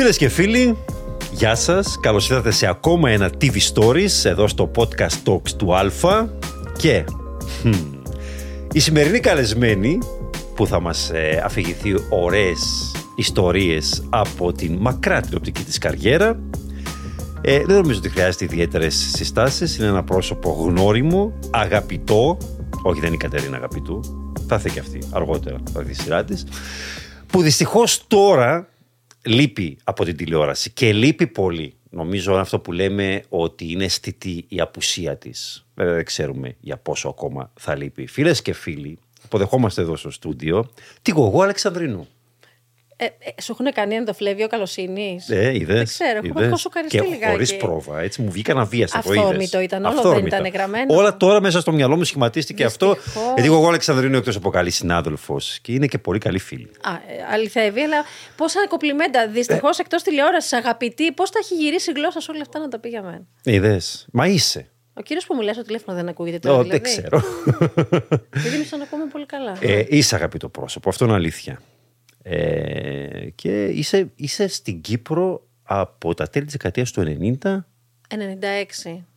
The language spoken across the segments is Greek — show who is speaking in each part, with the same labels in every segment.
Speaker 1: Φίλες και φίλοι, γεια σας. Καλώς ήρθατε σε ακόμα ένα TV Stories εδώ στο podcast Talks του Αλφα και χμ, η σημερινή καλεσμένη που θα μας ε, αφηγηθεί ωραίες ιστορίες από την μακρά τηλεοπτική της καριέρα ε, δεν νομίζω ότι χρειάζεται ιδιαίτερες συστάσεις. Είναι ένα πρόσωπο γνώριμο, αγαπητό. Όχι, δεν είναι η Κατερίνα αγαπητού. Θα έρθει και αυτή αργότερα, θα δει η σειρά της, Που δυστυχώς τώρα λείπει από την τηλεόραση και λείπει πολύ. Νομίζω αυτό που λέμε ότι είναι αισθητή η απουσία της. Βέβαια δεν ξέρουμε για πόσο ακόμα θα λείπει. Φίλες και φίλοι, αποδεχόμαστε εδώ στο στούντιο τη Γογό Αλεξανδρινού.
Speaker 2: Ε, ε, σου έχουν κάνει ενδοφλέβιο καλοσύνης;
Speaker 1: Ε, είδες,
Speaker 2: Δεν ξέρω, έχω-
Speaker 1: είδες.
Speaker 2: έχω σοκαριστεί
Speaker 1: Και
Speaker 2: λιγάκι.
Speaker 1: χωρίς πρόβα. Έτσι μου βγήκαν αβίαστα. το είδες.
Speaker 2: Αυθόρμητο ήταν, όλο δεν
Speaker 1: Αυθόρμητα.
Speaker 2: ήταν γραμμένο.
Speaker 1: Όλα τώρα μέσα στο μυαλό μου σχηματίστηκε αυτό.
Speaker 2: Δυστυχώς.
Speaker 1: Γιατί εγώ Αλεξανδρίνου εκτός από καλή συνάδελφος και είναι και πολύ καλή φίλη.
Speaker 2: Α, ε, αληθεύει, αλλά πόσα κοπλιμέντα. Δυστυχώς εκτός τηλεόρασης, αγαπητή, πώς τα έχει γυρίσει η γλώσσα σε όλα αυτά να τα πει για μένα;
Speaker 1: Είδες. Μα είσαι.
Speaker 2: Ο κύριος που μιλάει στο τηλέφωνο δεν ακούγεται τώρα.
Speaker 1: Ω,
Speaker 2: δηλαδή.
Speaker 1: δεν ξέρω.
Speaker 2: Γιατί μη τον ακούμε πολύ καλά.
Speaker 1: ε, είσαι αγαπητό πρόσωπο. Αυτό είναι αλήθεια. Ε, και είσαι, είσαι στην Κύπρο από τα τέλη της δεκαετίας του 90.
Speaker 2: 96.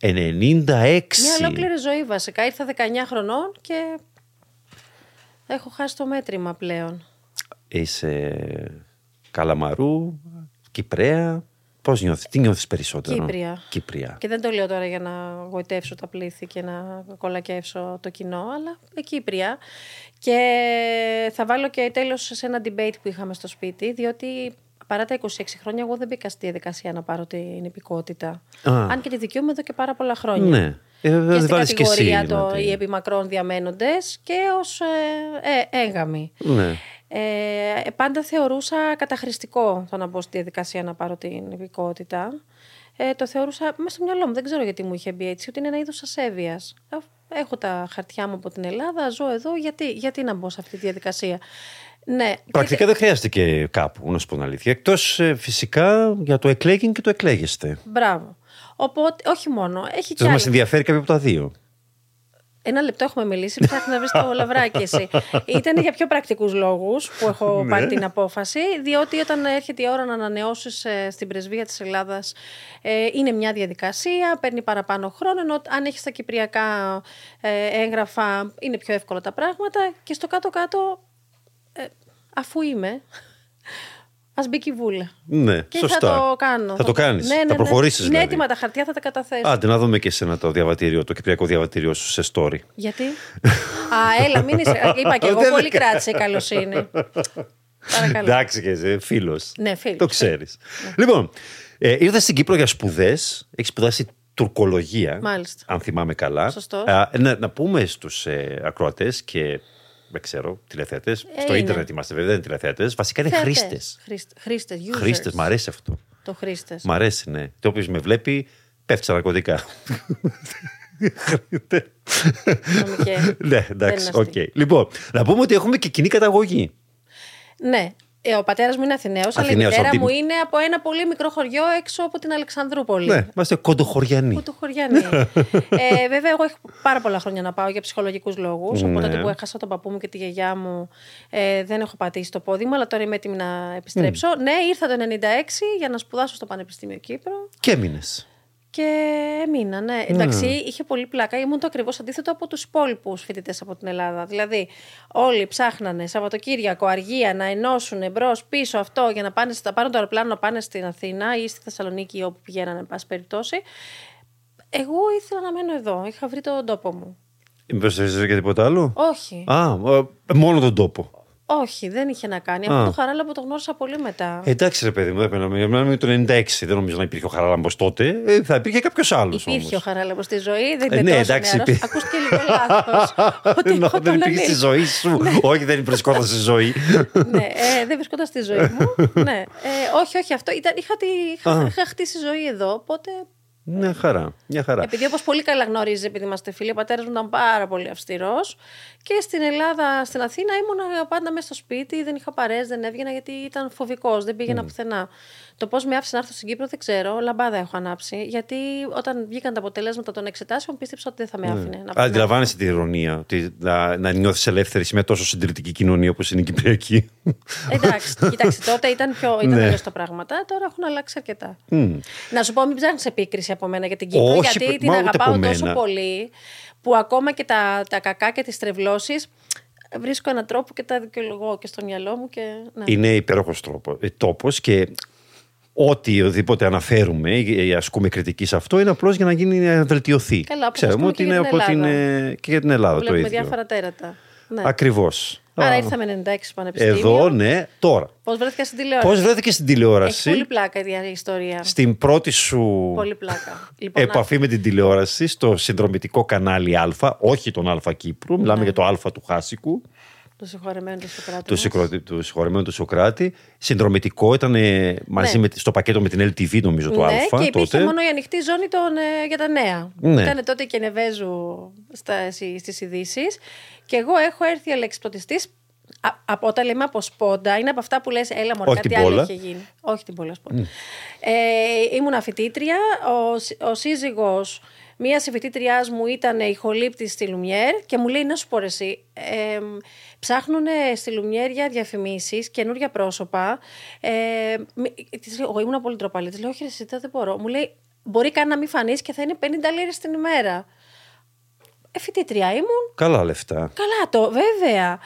Speaker 1: 96.
Speaker 2: Μια ολόκληρη ζωή βασικά. Ήρθα 19 χρονών και έχω χάσει το μέτρημα πλέον.
Speaker 1: Είσαι Καλαμαρού, Κυπρέα. Πώς νιώθεις, τι νιώθεις περισσότερο;
Speaker 2: Κύπρια.
Speaker 1: Κύπρια.
Speaker 2: Και δεν το λέω τώρα για να γοητεύσω τα πλήθη και να κολακεύσω το κοινό, αλλά Κύπρια. Και θα βάλω και τέλος σε ένα debate που είχαμε στο σπίτι, διότι παρά τα 26 χρόνια εγώ δεν μπήκα στη διαδικασία να πάρω την υπηκότητα.
Speaker 1: Α.
Speaker 2: Αν και τη δικαιούμαι εδώ και πάρα πολλά χρόνια.
Speaker 1: Ναι. Ε, βέβαια,
Speaker 2: Και
Speaker 1: δεν
Speaker 2: στην
Speaker 1: βάλεις και εσύ.
Speaker 2: κατηγορία το,
Speaker 1: να τη-
Speaker 2: οι επιμακρών διαμένοντες και ως ε, ε, έγαμοι.
Speaker 1: Ναι.
Speaker 2: Ε, πάντα θεωρούσα καταχρηστικό το να μπω στη διαδικασία να πάρω την υπηκότητα. Ε, το θεωρούσα μέσα στο μυαλό μου, δεν ξέρω γιατί μου είχε μπει έτσι, ότι είναι ένα είδος ασέβειας. Έχω τα χαρτιά μου από την Ελλάδα, ζω εδώ, γιατί, γιατί να μπω σε αυτή τη διαδικασία; Ναι,
Speaker 1: Πρακτικά δεν χρειάζεται και κάπου, να σου πω την αλήθεια. Εκτός φυσικά για το εκλέγην και το εκλέγεστε.
Speaker 2: Μπράβο. Οπότε, όχι μόνο, έχει κι
Speaker 1: Δεν μας
Speaker 2: άλλο.
Speaker 1: ενδιαφέρει κάποιο από τα δύο;
Speaker 2: Ένα λεπτό έχουμε μιλήσει, ψάχνει να βρεις το λαβράκι εσύ. Ήταν για πιο πρακτικούς λόγους που έχω
Speaker 1: Ναι.
Speaker 2: πάρει την απόφαση, διότι όταν έρχεται η ώρα να ανανεώσεις στην πρεσβεία της Ελλάδας, ε, είναι μια διαδικασία, παίρνει παραπάνω χρόνο. Ενώ αν έχεις τα κυπριακά ε, έγγραφα, είναι πιο εύκολα τα πράγματα. Και στο κάτω-κάτω, ε, αφού είμαι, ας μπει και η βούλα.
Speaker 1: Ναι,
Speaker 2: Και
Speaker 1: σωστά.
Speaker 2: θα το κάνω.
Speaker 1: Θα το κάνεις.
Speaker 2: Ναι, ναι,
Speaker 1: θα
Speaker 2: ναι.
Speaker 1: προχωρήσεις
Speaker 2: Είναι
Speaker 1: δηλαδή.
Speaker 2: έτοιμα τα χαρτιά, θα τα καταθέσω.
Speaker 1: Άντε να δούμε και εσένα το διαβατήριο, το κυπριακό διαβατήριο σου σε story.
Speaker 2: Γιατί; Α, έλα, μην είσαι. Είπα και εγώ,
Speaker 1: Δεν
Speaker 2: πολύ
Speaker 1: με-
Speaker 2: κράτησε η καλοσύνη. Παρακαλώ.
Speaker 1: Εντάξει και εσύ, φίλος.
Speaker 2: Ναι, φίλος,
Speaker 1: Το ξέρεις. Λοιπόν, ε, ήρθες στην Κύπρο για σπουδές. Έχεις σπουδάσει τουρκολογία.
Speaker 2: Μάλιστα.
Speaker 1: Αν θυμάμαι καλά.
Speaker 2: Σωστός.
Speaker 1: Α, να, να πούμε στους ε, ακροατές και δεν ξέρω, τηλεθεατές. Στο
Speaker 2: είναι.
Speaker 1: ίντερνετ είμαστε βέβαια, δεν είναι τηλεθεατές. Βασικά είναι
Speaker 2: Θεατές.
Speaker 1: χρήστες.
Speaker 2: Χρήστε, χρήστες, users.
Speaker 1: Χρήστες, μ' αρέσει αυτό.
Speaker 2: Το χρήστες.
Speaker 1: Μ' αρέσει, ναι. Το όποιος με βλέπει, πέφτει στα ναρκωτικά. ναι, εντάξει,
Speaker 2: Δεν
Speaker 1: οκ.
Speaker 2: είναι αστείο.
Speaker 1: Λοιπόν, να πούμε ότι έχουμε και κοινή καταγωγή.
Speaker 2: Ναι. Ε, ο πατέρας μου είναι Αθηναίος, αλλά η
Speaker 1: Αθηναίος,
Speaker 2: μητέρα
Speaker 1: από την-
Speaker 2: μου είναι από ένα πολύ μικρό χωριό έξω από την Αλεξανδρούπολη.
Speaker 1: Ναι, είμαστε κοντοχωριανοί.
Speaker 2: Που του χωριανή. ε, βέβαια, εγώ έχω πάρα πολλά χρόνια να πάω για ψυχολογικούς λόγους.
Speaker 1: Ναι.
Speaker 2: Οπότε που έχασα τον παππού μου και τη γιαγιά μου, ε, δεν έχω πατήσει το πόδι μου, αλλά τώρα είμαι έτοιμη να επιστρέψω. Ναι, ήρθα το 96 για να σπουδάσω στο Πανεπιστήμιο Κύπρο.
Speaker 1: Και έμεινες.
Speaker 2: Και έμεινα, ναι. Εντάξει, είχε πολύ πλάκα. Ήμουν το ακριβώς αντίθετο από τους υπόλοιπους φοιτητές από την Ελλάδα. Δηλαδή, όλοι ψάχνανε Σαββατοκύριακο, αργία να ενώσουν μπρος πίσω αυτό για να, πάνε, να πάρουν το αεροπλάνο να πάνε στην Αθήνα ή στη Θεσσαλονίκη ή όπου πηγαίνανε, εν πάση περιπτώσει. Εγώ ήθελα να μένω εδώ. Είχα βρει τον τόπο μου.
Speaker 1: Μήπω θε και τίποτα άλλο;
Speaker 2: Όχι.
Speaker 1: Α, ε, μόνο τον τόπο.
Speaker 2: Όχι, δεν είχε να κάνει. Αυτό το χαράλαμπο το γνώρισα πολύ μετά.
Speaker 1: Ε, εντάξει, ρε παιδί μου, δεν μιλάμε το 96. Δεν νομίζω να υπήρχε ο Χαράλαμπος τότε. Ε, θα υπήρχε κάποιος άλλος όμως.
Speaker 2: Υπήρχε ο χαράλαμπος στη ζωή, δεν
Speaker 1: Ε,
Speaker 2: είναι
Speaker 1: ναι,
Speaker 2: τόσο
Speaker 1: εντάξει,
Speaker 2: νεαρός.
Speaker 1: υπή-
Speaker 2: Ακούστηκε λίγο λάθος. Ότι
Speaker 1: Ενώ
Speaker 2: έχω
Speaker 1: δεν
Speaker 2: τον
Speaker 1: υπήρχε στη
Speaker 2: ανήλικο.
Speaker 1: ζωή σου. Όχι, δεν βρισκόταν στη ζωή.
Speaker 2: ναι, ε, δεν βρισκόταν στη ζωή μου. ναι. Ε, όχι, όχι, αυτό ήταν. Είχα, τη, είχα, είχα χτίσει ζωή εδώ. Οπότε.
Speaker 1: Μια χαρά. Μια χαρά.
Speaker 2: Επειδή όπως πολύ καλά γνωρίζεις, επειδή είμαστε φίλοι, ο πατέρας μου ήταν πάρα πολύ αυστηρός. Και στην Ελλάδα, στην Αθήνα, ήμουν πάντα μέσα στο σπίτι, δεν είχα παρέες, δεν έβγαινα γιατί ήταν φοβικός, δεν πήγαινα πουθενά. Το πώς με άφησε να έρθω στην Κύπρο δεν ξέρω, λαμπάδα έχω ανάψει. Γιατί όταν βγήκαν τα αποτελέσματα των εξετάσεων, πίστεψα ότι δεν θα με άφηνε. Να,
Speaker 1: Αντιλαμβάνεσαι την ηρωνία ότι να, να νιώθεις ελεύθερη σε μια τόσο συντηρητική κοινωνία όπως είναι η Κυπριακή.
Speaker 2: Εντάξει, κοιτάξτε, τότε ήταν, πιο, ήταν
Speaker 1: Ναι.
Speaker 2: αλλιώς τα πράγματα. Τώρα έχουν αλλάξει αρκετά. Να σου πω, μην ψάχνεις επίκριση από μένα για την Κύπρο,
Speaker 1: Όχι,
Speaker 2: γιατί την
Speaker 1: μα ούτε
Speaker 2: αγαπάω
Speaker 1: από
Speaker 2: τόσο
Speaker 1: μένα.
Speaker 2: πολύ, που ακόμα και τα, τα κακά και τις τρευλώσεις βρίσκω έναν τρόπο και τα δικαιολογώ και στο μυαλό μου. Και, ναι.
Speaker 1: Είναι υπέροχος τρόπο, ε, τόπος και ό,τι οδήποτε αναφέρουμε ή ασκούμε κριτική σε αυτό είναι απλώς για να γίνει να βελτιωθεί.
Speaker 2: Καλά, όπως
Speaker 1: Ξέρουμε
Speaker 2: ασκούμε
Speaker 1: ότι
Speaker 2: και για
Speaker 1: είναι
Speaker 2: την
Speaker 1: από την,
Speaker 2: Ελλάδα.
Speaker 1: ε, και για την Ελλάδα το
Speaker 2: Βλέπουμε
Speaker 1: ίδιο.
Speaker 2: διάφορα τέρατα. Ναι.
Speaker 1: Ακριβώς.
Speaker 2: Άρα
Speaker 1: Α,
Speaker 2: ήρθαμε 96 πανεπιστήμιο.
Speaker 1: Εδώ, ναι, τώρα.
Speaker 2: Πώς βρέθηκα στην τηλεόραση;
Speaker 1: Πώς βρέθηκε στην
Speaker 2: Έχει
Speaker 1: τηλεόραση
Speaker 2: πολύ πλάκα η δια- η ιστορία.
Speaker 1: στην πρώτη σου
Speaker 2: Πολύ πλάκα. Λοιπόν,
Speaker 1: επαφή με την τηλεόραση στο συνδρομητικό κανάλι Α, όχι τον Α Κύπρου, μιλάμε
Speaker 2: Ναι.
Speaker 1: για το Α του Χάσικου,
Speaker 2: το συγχωρεμένο του Σοκράτη.
Speaker 1: του,
Speaker 2: μας.
Speaker 1: συγχωρε- του συγχωρεμένου του Σοκράτη. Συνδρομητικό ήταν ε, μαζί
Speaker 2: Ναι.
Speaker 1: με, στο πακέτο με την LTV, νομίζω, το
Speaker 2: ναι,
Speaker 1: Α.
Speaker 2: και υπήρχε
Speaker 1: τότε.
Speaker 2: μόνο η ανοιχτή ζώνη των, ε, για τα νέα.
Speaker 1: Ναι.
Speaker 2: Ήταν τότε και Νεβέζου στα, στις ειδήσεις. Και εγώ έχω έρθει αλεξιπτωτιστή. Από όταν λέμε από σπόντα, είναι από αυτά που λες έλα μωρέ,
Speaker 1: Όχι
Speaker 2: κάτι
Speaker 1: την
Speaker 2: άλλο
Speaker 1: πόλα.
Speaker 2: είχε γίνει. Όχι την πόλα σπόντα. Ε, ήμουν φοιτήτρια, ο, σύ- ο σύζυγος μία συμφοιτήτριά μου ήταν ηχολήπτη στη Λουμιέρ και μου λέει να σου πω ρε εσύ, ε, ψάχνουν στη Λουμιέρ για διαφημίσεις, καινούργια πρόσωπα. Ε, μη- της λέω, εγώ ήμουν πολύ ντροπαλή, της λέω όχι ρε εσύ δεν μπορώ. Μου λέει μπορεί καν να μην φανείς και θα είναι 50 λίρες την ημέρα. Ε, φοιτήτρια ήμουν,
Speaker 1: Καλά λεφτά.
Speaker 2: Καλά το, βέβαια.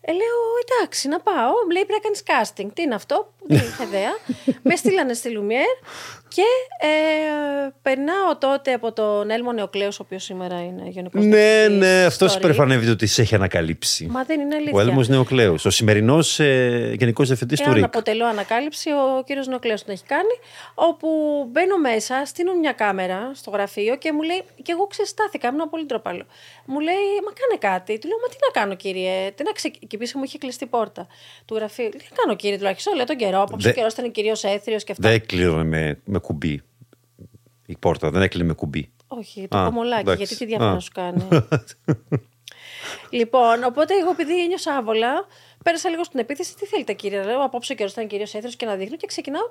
Speaker 2: Ε, λέω, εντάξει, να πάω. Μου λέει, πρέπει να κάνεις casting. Τι είναι αυτό, δεν είχα ιδέα. Με στείλανε στη Λουμιέρ και ε, περνάω τότε από τον Έλμο Νεοκλέος, ο οποίος σήμερα είναι γενικός
Speaker 1: Ναι, ναι, αυτός περηφανεύεται ότι σε έχει ανακαλύψει.
Speaker 2: Μα δεν είναι αλήθεια.
Speaker 1: Ο Έλμος Νεοκλέους, ο σημερινός ε, Γενικός Διευθυντής του
Speaker 2: Εάν
Speaker 1: ΡΙΚ.
Speaker 2: αποτελώ ανακάλυψη, ο κύριος Νεοκλέος τον έχει κάνει, όπου μπαίνω μέσα, στείλω μια κάμερα στο γραφείο και μου λέει, και εγώ ξεστάθηκα, ήμουν πολύ ντροπαλό. Μου λέει, μα κάνε κάτι. Του λέω, μα τι να κάνω κύριε, τι να ξε... και πίσω μου είχε κλειστεί η πόρτα του γραφείου. Τι να κάνω κύριε, τουλάχιστον λέω τον καιρό, απόψε ο
Speaker 1: Δε-
Speaker 2: καιρός ήταν κυρίως έθριος και αυτά.
Speaker 1: Δεν κλείνω με, με κουμπί. Η πόρτα δεν έκλεινε με κουμπί.
Speaker 2: Όχι, το
Speaker 1: Α,
Speaker 2: κομμολάκι,
Speaker 1: εντάξει.
Speaker 2: γιατί τι διαφορά
Speaker 1: Α.
Speaker 2: σου κάνει. λοιπόν, οπότε εγώ επειδή ένιωσα άβολα, πέρασα λίγο στην επίθεση. Τι θέλετε κύριε, λέω, απόψε ο καιρός ήταν κυρίως έθριο και να δείχνω και ξεκινάω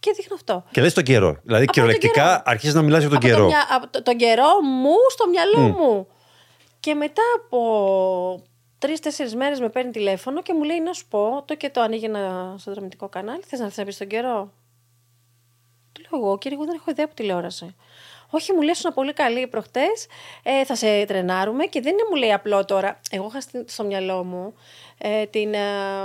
Speaker 2: και δείχνω αυτό.
Speaker 1: Και λες τον καιρό. Δηλαδή
Speaker 2: Από τον
Speaker 1: κυριολεκτικά
Speaker 2: καιρό.
Speaker 1: αρχίζεις να μιλάς για τον
Speaker 2: από
Speaker 1: καιρό.
Speaker 2: Το, μυα- από το- τον καιρό μου στο μυαλό μου. Και μετά από τρει-τέσσερι μέρες με παίρνει τηλέφωνο και μου λέει να σου πω το και το ανοίγει ένα στο δραμητικό κανάλι. Θες να έρθεις να πεις τον καιρό; Του λέω εγώ, κύριε, εγώ δεν έχω ιδέα από τηλεόραση. Όχι, μου λέει, ήσουν πολύ καλή προχτές. Ε, θα σε τρενάρουμε και δεν είναι, μου λέει απλό τώρα. Εγώ είχα στη- στο μυαλό μου ε, την, ε,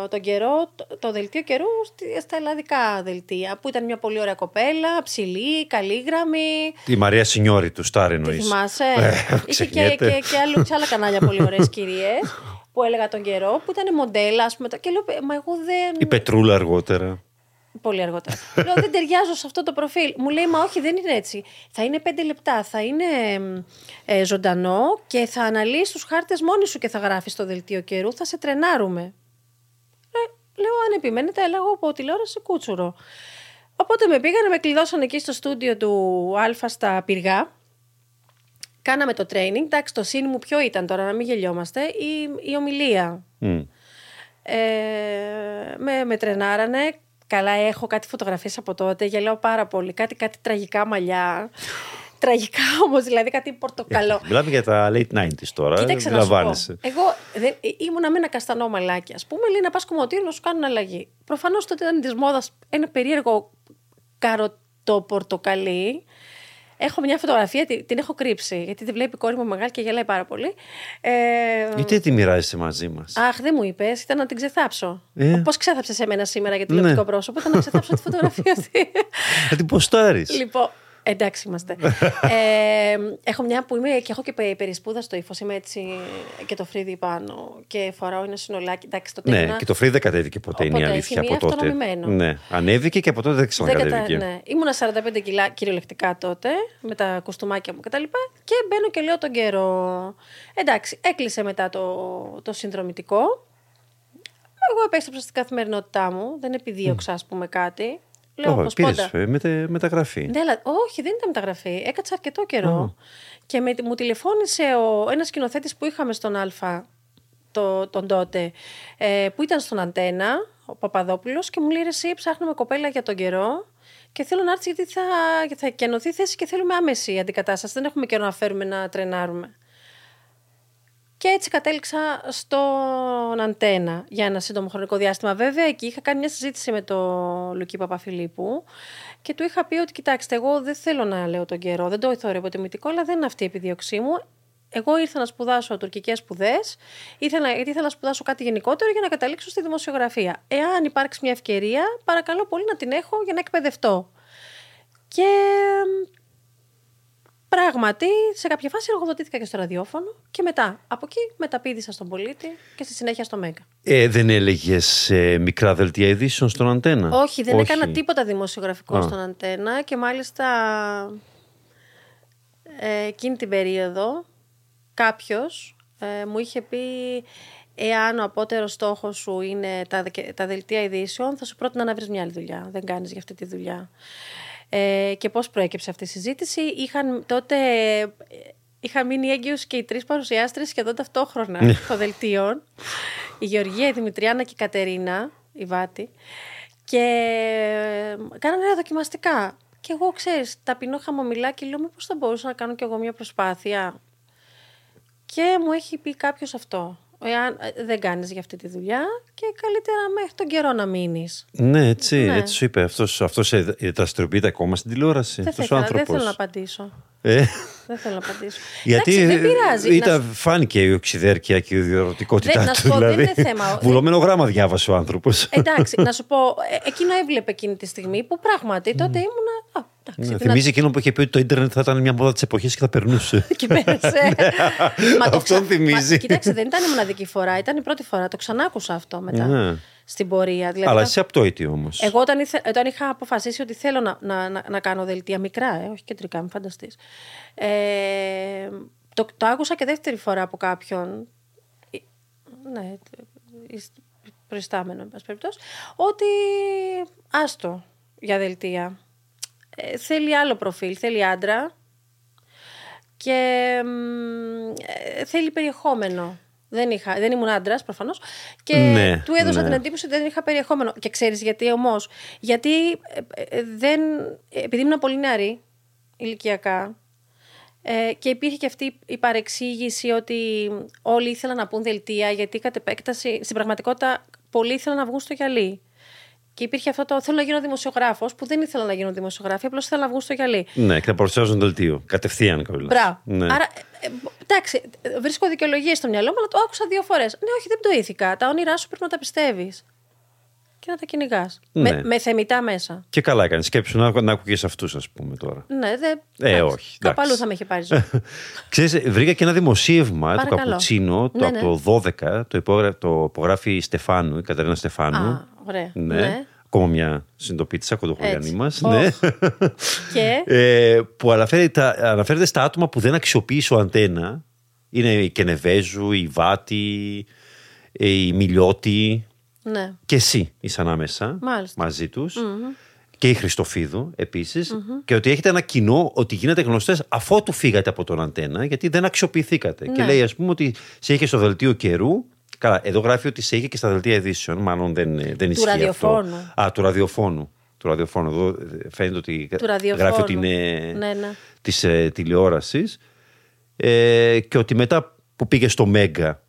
Speaker 2: τον καιρό, το, το δελτίο καιρού στη- στα ελλαδικά δελτία. Που ήταν μια πολύ ωραία κοπέλα, ψηλή, καλήγραμμη.
Speaker 1: Η Μαρία Σινιόρη του Στάρ
Speaker 2: Τη
Speaker 1: εννοείς.
Speaker 2: θυμάσαι.
Speaker 1: Ε,
Speaker 2: Είχε και,
Speaker 1: ξεχνιέται.
Speaker 2: και, και, άλλου, σε άλλα κανάλια πολύ ωραίες κυρίες που έλεγα τον καιρό, που ήταν μοντέλα, ας πούμε. Και λέω, μα εγώ δεν.
Speaker 1: Η Πετρούλα αργότερα.
Speaker 2: Πολύ αργότερα. Λέω, δεν ταιριάζω σε αυτό το προφίλ. Μου λέει, μα όχι, δεν είναι έτσι. Θα είναι πέντε λεπτά, θα είναι ε, ζωντανό και θα αναλύσει τους χάρτες μόνη σου και θα γράφεις στο δελτίο καιρού. Θα σε τρενάρουμε. Ε, λέω, αν επιμένετε, έλα εγώ από τηλεόραση κούτσουρο. Οπότε με πήγανε, με κλειδώσαν εκεί στο στούντιο του Α στα πυργά. Κάναμε το training. Εντάξει, το σύν μου ποιο ήταν τώρα, να μην γελιόμαστε. Η, η ομιλία.
Speaker 1: Μμ.
Speaker 2: Ε, με, με τρενάρανε. Καλά, έχω κάτι φωτογραφίες από τότε. Γελάω πάρα πολύ. Κάτι, κάτι τραγικά μαλλιά. τραγικά όμως, δηλαδή κάτι πορτοκαλό.
Speaker 1: Μιλάμε για τα late 90s τώρα.
Speaker 2: Κοίταξε να σου πω.
Speaker 1: Αντιλαμβάνεσαι.
Speaker 2: Εγώ δεν, ε, ήμουνα με ένα καστανό μαλάκι, ας πούμε, λέει να πας κομμωτήριο να σου κάνουν αλλαγή. Προφανώς τότε ήταν της μόδας ένα περίεργο καροτό πορτοκαλί. Έχω μια φωτογραφία, τη- την έχω κρύψει, γιατί τη βλέπει η κόρη μου μεγάλη και γελάει πάρα πολύ. Ε,
Speaker 1: Γιατί δεν τη μοιράζεσαι μαζί μας;
Speaker 2: Αχ, δεν μου είπες, ήταν να την ξεθάψω.
Speaker 1: Ε.
Speaker 2: Πώς ξέθαψες σε μένα σήμερα για τηλεοπτικό
Speaker 1: Ναι.
Speaker 2: πρόσωπο, ήταν να ξεθάψω τη φωτογραφία αυτή.
Speaker 1: Θα την ποστάρεις.
Speaker 2: λοιπόν, εντάξει είμαστε. ε, έχω μια που είμαι και έχω και πε- περισπούδα στο ύφος. Είμαι έτσι και το φρύδι πάνω και φοράω ένα συνολάκι. Εντάξει, το
Speaker 1: Ναι,
Speaker 2: τέγνα-
Speaker 1: και το Free δεν κατέβηκε ποτέ, είναι η
Speaker 2: Οπότε
Speaker 1: αλήθεια
Speaker 2: έχει
Speaker 1: από
Speaker 2: μία
Speaker 1: τότε.
Speaker 2: αυτονομημένο.
Speaker 1: Ναι, ανέβηκε και από τότε δεν
Speaker 2: δεν κατα...
Speaker 1: ξανακατέβηκε.
Speaker 2: ναι. Ήμουνα 45 κιλά κυριολεκτικά τότε, με τα κουστούμάκια μου κτλ. Και, και μπαίνω και λέω τον καιρό. Εντάξει, έκλεισε μετά το, το συνδρομητικό. Εγώ επέστρεψα στην καθημερινότητά μου. Δεν επιδίωξα, ας πούμε, κάτι. Λέω
Speaker 1: Όχι,
Speaker 2: πως
Speaker 1: πήρες,
Speaker 2: πόντα.
Speaker 1: ε, μετε- μεταγραφή.
Speaker 2: Ναι, αλλά όχι, δεν ήταν μεταγραφή. Έκατσα αρκετό καιρό. Και με, μου τηλεφώνησε ο, ένας σκηνοθέτης που είχαμε στον Α, το, τον τότε, ε, που ήταν στον Αντένα, ο Παπαδόπουλος, και μου λέει: «Ρε Εσύ, ψάχνουμε κοπέλα για τον καιρό. Και θέλω να έρθεις γιατί θα, θα κενωθεί θέση και θέλουμε άμεση αντικατάσταση. Δεν έχουμε καιρό να φέρουμε να τρενάρουμε. Και έτσι κατέληξα στον Αντένα για ένα σύντομο χρονικό διάστημα. Βέβαια, εκεί είχα κάνει μια συζήτηση με τον Λουκί Παπαφιλίππου και του είχα πει ότι, κοιτάξτε, εγώ δεν θέλω να λέω τον καιρό, δεν το θεωρώ υποτιμητικό, αλλά δεν είναι αυτή η επιδίωξή μου. Εγώ ήρθα να σπουδάσω τουρκικές σπουδές, ήθελα, γιατί ήθελα να σπουδάσω κάτι γενικότερο για να καταλήξω στη δημοσιογραφία. Εάν υπάρξει μια ευκαιρία, παρακαλώ πολύ να την έχω για να εκπαιδευτώ. Και Πράγματι, σε κάποια φάση εργοδοτήθηκα και στο ραδιόφωνο και μετά από εκεί μεταπίδησα στον πολίτη και στη συνέχεια στο Μέγκα.
Speaker 1: Ε, δεν έλεγες ε, μικρά δελτία ειδήσεων στον Αντένα;
Speaker 2: Όχι, δεν έκανα τίποτα δημοσιογραφικό στον Αντένα και μάλιστα ε, εκείνη την περίοδο κάποιος ε, μου είχε πει εάν ο απότερος στόχος σου είναι τα, τα δελτία ειδήσεων θα σου πρότεινα να βρεις μια άλλη δουλειά. Δεν κάνεις για αυτή τη δουλειά. Ε, και πώς προέκυψε αυτή η συζήτηση. Είχαν τότε... Είχα μείνει έγκυος και οι τρεις παρουσιάστρες σχεδόν ταυτόχρονα ναι. των δελτίων. Η Γεωργία, η Δημητριάνα και η Κατερίνα, η Βάτη. Και κάνανε ένα δοκιμαστικά. Και εγώ, ξέρεις, ταπεινό χαμομηλά και λέω μήπως θα μπορούσα να κάνω κι εγώ μια προσπάθεια. Και μου έχει πει κάποιος αυτό. Εάν ε, δεν κάνεις για αυτή τη δουλειά και καλύτερα μέχρι τον καιρό να μείνεις.
Speaker 1: Ναι, έτσι, ναι. έτσι σου είπε. Αυτός, αυτός δραστηριοποιείται ακόμα στην τηλεόραση.
Speaker 2: Δεν,
Speaker 1: αυτός
Speaker 2: δεν θέλω να απαντήσω.
Speaker 1: Ε.
Speaker 2: Δεν θέλω να απαντήσω.
Speaker 1: Γιατί
Speaker 2: Εντάξει, δεν πειράζει.
Speaker 1: Ήταν, να... Φάνηκε η οξυδέρκεια και η ιδιωτικότητά
Speaker 2: του.
Speaker 1: Δηλαδή.
Speaker 2: Δεν είναι θέμα.
Speaker 1: Βουλωμένο γράμμα διάβασε ο άνθρωπος.
Speaker 2: Εντάξει, να σου πω, ε, εκείνο έβλεπε εκείνη τη στιγμή που πράγματι τότε ήμουνα.
Speaker 1: Ναι, θυμίζει εκείνο που είχε πει ότι το ίντερνετ θα ήταν μια μόδα της εποχής και θα περνούσε.
Speaker 2: και πέρασε.
Speaker 1: Μα το ξα... θυμίζει.
Speaker 2: Μα, κοίταξε, δεν ήταν η μοναδική φορά, ήταν η πρώτη φορά. Το ξανάκουσα αυτό μετά. Ναι. Στην πορεία.
Speaker 1: Δηλαδή, Αλλά εσύ απτόητη όμως.
Speaker 2: Εγώ όταν, ήθε, όταν είχα αποφασίσει ότι θέλω να, να, να, να κάνω δελτία μικρά, ε, όχι κεντρικά, μην φανταστείς. Ε, το, το άκουσα και δεύτερη φορά από κάποιον. Ε, ναι, προϊστάμενο, εν πάση περιπτώσει, ότι άστο για δελτία. Ε, θέλει άλλο προφίλ, θέλει άντρα και ε, θέλει περιεχόμενο. Δεν, είχα, δεν ήμουν άντρας προφανώς. Και ναι, του έδωσα ναι. την εντύπωση ότι δεν είχα περιεχόμενο. Και ξέρεις γιατί όμως; Γιατί ε, δεν, επειδή ήμουν πολύ νεαρή ηλικιακά και υπήρχε και αυτή η παρεξήγηση ότι όλοι ήθελαν να πούν δελτία γιατί κατ' επέκταση στην πραγματικότητα πολλοί ήθελαν να βγουν στο γυαλί. Και υπήρχε αυτό το θέλω να γίνω δημοσιογράφος, που δεν ήθελα να γίνω δημοσιογράφη, απλώς ήθελα να βγω στο γυαλί.
Speaker 1: Ναι, και να παρουσιάζουν δελτίο. Κατευθείαν κιόλας.
Speaker 2: Μπράβο. Ναι. Άρα, ε, εντάξει, βρίσκω δικαιολογίες στο μυαλό μου, αλλά το άκουσα δύο φορές. Ναι, όχι, δεν πτωήθηκα. Τα όνειρά σου πρέπει να τα πιστεύεις. Και να τα κυνηγάς. Ναι. Με, με θεμητά μέσα.
Speaker 1: Και καλά έκανε. Σκέψου να, να ακούγε αυτούς, ας πούμε τώρα.
Speaker 2: Ναι, δεν.
Speaker 1: Ε, όχι.
Speaker 2: Κάπου αλλού θα με είχε πάρει
Speaker 1: Ξέρεις, βρήκα και ένα δημοσίευμα του Καπουτσίνο το, ναι, από το 12. Το, το υπογράφει η Στεφάνου, η Κατερίνα Στεφάνου.
Speaker 2: Α, Ωραία.
Speaker 1: Ναι. ναι. Ακόμα μια συντοπίτησα κοντοχωριανή μας.
Speaker 2: Ναι. Και;
Speaker 1: Ε, που αναφέρει, τα, αναφέρεται στα άτομα που δεν αξιοποίησε ο αντένα. Είναι η Κενεβέζου, η Βάτη, η Μιλιώτη.
Speaker 2: Ναι.
Speaker 1: Και εσύ είσαι ανάμεσα
Speaker 2: Μάλιστα.
Speaker 1: μαζί τους. Και η Χριστοφίδου Και ότι έχετε ένα κοινό ότι γίνετε γνωστές αφότου φύγατε από τον αντένα, γιατί δεν αξιοποιηθήκατε. Και ναι. λέει, ας πούμε, ότι σε είχε στο δελτίο καιρού Καλά, εδώ γράφει ότι σε είχε και στα δελτία ειδήσεων. Μάλλον δεν, δεν ισχύει.
Speaker 2: Του ραδιοφώνου.
Speaker 1: Αυτό. Α, του ραδιοφώνου. Του ραδιοφώνου. Εδώ φαίνεται ότι γράφει ότι είναι
Speaker 2: ναι, ναι.
Speaker 1: της ε, τηλεόρασης. Ε, και ότι μετά που πήγε στο Μέγκα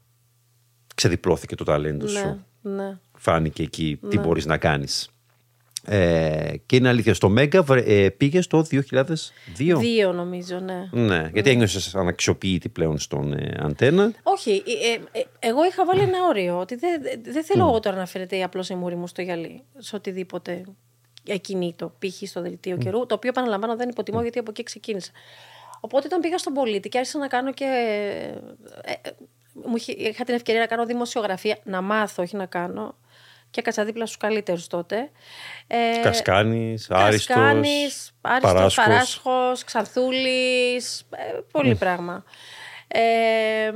Speaker 1: ξεδιπλώθηκε το ταλέντο
Speaker 2: ναι,
Speaker 1: σου.
Speaker 2: Ναι.
Speaker 1: Φάνηκε εκεί τι ναι. μπορείς να κάνεις. Ε, και είναι αλήθεια, στο Μέγκα ε, πήγε το 2002.
Speaker 2: Δύο νομίζω, ναι.
Speaker 1: Ναι, γιατί ένιωσες αναξιοποιητή πλέον στον ε, αντένα.
Speaker 2: Όχι, ε, ε, εγώ είχα βάλει ένα όριο. Ότι δεν δε θέλω εγώ τώρα να φέρετε απλώς η μούρη μου στο γυαλί, σε οτιδήποτε ακινήτο, π.χ. στο δελτίο καιρού, το οποίο επαναλαμβάνω δεν υποτιμώ γιατί από εκεί ξεκίνησα. Οπότε όταν πήγα στον πολίτη και άρχισα να κάνω και. μου είχα την ευκαιρία να κάνω δημοσιογραφία, να μάθω, όχι να κάνω και έκατσα δίπλα στους καλύτερους τότε.
Speaker 1: Ε, Κασκάνης, Άριστος,
Speaker 2: Κασκάνης, Άριστος Παράσχος, Παράσχος Ξανθούλης, ε, πολύ πράγμα. Ε,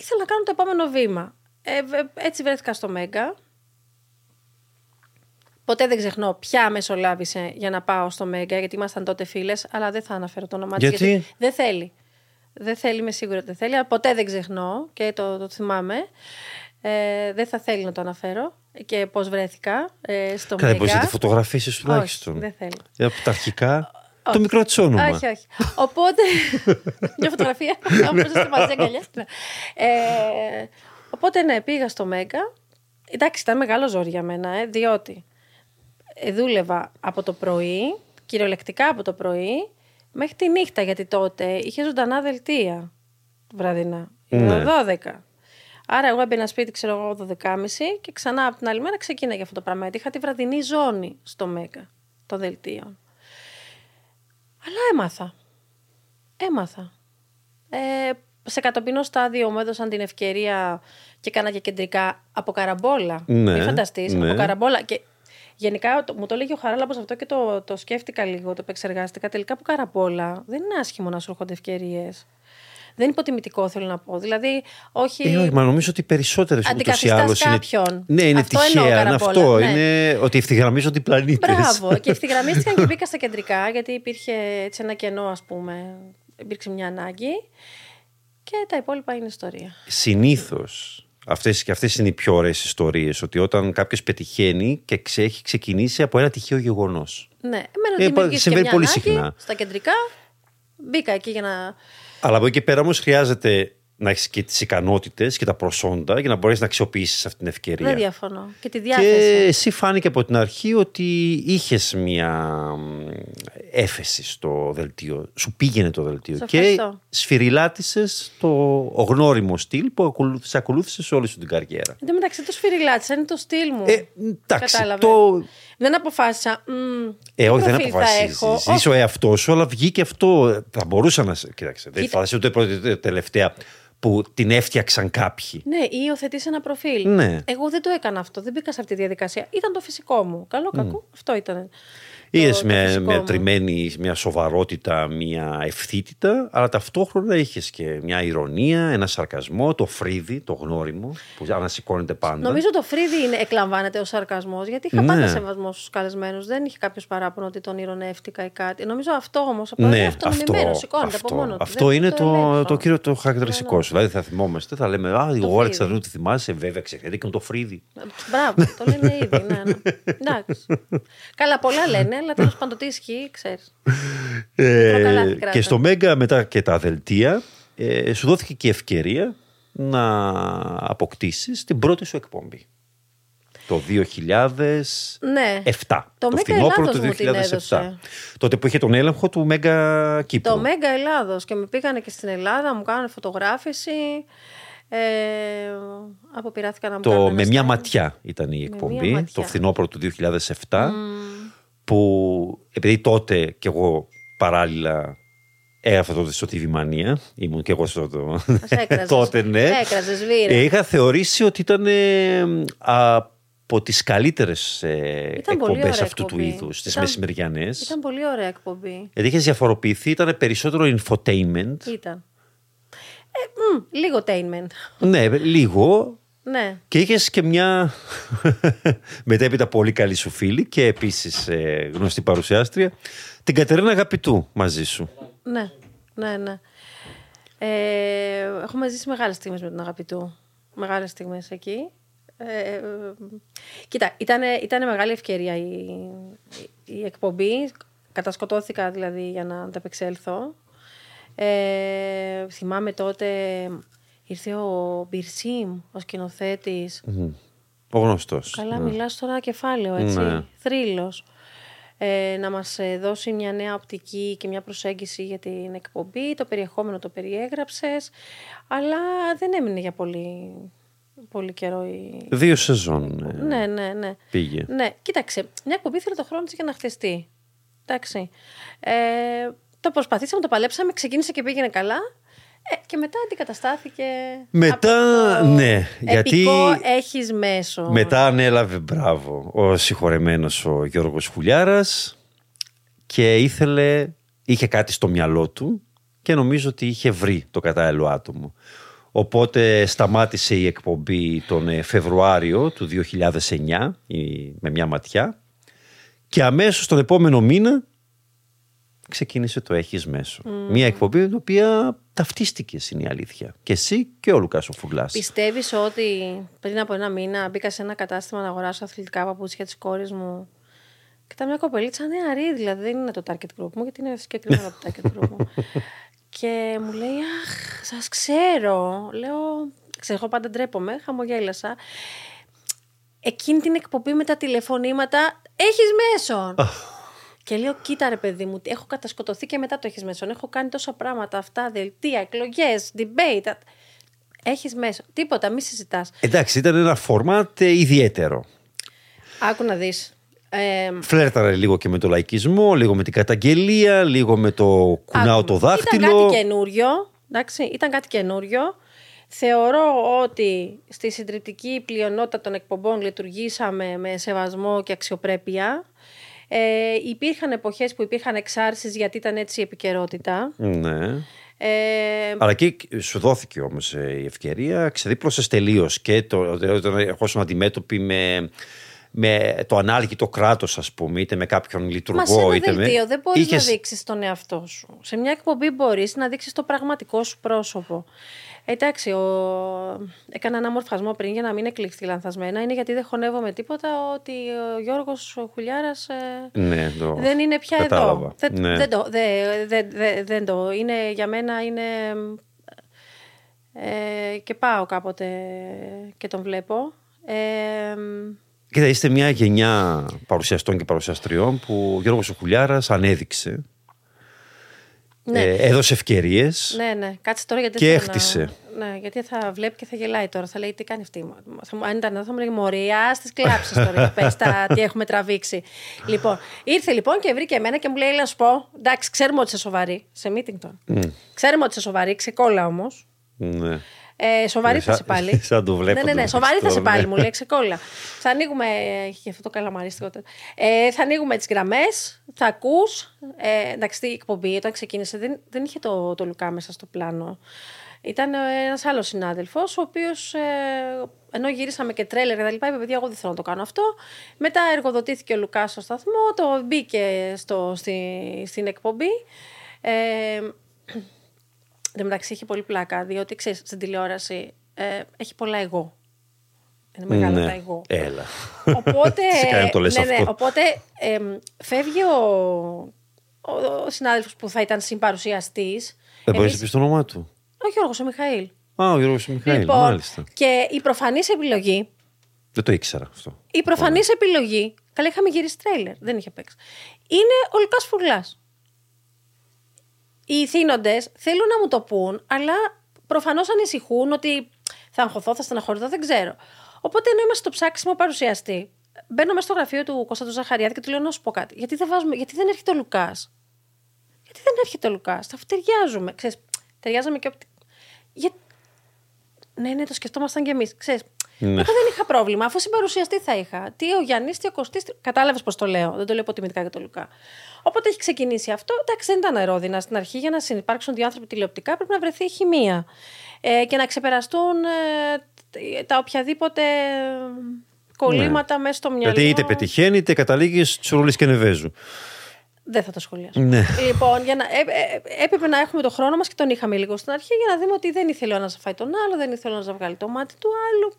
Speaker 2: ήθελα να κάνω το επόμενο βήμα. Ε, έτσι βρέθηκα στο Μέγκα. Ποτέ δεν ξεχνώ ποια μεσολάβησε για να πάω στο Μέγκα, γιατί ήμασταν τότε φίλες, αλλά δεν θα αναφέρω το όνομά της.
Speaker 1: Γιατί; γιατί
Speaker 2: δεν θέλει. Δεν θέλει, είμαι σίγουρη ότι δεν θέλει, αλλά ποτέ δεν ξεχνώ και το, το θυμάμαι. Ε, δεν θα θέλει να το αναφέρω και πώς βρέθηκα ε, στο Μέγκα.
Speaker 1: Καλά, μπορείς να τη φωτογραφίσεις τουλάχιστον.
Speaker 2: Όχι, δεν θέλει.
Speaker 1: Από τα αρχικά. Το μικρό της όνομα.
Speaker 2: Όχι, όχι. Οπότε. μια φωτογραφία. Όπως είστε μαζί αγκαλιάς. Ε, οπότε ναι, πήγα στο Μέγκα. Εντάξει, ήταν μεγάλο ζόρι για μένα, ε, διότι ε, δούλευα από το πρωί, κυριολεκτικά από το πρωί, μέχρι τη νύχτα, γιατί τότε είχε ζωντανά δελτία βραδινά.
Speaker 1: Ναι.
Speaker 2: 12. Άρα, εγώ έμπαινα σπίτι, ξέρω εγώ, 12.30 και ξανά από την άλλη μέρα ξεκίναγε αυτό το πράγμα. Γιατί είχα τη βραδινή ζώνη στο Μέγκα των δελτίων. Αλλά έμαθα. Έμαθα. Ε, σε κατοπινό στάδιο μου έδωσαν την ευκαιρία και έκανα και κεντρικά από καραμπόλα.
Speaker 1: Ναι,
Speaker 2: Μην φανταστείς,
Speaker 1: ναι.
Speaker 2: από καραμπόλα. Και γενικά το- μου το λέγει ο Χαράλαμπος αυτό και το, το σκέφτηκα λίγο, το επεξεργάστηκα. Τελικά από καραμπόλα δεν είναι άσχημο να σου έρχονται ευκαιρίες. Δεν είναι υποτιμητικό, θέλω να πω. Δηλαδή, όχι.
Speaker 1: Ε, όχι, μα νομίζω ότι περισσότερες ούτως ή
Speaker 2: Αντικαθιστάς
Speaker 1: άλλω είναι.
Speaker 2: κάποιον.
Speaker 1: Ναι, είναι
Speaker 2: Αυτό εννοώ,
Speaker 1: τυχαία. Είναι
Speaker 2: Καραμπόλα,
Speaker 1: αυτό.
Speaker 2: ναι.
Speaker 1: Είναι ότι ευθυγραμμίζονται οι πλανήτες.
Speaker 2: Μπράβο. και ευθυγραμμίστηκαν και μπήκα στα κεντρικά, γιατί υπήρχε έτσι ένα κενό, ας πούμε. Υπήρξε μια ανάγκη. Και τα υπόλοιπα είναι ιστορία.
Speaker 1: Συνήθως αυτές και αυτές είναι οι πιο ωραίες ιστορίες ότι όταν κάποιος πετυχαίνει και ξε- έχει ξεκινήσει από ένα τυχαίο γεγονός.
Speaker 2: Ναι, εμένα
Speaker 1: Ε,
Speaker 2: δημιουργήθηκε
Speaker 1: συμβαίνει
Speaker 2: μια
Speaker 1: πολύ
Speaker 2: ανάγκη
Speaker 1: συχνά.
Speaker 2: στα κεντρικά. Μπήκα εκεί για να.
Speaker 1: Αλλά από εκεί και πέρα όμως χρειάζεται να έχεις και τις ικανότητες και τα προσόντα για να μπορέσεις να αξιοποιήσεις αυτή την ευκαιρία.
Speaker 2: Δεν διαφωνώ. Και τη
Speaker 1: Και
Speaker 2: διάθεση.
Speaker 1: εσύ φάνηκε από την αρχή ότι είχες μια μ, έφεση στο δελτίο. Σου πήγαινε το δελτίο.
Speaker 2: Σε
Speaker 1: και
Speaker 2: ευχαριστώ.
Speaker 1: σφυριλάτησες το γνώριμο στυλ που ακολούθησε, ακολούθησε σε όλη σου την καριέρα.
Speaker 2: Εν τω μεταξύ το σφυριλάτησα, είναι το στυλ μου.
Speaker 1: Ε, εντάξει,
Speaker 2: Κατάλαβε.
Speaker 1: το...
Speaker 2: Δεν αποφάσισα. μ,
Speaker 1: Ε,
Speaker 2: τι
Speaker 1: όχι, δεν
Speaker 2: προφίλ θα έχω.
Speaker 1: αποφασίζεις. Είσαι ο εαυτό σου, αλλά βγήκε αυτό. Θα μπορούσα να. σε- Κοίταξε, δεν
Speaker 2: Κοίτα.
Speaker 1: θα είσαι ούτε πρώτη ούτε τελευταία που την έφτιαξαν κάποιοι.
Speaker 2: Ναι, ή υιοθετείς ένα προφίλ.
Speaker 1: Ναι.
Speaker 2: Εγώ δεν το έκανα αυτό. Δεν μπήκα σε αυτή τη διαδικασία. Ήταν το φυσικό μου. Καλό, κακό. Αυτό ήταν.
Speaker 1: Είδε
Speaker 2: το
Speaker 1: μια,
Speaker 2: φυσικό
Speaker 1: μια
Speaker 2: μου.
Speaker 1: τριμμένη, μια σοβαρότητα, μια ευθύτητα, αλλά ταυτόχρονα είχες και μια ηρωνία, ένα σαρκασμό, το φρύδι, το γνώριμο, που ανασηκώνεται πάντα.
Speaker 2: Νομίζω το φρύδι είναι, εκλαμβάνεται ως σαρκασμός, γιατί είχα
Speaker 1: Ναι.
Speaker 2: πάντα σεβασμό στους καλεσμένους. Δεν είχε κάποιος παράπονο ότι τον ηρωνεύτηκα ή κάτι. Νομίζω αυτό όμως.
Speaker 1: Ναι,
Speaker 2: αυτό,
Speaker 1: αυτό,
Speaker 2: σηκώνεται
Speaker 1: αυτό,
Speaker 2: από μόνο του.
Speaker 1: αυτό
Speaker 2: Δεν
Speaker 1: είναι το,
Speaker 2: ελέγχω.
Speaker 1: το κύριο το χαρακτηριστικό
Speaker 2: Ναι,
Speaker 1: σου. Δηλαδή θα θυμόμαστε, θα λέμε Α,
Speaker 2: φρύδι.
Speaker 1: ο Αλεξανδρού τη θυμάσαι, βέβαια, ξέρετε, και το φρύδι.
Speaker 2: Μπράβο, το λένε ήδη. Ναι, ναι. Εντάξει. Καλά, πολλά λένε, αλλά τέλος πάντων τι ισχύει, ξέρεις.
Speaker 1: Ε,
Speaker 2: Προκαλάθη κράτα.
Speaker 1: και στο Μέγκα μετά και τα δελτία ε, σου δόθηκε και η ευκαιρία να αποκτήσεις την πρώτη σου εκπομπή. Το 2007.
Speaker 2: Ναι.
Speaker 1: Το,
Speaker 2: Μέγκα
Speaker 1: φθινόπωρο
Speaker 2: Ελλάδος
Speaker 1: του
Speaker 2: μου την
Speaker 1: 2007.
Speaker 2: έδωσε.
Speaker 1: Τότε που είχε τον έλεγχο του Μέγκα Κύπρου.
Speaker 2: Το Μέγκα Ελλάδος και με πήγανε και στην Ελλάδα, μου κάνανε φωτογράφηση. Ε, αποπειράθηκα να μου
Speaker 1: Το
Speaker 2: κάνουν
Speaker 1: με
Speaker 2: ένα
Speaker 1: μια
Speaker 2: stand.
Speaker 1: ματιά ήταν η
Speaker 2: μια
Speaker 1: εκπομπή,
Speaker 2: ματιά.
Speaker 1: το φθινόπωρο του 2007, που επειδή τότε κι εγώ παράλληλα έγραφα τότε στο TV Mania, ήμουν κι εγώ στο το...
Speaker 2: Μας έκραζες.
Speaker 1: τότε ναι,
Speaker 2: Έκραζες, βίρε.
Speaker 1: Ε, είχα θεωρήσει ότι ήταν ε, από τις καλύτερες ε,
Speaker 2: Ήταν πολύ
Speaker 1: εκπομπές
Speaker 2: ωραία
Speaker 1: αυτού του
Speaker 2: εκπομπή.
Speaker 1: είδους, τις
Speaker 2: Ήταν-
Speaker 1: μεσημεριανές.
Speaker 2: Ήταν πολύ ωραία εκπομπή.
Speaker 1: Γιατί είχες διαφοροποιηθεί, ήταν περισσότερο infotainment.
Speaker 2: Ήταν. Ε, μ, λίγο tainment.
Speaker 1: ναι, λίγο,
Speaker 2: Ναι.
Speaker 1: Και είχες και μια μετέπειτα πολύ καλή σου φίλη και επίσης γνωστή παρουσιάστρια, την Κατερίνα Αγαπητού μαζί σου.
Speaker 2: Ναι, ναι, ναι. Ε, έχουμε ζήσει μεγάλες στιγμές με τον αγαπητού. Μεγάλες στιγμές εκεί. Ε, ε, κοίτα, ήταν, ήτανε μεγάλη ευκαιρία η, η, η εκπομπή. Κατασκοτώθηκα δηλαδή για να ανταπεξέλθω. Ε, θυμάμαι τότε ήρθε ο Μπιρσίμ, ο σκηνοθέτης.
Speaker 1: Ο γνωστός.
Speaker 2: Καλά, μιλάς τώρα κεφάλαιο, έτσι.
Speaker 1: Ναι.
Speaker 2: Θρύλος. Ε, να μας ε, δώσει μια νέα οπτική και μια προσέγγιση για την εκπομπή. Το περιεχόμενο το περιέγραψες. Αλλά δεν έμεινε για πολύ, πολύ καιρό. Η...
Speaker 1: Δύο σεζόν ε,
Speaker 2: Ναι, ναι, ναι.
Speaker 1: πήγε.
Speaker 2: Ναι, κοίταξε. Μια εκπομπή θέλει το χρόνο της για να χτιστεί. Εντάξει. Ε, το προσπαθήσαμε, το παλέψαμε, ξεκίνησε και πήγαινε καλά. Ε, και μετά αντικαταστάθηκε.
Speaker 1: Μετά,
Speaker 2: από το
Speaker 1: ναι, γιατί-
Speaker 2: Επικό έχεις μέσο.
Speaker 1: Μετά ανέλαβε, μπράβο, ο συγχωρεμένος ο Γιώργος Χουλιάρας και ήθελε, είχε κάτι στο μυαλό του και νομίζω ότι είχε βρει το κατάλληλο άτομο. Οπότε σταμάτησε η εκπομπή τον ε, Φεβρουάριο του 2009 η- με μια ματιά και αμέσως τον επόμενο μήνα ξεκίνησε το «Έχεις μέσο». Μια εκπομπή την οποία ταυτίστηκες είναι η αλήθεια. Και εσύ και ο Λουκάς ο Φουλάς.
Speaker 2: Πιστεύεις ότι πριν από ένα μήνα μπήκα σε ένα κατάστημα να αγοράσω αθλητικά παπούτσια της κόρης μου Και ήταν μια κοπελίτσα νεαρή, δηλαδή δεν είναι το target group μου, γιατί είναι συγκεκριμένο το target group μου. και μου λέει, Αχ, σας ξέρω. Λέω, ξέρω, εγώ πάντα ντρέπομαι, χαμογέλασα. Εκείνη την εκπομπή με τα τηλεφωνήματα έχεις μέσον. Και λέω, κοίτα ρε παιδί μου, έχω κατασκοτωθεί και μετά το έχεις μέσον. Έχω κάνει τόσα πράγματα αυτά, δελτία, εκλογές, debate. Έχεις μέσο. Τίποτα, μη συζητάς.
Speaker 1: Εντάξει, ήταν ένα φορμάτ ε, ιδιαίτερο.
Speaker 2: Άκου να δεις. Ε,
Speaker 1: Φλέρταρε λίγο και με το λαϊκισμό, λίγο με την καταγγελία, λίγο με το κουνάω το δάχτυλο.
Speaker 2: Ήταν κάτι καινούριο. Εντάξει, ήταν κάτι καινούριο. Θεωρώ ότι στη συντριπτική πλειονότητα των εκπομπών λειτουργήσαμε με σεβασμό και αξιοπρέπεια. Ε, υπήρχαν εποχές που υπήρχαν εξάρσεις γιατί ήταν έτσι η επικαιρότητα.
Speaker 1: Ναι.
Speaker 2: Ε,
Speaker 1: Αλλά εκεί σου δόθηκε όμως η ευκαιρία, ξεδίπλωσες τελείως και το, όταν ερχόσουν αντιμέτωποι με, με το ανάλγητο κράτος, ας πούμε, είτε με κάποιον
Speaker 2: Μα σε
Speaker 1: λειτουργό,
Speaker 2: ένα
Speaker 1: είτε με.
Speaker 2: δελτίο δεν μπορείς
Speaker 1: Είχες-
Speaker 2: να δείξεις τον εαυτό σου. Σε μια εκπομπή μπορείς να δείξεις το πραγματικό σου πρόσωπο. Εντάξει, ο... έκανα ένα μορφασμό πριν για να μην εκλειχθεί λανθασμένα. Είναι γιατί δεν χωνεύομαι τίποτα ότι ο Γιώργος Χουλιάρας ε,
Speaker 1: Ναι, το
Speaker 2: δεν είναι πια
Speaker 1: κατάλαβα.
Speaker 2: εδώ. Δεν,
Speaker 1: Ναι.
Speaker 2: δεν, το, δε- δε- δε- δεν το. Είναι, για μένα είναι... Ε, και πάω κάποτε και τον βλέπω. Ε,
Speaker 1: Κοίτα, είστε μια γενιά παρουσιαστών και παρουσιαστριών που ο Γιώργος Οχουλιάρας ανέδειξε.
Speaker 2: Ναι.
Speaker 1: Ε, έδωσε ευκαιρίες.
Speaker 2: Ναι, ναι. Κάτσε τώρα γιατί
Speaker 1: Και
Speaker 2: θέλω
Speaker 1: έχτισε.
Speaker 2: Να... Ναι, γιατί θα βλέπει και θα γελάει τώρα. Θα λέει τι κάνει αυτή. Θα μου- Αν ήταν εδώ, θα μου λέει Μωρία, στι κλάψεις τώρα. Πες τα τι έχουμε τραβήξει. λοιπόν, ήρθε λοιπόν και βρήκε εμένα και μου λέει: Έλα, να σου πω. Εντάξει, ξέρουμε ότι είσαι σοβαρή. Σε meeting τώρα. Ξέρουμε ότι είσαι σοβαρή. Ξεκόλα όμως.
Speaker 1: Ναι.
Speaker 2: Ε, σοβαρή
Speaker 1: Ναι,
Speaker 2: θα
Speaker 1: σαν-
Speaker 2: σε πάλι.
Speaker 1: σαν το βλέπω
Speaker 2: Ναι, ναι, ναι.
Speaker 1: το
Speaker 2: Σοβαρή θα σε
Speaker 1: τώρα,
Speaker 2: πάλι,
Speaker 1: ναι.
Speaker 2: μου λέει ξεκόλα. θα ανοίγουμε. Έχει και αυτό το καλαμαρίστικο. τώρα. Ε, θα ανοίγουμε τις γραμμές, θα ακούς. Ε, εντάξει, η εκπομπή όταν ξεκίνησε δεν, δεν είχε το, το Λουκά μέσα στο πλάνο. Ήταν ένας άλλος συνάδελφος, ο οποίος ε, ενώ γυρίσαμε και τρέλερ και τα λοιπά, είπε: Παιδιά, εγώ δεν θέλω να το κάνω αυτό. Μετά εργοδοτήθηκε ο Λουκάς στο σταθμό, το μπήκε στο, στη, στην εκπομπή. Ε, Εν τω μεταξύ έχει πολύ πλάκα, διότι ξέρεις, στην τηλεόραση ε, έχει πολλά εγώ. Είναι μεγάλα
Speaker 1: Ναι.
Speaker 2: τα εγώ.
Speaker 1: Έλα.
Speaker 2: Οπότε,
Speaker 1: Σε κάνει να το λες
Speaker 2: ναι, ναι,
Speaker 1: αυτό.
Speaker 2: οπότε εμ, φεύγει ο, ο, ο συνάδελφος που θα ήταν συμπαρουσιαστής.
Speaker 1: Δεν μπορεί να
Speaker 2: Εμείς-
Speaker 1: πει το όνομά του;
Speaker 2: Ο Γιώργος ο Μιχαήλ.
Speaker 1: Α, ο Γιώργος Μιχαήλ,
Speaker 2: λοιπόν,
Speaker 1: μάλιστα.
Speaker 2: και η προφανής επιλογή,
Speaker 1: Δεν το ήξερα αυτό.
Speaker 2: η προφανής επιλογή, καλά είχαμε γυρίσει τρέιλερ, δεν είχε παίξει, είναι ο Λουκάς Φουρλάς. Οι θύνοντες θέλουν να μου το πούν, αλλά προφανώς ανησυχούν ότι θα αγχωθώ, θα στεναχωρηθώ, δεν ξέρω. Οπότε ενώ είμαστε στο ψάξιμο παρουσιαστή, μπαίνω μέσα στο γραφείο του Κώστα του Ζαχαριάδη και του λέω να σου πω κάτι. Γιατί δεν, βάζουμε, γιατί δεν έρχεται ο Λουκάς; Γιατί δεν έρχεται ο Λουκάς; Αφού ταιριάζουμε. Ξέρεις, ταιριάζαμε και... οπτι- Για... Ναι, ναι, το σκεφτόμασταν κι εμείς. Ξέρεις,
Speaker 1: Ναι.
Speaker 2: Εγώ δεν είχα πρόβλημα, αφού συμπαρουσιαστή θα είχα; Τι ο Γιάννης, τι ο Κωστής. Κατάλαβες πώς το λέω. Δεν το λέω υποτιμητικά για τον Λουκά. Οπότε έχει ξεκινήσει αυτό. Εντάξει, δεν ήταν αερόδινα στην αρχή. Για να συνεπάρξουν δύο άνθρωποι τηλεοπτικά πρέπει να βρεθεί χημεία. Ε, και να ξεπεραστούν ε, τα οποιαδήποτε κολλήματα μέσα στο μυαλό.
Speaker 1: Γιατί είτε πετυχαίνει είτε καταλήγεις τσουρούλη και νεβέζου.
Speaker 2: Δεν θα το σχολιάσω.
Speaker 1: Ναι.
Speaker 2: Λοιπόν, για να, ε, ε, έπρεπε να έχουμε το χρόνο μας και τον είχαμε λίγο στην αρχή για να δούμε ότι δεν ήθελε ο ένας να φάει τον άλλο, δεν ήθελε ο ένας να βγάλει το μάτι του άλλου.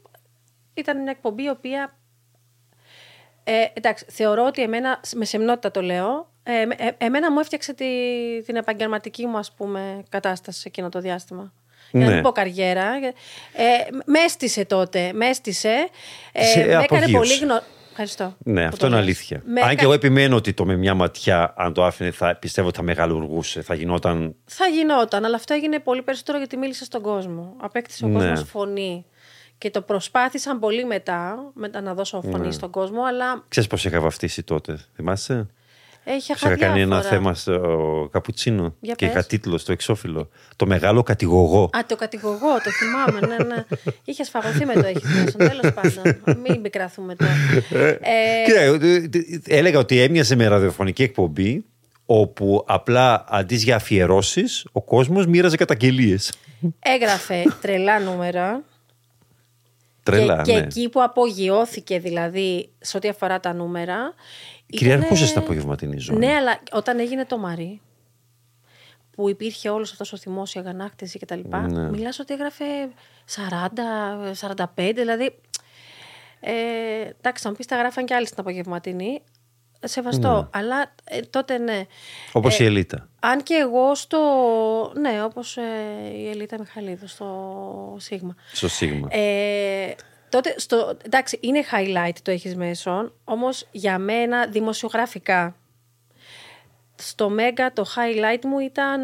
Speaker 2: Ήταν μια εκπομπή η οποία. Ε, εντάξει, θεωρώ ότι εμένα, με σεμνότητα το λέω, ε, ε, εμένα μου έφτιαξε τη, την επαγγελματική μου ας πούμε, κατάσταση σε εκείνο το διάστημα. Για να
Speaker 1: Ναι.
Speaker 2: μην πω καριέρα. Ε, με έστησε τότε, με έστησε. Ε,
Speaker 1: Σε
Speaker 2: με έκανε
Speaker 1: απογείωσε.
Speaker 2: πολύ γνω... Ευχαριστώ.
Speaker 1: Ναι,
Speaker 2: που
Speaker 1: αυτό
Speaker 2: το
Speaker 1: είναι
Speaker 2: λες.
Speaker 1: αλήθεια.
Speaker 2: Με
Speaker 1: Αν
Speaker 2: έκα-
Speaker 1: και εγώ επιμένω ότι το με μια ματιά, αν το άφηνε, θα πιστεύω ότι θα μεγαλουργούσε. Θα γινόταν.
Speaker 2: Θα γινόταν, αλλά αυτό έγινε πολύ περισσότερο γιατί μίλησε στον κόσμο. Απέκτησε ο
Speaker 1: Ναι.
Speaker 2: κόσμος φωνή. Και το προσπάθησαν πολύ μετά, μετά να δώσω φωνή
Speaker 1: Ναι.
Speaker 2: στον κόσμο, αλλά
Speaker 1: Ξέρεις πώς είχα βαφτίσει τότε, θυμάσαι;
Speaker 2: Έχει
Speaker 1: Σου είχα κάνει ένα
Speaker 2: διάφορα.
Speaker 1: θέμα στο καπουτσίνο
Speaker 2: Για
Speaker 1: και
Speaker 2: πες.
Speaker 1: είχα τίτλο στο εξώφυλλο. Το μεγάλο κατηγογό.
Speaker 2: Α, το κατηγογό, το θυμάμαι, ναι, ναι. Είχε σφαγωθεί με το έχεις μέσα. Τέλος πάντων. Μην πικραθούμε τώρα. ε,
Speaker 1: Κοίτα, ε, ε, έλεγα ότι έμοιαζε με ραδιοφωνική εκπομπή όπου απλά αντί για αφιερώσεις, ο κόσμος μοίραζε καταγγελίες.
Speaker 2: έγραφε τρελά νούμερα.
Speaker 1: Τρελά,
Speaker 2: και,
Speaker 1: ναι.
Speaker 2: και εκεί που απογειώθηκε δηλαδή σε ό,τι αφορά τα νούμερα.
Speaker 1: Κυριαρχούσε
Speaker 2: ήτανε-
Speaker 1: στην απογευματινή ζωή.
Speaker 2: Ναι, αλλά όταν έγινε το Μαρί, που υπήρχε όλος αυτός ο θυμός, η αγανάκτηση κτλ.
Speaker 1: Ναι.
Speaker 2: Μιλάς ότι έγραφε 40, 45, δηλαδή. Ε, εντάξει, θα μου πεις τα γράφαν και άλλοι στην απογευματινή. Σεβαστό. Αλλά ε, τότε ναι.
Speaker 1: Όπως
Speaker 2: Ε,
Speaker 1: η Ελίτα.
Speaker 2: Αν και εγώ στο. Ναι, όπως η Ελίτα Μιχαλίδου στο Σίγμα.
Speaker 1: Στο Σίγμα.
Speaker 2: Ε, τότε, στο, εντάξει, είναι highlight το έχεις μέσον, όμως για μένα δημοσιογραφικά, στο Μέγκα το highlight μου ήταν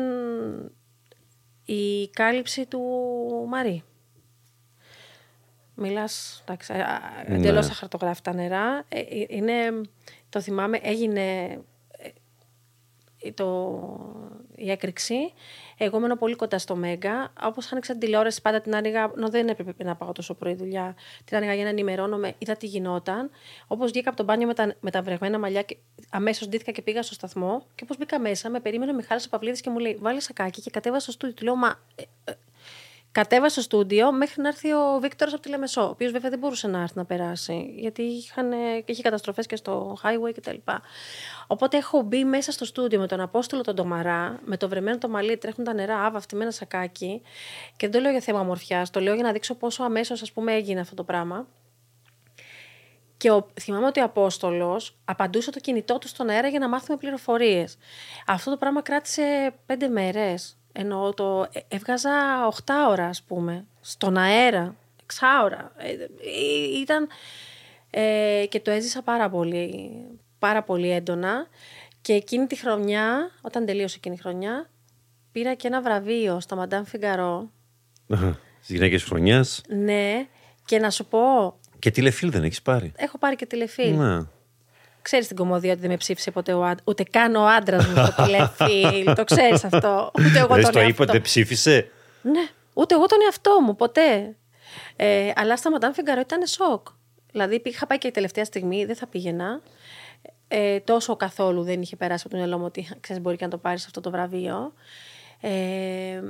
Speaker 2: η κάλυψη του Μαρή. Μιλάς, εντάξει,
Speaker 1: Ναι.
Speaker 2: εντελώς αχαρτογράφητα νερά. Ε, ε, είναι, το θυμάμαι, έγινε ε, το, η έκρηξη. Εγώ μένω πολύ κοντά στο Μέγκα. Όπως άνοιξα την τηλεόραση, πάντα την άνοιγα. Ενώ δεν έπρεπε να πάω τόσο πρωί δουλειά. Την άνοιγα για να ενημερώνομαι, είδα τι γινόταν. Όπως βγήκα από το μπάνιο με τα, με τα βρεγμένα μαλλιά, και αμέσως ντύθηκα και πήγα στο σταθμό. Και όπως μπήκα μέσα, με περίμενε ο Μιχάλης Παυλίδης και μου λέει: Βάλει σακάκι και κατέβα στο στούντιο. Του λέω: Μα. Ε, ε, Κατέβα στο στούντιο μέχρι να έρθει ο Βίκτορας από τη Λεμεσό, ο οποίος βέβαια δεν μπορούσε να έρθει να περάσει, γιατί είχαν, ε, είχε καταστροφές και στο highway κτλ. Οπότε έχω μπει μέσα στο στούντιο με τον Απόστολο τον Τομαρά, με το βρεμένο το μαλλί, τρέχουν τα νερά, άβα, αυτή με ένα σακάκι. Και δεν το λέω για θέμα ομορφιάς, το λέω για να δείξω πόσο αμέσως ας πούμε έγινε αυτό το πράγμα. Και ο, θυμάμαι ότι ο Απόστολος απαντούσε το κινητό του στον αέρα για να μάθουμε πληροφορίες. Αυτό το πράγμα κράτησε πέντε μέρες. Ενώ το ε, έβγαζα 8 ώρα, ας πούμε, στον αέρα, 6 ώρα. Ε, ε, ήταν... Ε, και το έζησα πάρα πολύ, πάρα πολύ έντονα. Και εκείνη τη χρονιά, όταν τελείωσε εκείνη η χρονιά, πήρα και ένα βραβείο στα Μαντάμ Φιγκαρό.
Speaker 1: Στις γυναίκες χρονιάς.
Speaker 2: Ναι, και να σου πω,
Speaker 1: Και τηλεφίλ δεν έχεις πάρει;
Speaker 2: έχω πάρει και τηλεφίλ.
Speaker 1: Να.
Speaker 2: Ξέρεις την κομμωδία ότι δεν με ψήφισε ποτέ ο άντρας, ούτε καν ο άντρας μου στο τηλεφίλ. το ξέρεις αυτό. Ούτε εγώ
Speaker 1: Δεν
Speaker 2: τον
Speaker 1: το είπε
Speaker 2: εαυτό.
Speaker 1: ότι δεν ψήφισε;
Speaker 2: Ναι, ούτε εγώ τον εαυτό μου, ποτέ. Ε, αλλά στα Μαντάμ Φιγκαρό ήταν σοκ. Δηλαδή είχα πάει και η τελευταία στιγμή, δεν θα πήγαινα. Ε, τόσο καθόλου δεν είχε περάσει από το μυαλό μου ότι ξέρεις, μπορεί και να το πάρεις αυτό το βραβείο. Ε,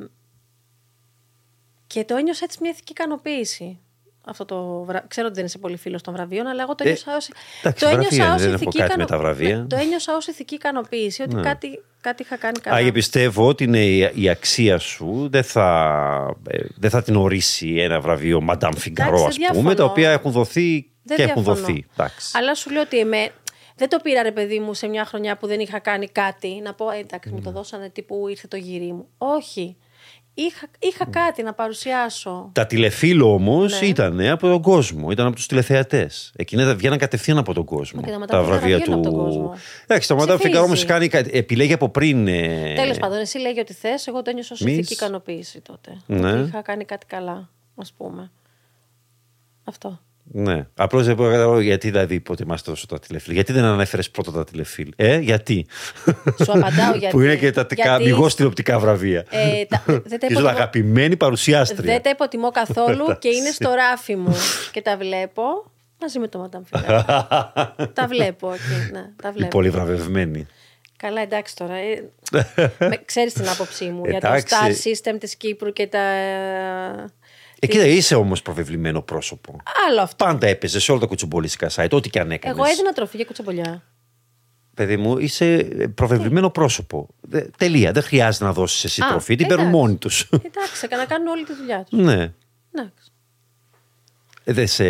Speaker 2: και το ένιωσα έτσι μια ηθική ικανοποίηση. Αυτό το βρα... Ξέρω ότι δεν είσαι πολύ φίλος των βραβείων, αλλά εγώ το
Speaker 1: Ε,
Speaker 2: ένιωσα ως...
Speaker 1: εντάξει,
Speaker 2: το
Speaker 1: βραβεία
Speaker 2: ένιωσα ως
Speaker 1: δεν έχω
Speaker 2: ηθική
Speaker 1: κάτι με
Speaker 2: ικανο-
Speaker 1: τα βραβεία.
Speaker 2: Ναι, το ένιωσα ως ηθική ικανοποίηση, ότι κάτι, κάτι είχα κάνει καλά.
Speaker 1: Άγια πιστεύω ότι είναι η, η αξία σου δεν θα, ε, δεν θα την ορίσει ένα βραβείο Madame Figaro,
Speaker 2: δεν
Speaker 1: ας πούμε,
Speaker 2: διαφωνώ.
Speaker 1: τα οποία έχουν δοθεί
Speaker 2: Δεν
Speaker 1: και έχουν
Speaker 2: διαφωνώ.
Speaker 1: δοθεί. Εντάξει.
Speaker 2: Αλλά σου λέω ότι εμέ... δεν το πήρα ρε παιδί μου σε μια χρονιά που δεν είχα κάνει κάτι. Να πω, ε, εντάξει, μου το δώσανε τύπου ήρθε το γυρί μου. Όχι. Είχα, είχα κάτι να παρουσιάσω.
Speaker 1: Τα τηλεφίλ όμως
Speaker 2: Ναι.
Speaker 1: ήταν από τον κόσμο, ήταν από τους τηλεθεατές. Εκείνα βγαίναν κατευθείαν από τον κόσμο.
Speaker 2: Μα και τα Madame
Speaker 1: τα
Speaker 2: Figaro
Speaker 1: βραβεία
Speaker 2: βγαίνουν
Speaker 1: του.
Speaker 2: από τον κόσμο.
Speaker 1: Εντάξει, το Madame
Speaker 2: Ψηφίζεις.
Speaker 1: Figaro όμως κάνει. κάτι- Επιλέγει από πριν. ε,
Speaker 2: Τέλος πάντων, εσύ λέγει ότι θες, εγώ το ένιωσα ω
Speaker 1: Εμείς-
Speaker 2: ηθική ικανοποίηση τότε.
Speaker 1: Ναι.
Speaker 2: Ότι είχα κάνει κάτι καλά, ας πούμε. Αυτό.
Speaker 1: Ναι. Απλώς δεν μπορώ να καταλάβω γιατί δηλαδή υποτιμάστε τόσο τα τηλεφίλ. Γιατί δεν ανέφερες πρώτα τα τηλεφίλ. Ε, γιατί;
Speaker 2: Σου απαντάω γιατί.
Speaker 1: Που είναι και τα
Speaker 2: Γιατί,
Speaker 1: αμυγός τηλεοπτικά βραβεία.
Speaker 2: ε, τα- δεν τα
Speaker 1: Ίσως
Speaker 2: υποτιμώ-
Speaker 1: αγαπημένη παρουσιάστρια.
Speaker 2: Δεν τα υποτιμώ καθόλου και είναι στο ράφι μου. και τα βλέπω μαζί με το Madame Figaro. τα βλέπω εκεί. Ναι, τα
Speaker 1: Η
Speaker 2: βλέπω.
Speaker 1: πολύ βραβευμένη.
Speaker 2: Καλά, εντάξει τώρα. Ε, με, ξέρεις την άποψή μου για το
Speaker 1: Εντάξει.
Speaker 2: star system της Κύπρου και τα...
Speaker 1: Ε, κοίτα, είσαι όμως προβεβλημένο πρόσωπο.
Speaker 2: Άλλο αυτό.
Speaker 1: Πάντα έπαιζες σε όλα τα κουτσομπολιστικά site, ό,τι και αν έκανες.
Speaker 2: Εγώ έδινα τροφή για κουτσομπολιά.
Speaker 1: Παιδί μου, είσαι προβεβλημένο πρόσωπο. Δε- τελεία. Δεν χρειάζεται να δώσεις εσύ
Speaker 2: Α,
Speaker 1: τροφή. Την παίρνουν
Speaker 2: εντάξει.
Speaker 1: μόνοι τους.
Speaker 2: Εντάξει, να κάνουν όλη τη δουλειά τους.
Speaker 1: ναι.
Speaker 2: Εντάξει.
Speaker 1: Ε, Δεν σε.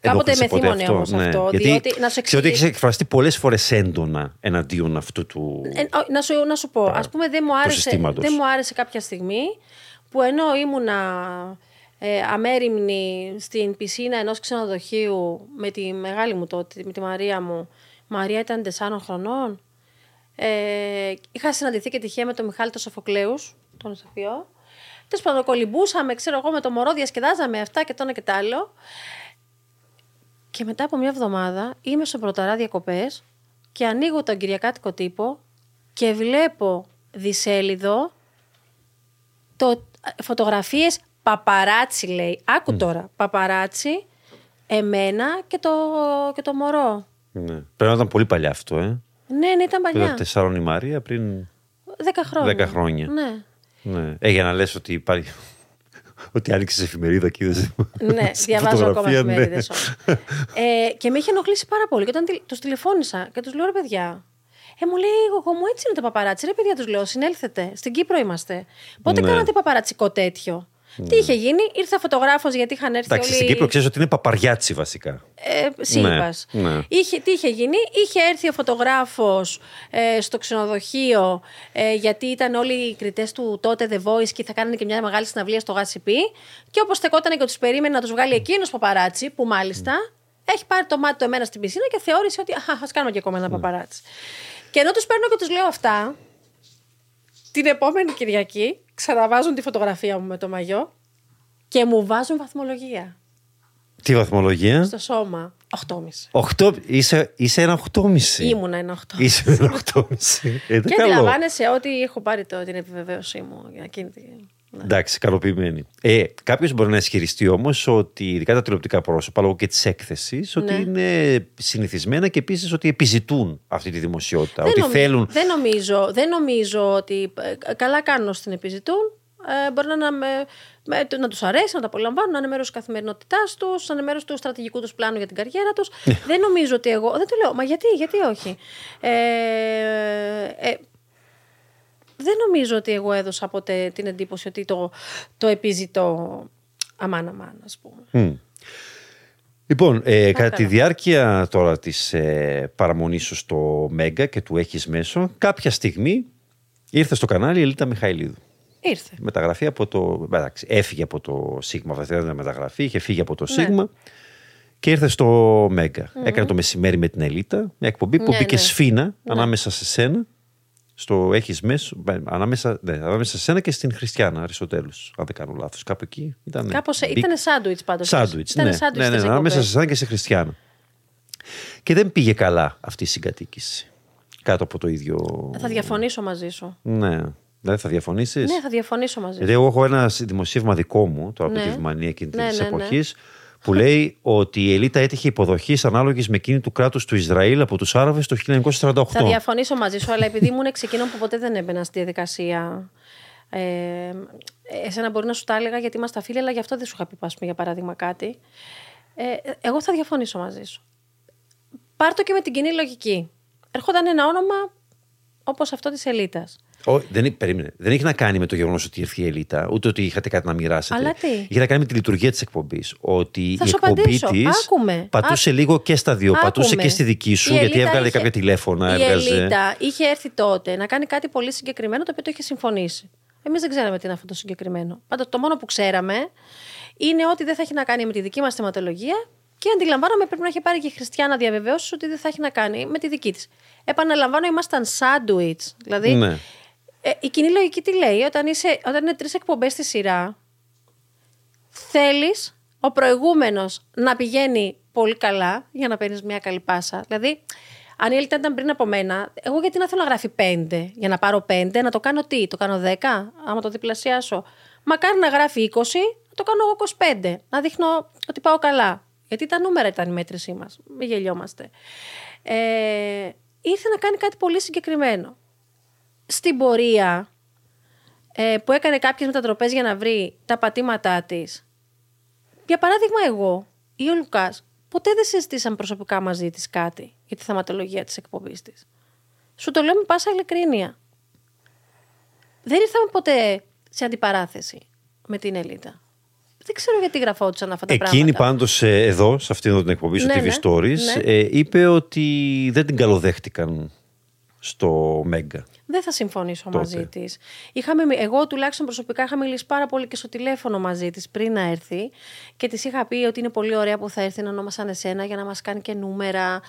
Speaker 2: Κάποτε
Speaker 1: ενόχλησε
Speaker 2: με
Speaker 1: ποτέ
Speaker 2: θύμωνε
Speaker 1: αυτό,
Speaker 2: όμως
Speaker 1: ναι.
Speaker 2: αυτό,
Speaker 1: Γιατί
Speaker 2: διότι, να σου
Speaker 1: ξέρω ότι
Speaker 2: εξηγήσω-
Speaker 1: έχει εκφραστεί πολλές φορές έντονα εναντίον αυτού του.
Speaker 2: Ε, ό, να, σου, να σου πω, ας πούμε δεν μου, άρεσε,
Speaker 1: συστήματος.
Speaker 2: δεν μου άρεσε κάποια στιγμή που ενώ ήμουνα ε, αμέριμνη στην πισίνα ενός ξενοδοχείου με τη μεγάλη μου τότε, με τη Μαρία μου, Μαρία ήταν 4 χρονών, ε, είχα συναντηθεί και τυχαία με τον Μιχάλη τον Σοφοκλέους, τον ηθοποιό, Τέλος πάντων, κολυμπούσαμε, ξέρω εγώ, με το μωρό, διασκεδάζαμε αυτά και το ένα και το άλλο. Και μετά από μια εβδομάδα είμαι στο Πρωταρά διακοπές και ανοίγω τον Κυριακάτικο τύπο και βλέπω δισέλιδο το, φωτογραφίες παπαράτσι λέει. Άκου τώρα, παπαράτσι, εμένα και το, και το μωρό.
Speaker 1: Ναι. Πρέπει να ήταν πολύ παλιά αυτό, ε.
Speaker 2: Ναι, ναι, ήταν παλιά.
Speaker 1: Ήταν τεσσάρων η Μαρία πριν.
Speaker 2: Δέκα χρόνια.
Speaker 1: Δέκα χρόνια.
Speaker 2: Ναι.
Speaker 1: Ναι. Ε, για να λες ότι υπάρχει. ότι άνοιξε εφημερίδα και είδες
Speaker 2: Ναι,
Speaker 1: σε
Speaker 2: διαβάζω ακόμα
Speaker 1: φωτογραφία, ναι.
Speaker 2: εφημερίδες. ε, και με είχε ενοχλήσει πάρα πολύ. Και όταν τους τηλεφώνησα και τους λέω ρε παιδιά. Ε, μου λέει, εγώ μου έτσι είναι το παπαράτσι. Ρε παιδιά, τους λέω, συνέλθετε. Στην Κύπρο είμαστε. Πότε
Speaker 1: Ναι.
Speaker 2: κάνατε παπαρατσικό τέτοιο; Τι είχε γίνει, ήρθε φωτογράφος γιατί είχαν έρθει
Speaker 1: Εντάξει,
Speaker 2: όλοι.
Speaker 1: στην Κύπρο ξέρεις ότι είναι παπαριάτσι βασικά.
Speaker 2: Ε, σύμπας.
Speaker 1: Ναι, ναι.
Speaker 2: Είχε, τι είχε γίνει, είχε έρθει ο φωτογράφος ε, στο ξενοδοχείο ε, γιατί ήταν όλοι οι κριτές του τότε The Voice και θα κάνανε και μια μεγάλη συναυλία στο GCP και όπως στεκότανε και τους περίμενε να τους βγάλει εκείνος παπαράτσι που μάλιστα έχει πάρει το μάτι του εμένα στην πισίνα και θεώρησε ότι α, ας κάνουμε και ακόμα ένα παπαράτσι. Και ενώ τους παίρνω και τους λέω αυτά, την επόμενη Κυριακή ξαναβάζουν τη φωτογραφία μου με το μαγιό και μου βάζουν βαθμολογία
Speaker 1: Τι βαθμολογία;
Speaker 2: στο σώμα. 8,5.
Speaker 1: 8, είσαι, είσαι ένα 8,5.
Speaker 2: Ήμουνα ένα 8.
Speaker 1: Είσαι ένα 8,5. Ε, δεν
Speaker 2: Και
Speaker 1: καλό.
Speaker 2: αντιλαμβάνεσαι ότι έχω πάρει το, την επιβεβαίωσή μου για εκείνη τη. Ναι.
Speaker 1: Εντάξει, καλοποιημένη. Ε, Κάποιος μπορεί να ισχυριστεί όμως ότι ειδικά τα τηλεοπτικά πρόσωπα λόγω και της έκθεσης ότι
Speaker 2: Ναι.
Speaker 1: είναι συνηθισμένα και επίσης ότι επιζητούν αυτή τη δημοσιότητα.
Speaker 2: Δεν,
Speaker 1: ότι
Speaker 2: νομι-
Speaker 1: θέλουν.
Speaker 2: δεν, νομίζω, δεν νομίζω ότι ε, καλά κάνουν ώστε την επιζητούν. Ε, μπορεί να, είναι με, με, να τους αρέσει, να τα απολαμβάνουν, να είναι μέρος της καθημερινότητάς τους, να είναι μέρος του στρατηγικού τους πλάνου για την καριέρα τους. δεν νομίζω ότι εγώ. Δεν το λέω. Μα γιατί, γιατί όχι. Ε, ε, δεν νομίζω ότι εγώ έδωσα ποτέ την εντύπωση ότι το, το επιζητώ αμάν αμάν, ας πούμε.
Speaker 1: Μμ. Λοιπόν, ε, κατά
Speaker 2: καλά.
Speaker 1: τη διάρκεια τώρα της ε, παραμονής σου στο Μέγκα και του έχεις μέσο, κάποια στιγμή ήρθε στο κανάλι η Ελίτα Μιχαηλίδου.
Speaker 2: Ήρθε.
Speaker 1: Μεταγραφή από το. Εντάξει, έφυγε από το Σίγμα, αυτή δεν ήταν μεταγραφή, είχε φύγει από το
Speaker 2: Ναι.
Speaker 1: Σίγμα και ήρθε στο Μέγκα. Έκανε το μεσημέρι με την Ελίτα, μια εκπομπή που
Speaker 2: Ναι,
Speaker 1: μπήκε
Speaker 2: ναι.
Speaker 1: σφίνα ανάμεσα σε σένα. Στο έχεις μέσο, ανάμεσα, ναι, ανάμεσα σε σένα και στην Χριστιανά Αριστοτέλους, αν δεν κάνω λάθος. Κάπου εκεί ήταν.
Speaker 2: Κάπως, ήταν σάντουιτς πάντως.
Speaker 1: Σάντουιτς,
Speaker 2: Ήταν
Speaker 1: ναι.
Speaker 2: σάντουιτς
Speaker 1: ναι, ναι,
Speaker 2: στις
Speaker 1: ναι, ανάμεσα σε
Speaker 2: εκπομπές.
Speaker 1: εσένα και σε Χριστιανά. Και δεν πήγε καλά αυτή η συγκατοίκηση. Κάτω από το ίδιο.
Speaker 2: Θα διαφωνήσω μαζί σου.
Speaker 1: Ναι. Δηλαδή θα διαφωνήσεις;
Speaker 2: Ναι, θα διαφωνήσω μαζί σου.
Speaker 1: Γιατί εγώ έχω ένα δημοσίευμα δικό μου, τώρα από
Speaker 2: Ναι.
Speaker 1: τη Βυμανία εκείνη
Speaker 2: Ναι,
Speaker 1: της
Speaker 2: ναι, ναι.
Speaker 1: Εποχή, που λέει ότι η Ελίτα έτυχε υποδοχής ανάλογης με εκείνη του κράτους του Ισραήλ από τους Άραβες το 1948.
Speaker 2: Θα διαφωνήσω μαζί σου, αλλά επειδή ήμουν εξ εκείνων που ποτέ δεν έμπαινα στη διαδικασία. Ε, εσένα μπορεί να σου τα έλεγα γιατί είμαστε φίλοι, αλλά γι' αυτό δεν σου είχα πει, ας πούμε, για παράδειγμα, κάτι. Ε, εγώ θα διαφωνήσω μαζί σου. Πάρ' το και με την κοινή λογική. Ερχόταν ένα όνομα όπως αυτό της Ελίτας.
Speaker 1: Ω, δεν, εί- περίμενε. δεν έχει να κάνει με το γεγονός ότι ήρθε η Ελίτα, ούτε ότι είχατε κάτι να μοιράσετε.
Speaker 2: Αλλά τι;
Speaker 1: Είχε να κάνει με τη λειτουργία της εκπομπής. Ότι
Speaker 2: Θα
Speaker 1: η
Speaker 2: σου
Speaker 1: εκπομπή
Speaker 2: απαντήσω.
Speaker 1: της
Speaker 2: Άκουμε.
Speaker 1: πατούσε λίγο και στα δύο. Πατούσε
Speaker 2: Άκουμε.
Speaker 1: και στη δική σου,
Speaker 2: Η
Speaker 1: γιατί
Speaker 2: Ελίτα
Speaker 1: έβγαλε
Speaker 2: είχε-
Speaker 1: κάποια τηλέφωνα.
Speaker 2: Η
Speaker 1: έβγαζε...
Speaker 2: Ελίτα είχε έρθει τότε να κάνει κάτι πολύ συγκεκριμένο το οποίο το είχε συμφωνήσει. Εμείς δεν ξέραμε τι είναι αυτό το συγκεκριμένο. Πάντως το μόνο που ξέραμε είναι ότι δεν θα έχει να κάνει με τη δική μας θεματολογία και αντιλαμβάνομαι πρέπει να έχει πάρει και η Χριστιανά διαβεβαίωση ότι δεν θα έχει να κάνει με τη δική της. Επαναλαμβάνω, ήμασταν σάντουιτ. Δηλαδή,
Speaker 1: Ναι.
Speaker 2: Ε, η κοινή λογική τι λέει, όταν, είσαι, όταν είναι τρεις εκπομπές στη σειρά, θέλεις ο προηγούμενος να πηγαίνει πολύ καλά για να παίρνεις μια καλή πάσα. Δηλαδή, αν η Ελίτα ήταν πριν από μένα, εγώ γιατί να θέλω να γράφει 5 για να πάρω 5, να το κάνω τι, το κάνω 10, άμα το διπλασιάσω. Μακάρι να γράφει 20, να το κάνω εγώ 25, να δείχνω ότι πάω καλά. Γιατί τα νούμερα ήταν η μέτρησή μας. Μην γελιόμαστε. Ε, ήρθε να κάνει κάτι πολύ συγκεκριμένο. Στην πορεία ε, που έκανε κάποιες μετατροπές για να βρει τα πατήματά της. Για παράδειγμα εγώ ή ο Λουκάς ποτέ δεν συζητήσαμε προσωπικά μαζί της κάτι για τη θεματολογία της εκπομπής της. Σου το λέω με πάσα ειλικρίνεια. Δεν ήρθαμε ποτέ σε αντιπαράθεση με την Ελίτα. Δεν ξέρω γιατί γραφόντουσαν αυτά τα
Speaker 1: Εκείνη
Speaker 2: πράγματα.
Speaker 1: πάντως εδώ, σε αυτήν εδώ την εκπομπή, στο
Speaker 2: Ναι,
Speaker 1: TV
Speaker 2: ναι,
Speaker 1: Stories,
Speaker 2: ναι.
Speaker 1: ε, είπε ότι δεν την καλοδέχτηκαν στο Μέγκα.
Speaker 2: Δεν θα συμφωνήσω
Speaker 1: Τότε.
Speaker 2: μαζί της. Εγώ τουλάχιστον προσωπικά είχα μιλήσει πάρα πολύ και στο τηλέφωνο μαζί της πριν να έρθει και της είχα πει ότι είναι πολύ ωραία που θα έρθει να ονόμασαν εσένα για να μας κάνει και νούμερα.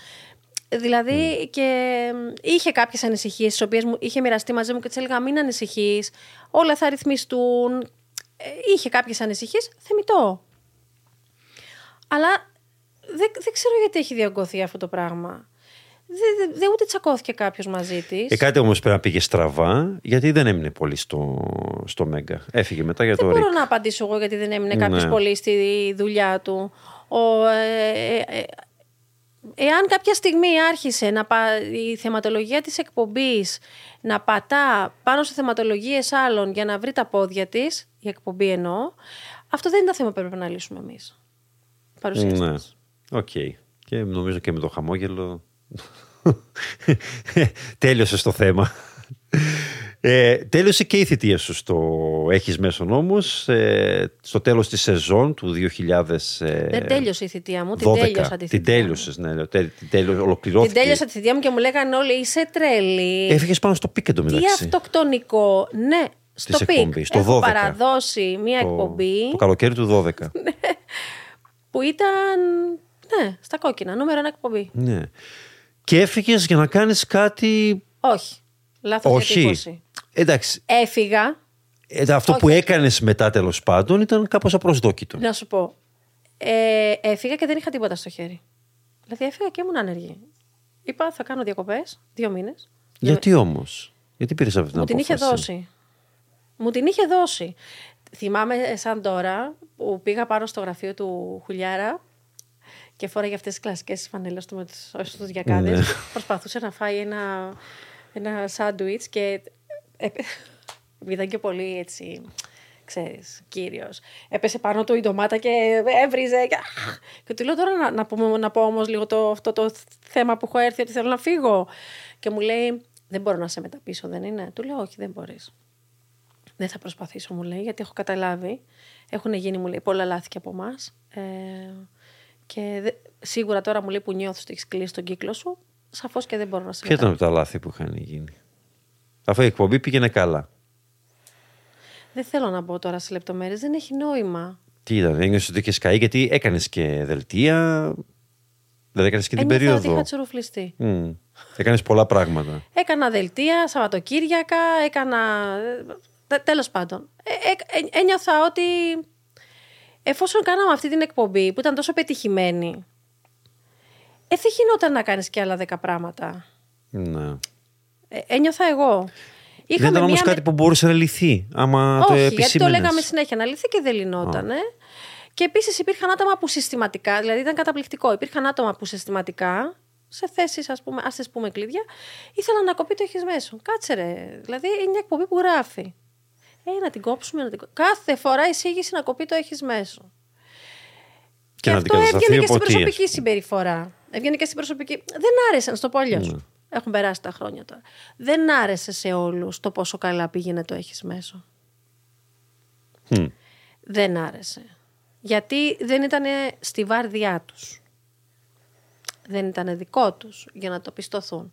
Speaker 2: Δηλαδή και είχε κάποιες ανησυχίες, τις οποίες μου είχε μοιραστεί μαζί μου και της έλεγα: Μην ανησυχείς, όλα θα ρυθμιστούν. Ε, είχε κάποιες ανησυχίες, θεμητό. Αλλά δεν, δεν ξέρω γιατί έχει διαγκωθεί αυτό το πράγμα. Δεν δε, δε ούτε τσακώθηκε κάποιος μαζί της.
Speaker 1: Ε, κάτι όμως πρέπει να πήγε στραβά, γιατί δεν έμεινε πολύ στο, στο Μέγκα. Έφυγε μετά για
Speaker 2: Δεν
Speaker 1: το
Speaker 2: μπορώ
Speaker 1: Ρικ.
Speaker 2: να απαντήσω εγώ γιατί δεν έμεινε
Speaker 1: Ναι.
Speaker 2: κάποιο πολύ στη δουλειά του. Ο, ε, ε, ε, εάν κάποια στιγμή άρχισε να πα, η θεματολογία της εκπομπής να πατά πάνω σε θεματολογίες άλλων για να βρει τα πόδια της, η εκπομπή εννοώ, αυτό δεν είναι το θέμα που πρέπει να λύσουμε εμείς. Παρουσιαστές.
Speaker 1: Ναι. Οκ. Και νομίζω και με το χαμόγελο. Τέλειωσε το θέμα. Ε, τέλειωσε και η θητεία σου στο Έχεις Μέσον όμως ε, στο τέλος της σεζόν του 2000 ε,
Speaker 2: Δεν τέλειωσε η θητεία μου, την
Speaker 1: 12.
Speaker 2: τέλειωσα τη θητεία
Speaker 1: Την τέλειωσες, ναι, λέω, τε- την τέλειο, ολοκληρώθηκε.
Speaker 2: Την τέλειωσα τη θητεία μου και μου λέγανε όλοι είσαι τρελή.
Speaker 1: Έφυγες πάνω στο peak
Speaker 2: Τι
Speaker 1: εντωμεταξύ.
Speaker 2: αυτοκτονικό. Ναι, στο
Speaker 1: Της
Speaker 2: peak.
Speaker 1: εκπομπής, το
Speaker 2: Έχω
Speaker 1: 12.
Speaker 2: παραδώσει μία
Speaker 1: Το,
Speaker 2: εκπομπή
Speaker 1: το καλοκαίρι του 12.
Speaker 2: που ήταν. Ναι, στα κόκκινα. Νούμερο ένα εκπομπή.
Speaker 1: ναι. Και έφυγες για να κάνεις κάτι...
Speaker 2: Όχι. Λάθος
Speaker 1: Όχι.
Speaker 2: διατύπωση.
Speaker 1: Εντάξει,
Speaker 2: Έφυγα.
Speaker 1: ε, αυτό που έκανες μετά τέλος πάντων ήταν κάπως απροσδόκητο.
Speaker 2: Να σου πω. Ε, έφυγα και δεν είχα τίποτα στο χέρι. Δηλαδή έφυγα και ήμουν άνεργη. Είπα θα κάνω διακοπές δύο μήνες.
Speaker 1: Γιατί όμως, γιατί πήρες αυτή την
Speaker 2: Μου την είχε
Speaker 1: απόφαση;
Speaker 2: δώσει. Μου την είχε δώσει. Θυμάμαι ε, σαν τώρα που πήγα πάνω στο γραφείο του Χουλιάρα και φόραγε αυτές τις κλασικές φανέλες του με τους, στους διακάδες.
Speaker 1: Ναι.
Speaker 2: Προσπαθούσε να φάει ένα, ένα σάντουιτς και ε, ήταν και πολύ έτσι, ξέρεις, κύριος. Έπεσε πάνω του η ντομάτα και έβριζε και, και του λέω τώρα να, να, πω, να πω όμως λίγο το, αυτό το θέμα που έχω έρθει ότι θέλω να φύγω. Και μου λέει, δεν μπορώ να σε μεταπίσω, δεν είναι; Του λέω, όχι, δεν μπορείς. Δεν θα προσπαθήσω, μου λέει, γιατί έχω καταλάβει. Έχουν γίνει, μου λέει, πολλά λάθη και από εμάς. Ε, και δε- σίγουρα τώρα μου λέει που νιώθω ότι έχεις κλείσει τον κύκλο σου, σαφώς και δεν μπορώ να σε
Speaker 1: Ποια ήταν από τα λάθη που είχαν γίνει; Αφού η εκπομπή πήγαινε καλά.
Speaker 2: Δεν θέλω να μπω τώρα σε λεπτομέρειες, δεν έχει νόημα.
Speaker 1: Τι ήταν, ένιωσες ότι είχες καεί γιατί έκανες και δελτία. Δηλαδή έκανες και την
Speaker 2: Ένιωθα ότι
Speaker 1: περίοδο.
Speaker 2: είχα τσουρουφλιστεί.
Speaker 1: Έκανες πολλά πράγματα.
Speaker 2: Έκανα δελτία, Σαββατοκύριακα, έκανα. Τέλος πάντων. Ε, ε, ε, ένιωθα ότι εφόσον κάναμε αυτή την εκπομπή που ήταν τόσο πετυχημένη, ε, δεν γινόταν να κάνεις και άλλα δέκα πράγματα.
Speaker 1: Ναι.
Speaker 2: Ε, ένιωθα εγώ.
Speaker 1: δεν
Speaker 2: Είχαμε
Speaker 1: ήταν όμως
Speaker 2: μία
Speaker 1: κάτι
Speaker 2: με-
Speaker 1: που μπορούσε να λυθεί. Άμα το
Speaker 2: Όχι, γιατί το
Speaker 1: επισήμενες.
Speaker 2: λέγαμε συνέχεια να λυθεί και δεν λυνόταν. Και επίσης υπήρχαν άτομα που συστηματικά, δηλαδή ήταν καταπληκτικό. Υπήρχαν άτομα που συστηματικά, σε θέσεις, ας πούμε, ας τις πούμε κλειδιά, ήθελαν να κοπεί το έχεις μέσο. Κάτσε ρε. Δηλαδή είναι μια εκπομπή που γράφει. Ε, να την κόψουμε, να την κόψουμε. Κάθε φορά εισήγηση να κοπεί το έχεις μέσο.
Speaker 1: Και να
Speaker 2: αυτό
Speaker 1: αντικατασταθεί
Speaker 2: έβγαινε και στην
Speaker 1: από τι,
Speaker 2: προσωπική
Speaker 1: ας πούμε.
Speaker 2: συμπεριφορά. Έβγαινε και στην προσωπική. Δεν άρεσε, να στο πω αλλιώς.
Speaker 1: Ναι.
Speaker 2: Έχουν περάσει τα χρόνια τώρα. Δεν άρεσε σε όλους το πόσο καλά πήγαινε το έχεις μέσο.
Speaker 1: Μμ.
Speaker 2: Δεν άρεσε. Γιατί δεν ήταν στη βάρδιά τους. Δεν ήταν δικό τους για να το πιστωθούν.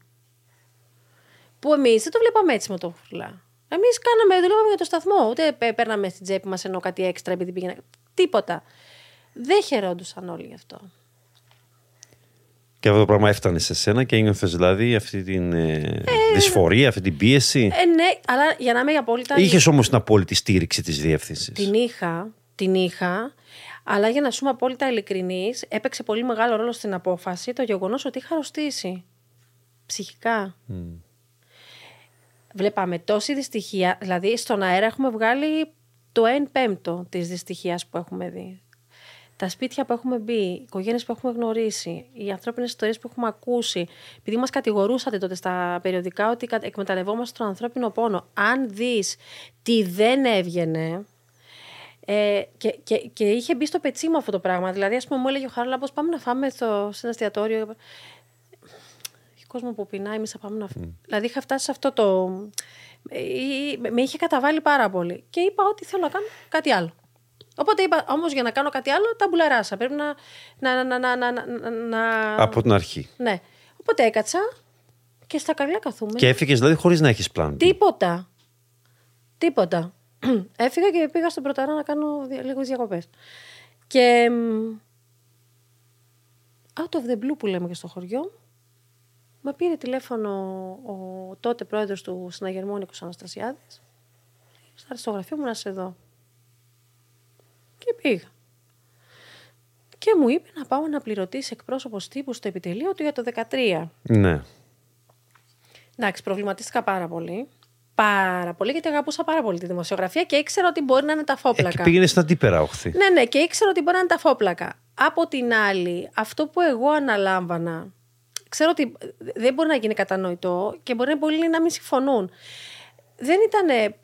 Speaker 2: Που εμείς δεν το βλέπαμε έτσι με το φουρλά. Εμείς κάναμε, δουλεύαμε για το σταθμό. Ούτε πέ- παίρναμε στην τσέπη μας ενώ κάτι έξτρα επειδή πήγαινε. Τίποτα. Δεν χαιρόντουσαν όλοι γι' αυτό.
Speaker 1: Και αυτό το πράγμα έφτανε σε σένα και ένιωθες δηλαδή αυτή την ε, δυσφορία, αυτή την πίεση;
Speaker 2: Ε, ναι, αλλά για να είμαι απόλυτα.
Speaker 1: Είχες όμως την απόλυτη στήριξη της διεύθυνσης;
Speaker 2: Την είχα, την είχα, αλλά για να σου είμαι απόλυτα ειλικρινής, έπαιξε πολύ μεγάλο ρόλο στην απόφαση το γεγονός ότι είχα αρρωστήσει. Ψυχικά. Βλέπαμε τόση δυστυχία, δηλαδή στον αέρα έχουμε βγάλει το 1 πέμπτο της δυστυχίας που έχουμε δει. Τα σπίτια που έχουμε μπει, οι οικογένειες που έχουμε γνωρίσει, οι ανθρώπινες ιστορίες που έχουμε ακούσει, επειδή μας κατηγορούσατε τότε στα περιοδικά ότι κα- εκμεταλλευόμαστε τον ανθρώπινο πόνο. Αν δεις τι δεν έβγαινε, ε, και, και, και είχε μπει στο πετσί μου αυτό το πράγμα. Δηλαδή, ας πούμε, μου έλεγε ο Χαράλαμπος πάμε να φάμε στο, σε ένα εστιατόριο. Έχει κόσμο που πεινάει, εμεί θα πάμε να φάμε. Δηλαδή, είχα φτάσει σε αυτό το. ε, Με είχε καταβάλει πάρα πολύ. Και είπα ότι θέλω να κάνω κάτι άλλο. Οπότε είπα, όμως για να κάνω κάτι άλλο, τα μπουλαράσα. Πρέπει να. να, να, να, να, να, να-
Speaker 1: Από την αρχή.
Speaker 2: Ναι. Οπότε έκατσα και στα καλά καθούμε.
Speaker 1: Και έφυγες δηλαδή χωρίς να έχεις πλάνο.
Speaker 2: Τίποτα. Τίποτα. Έφυγα και πήγα στον Πρωταρά να κάνω δια- λίγες διακοπές. Και μ, out of the blue που λέμε και στο χωριό, με πήρε τηλέφωνο ο τότε πρόεδρος του συναγερμού Νίκος Αναστασιάδης. Θα έρθει στο γραφείο μου να σε δω. Και πήγα. Και μου είπε να πάω να πληρωτήσει εκπρόσωπος τύπου στο επιτελείο του για το 13.
Speaker 1: Ναι.
Speaker 2: Εντάξει, προβληματίστηκα πάρα πολύ. Πάρα πολύ, γιατί αγαπούσα πάρα πολύ τη δημοσιογραφία και ήξερα ότι μπορεί να είναι τα
Speaker 1: Εκεί
Speaker 2: φόπλακα.
Speaker 1: πήγαινες στην αντίπερα όχθη.
Speaker 2: Ναι, ναι, και ήξερα ότι μπορεί να είναι τα φόπλακα. Από την άλλη, αυτό που εγώ αναλάμβανα, ξέρω ότι δεν μπορεί να γίνει κατανοητό και μπορεί πολλοί να μην συμφωνούν. Δεν ήταν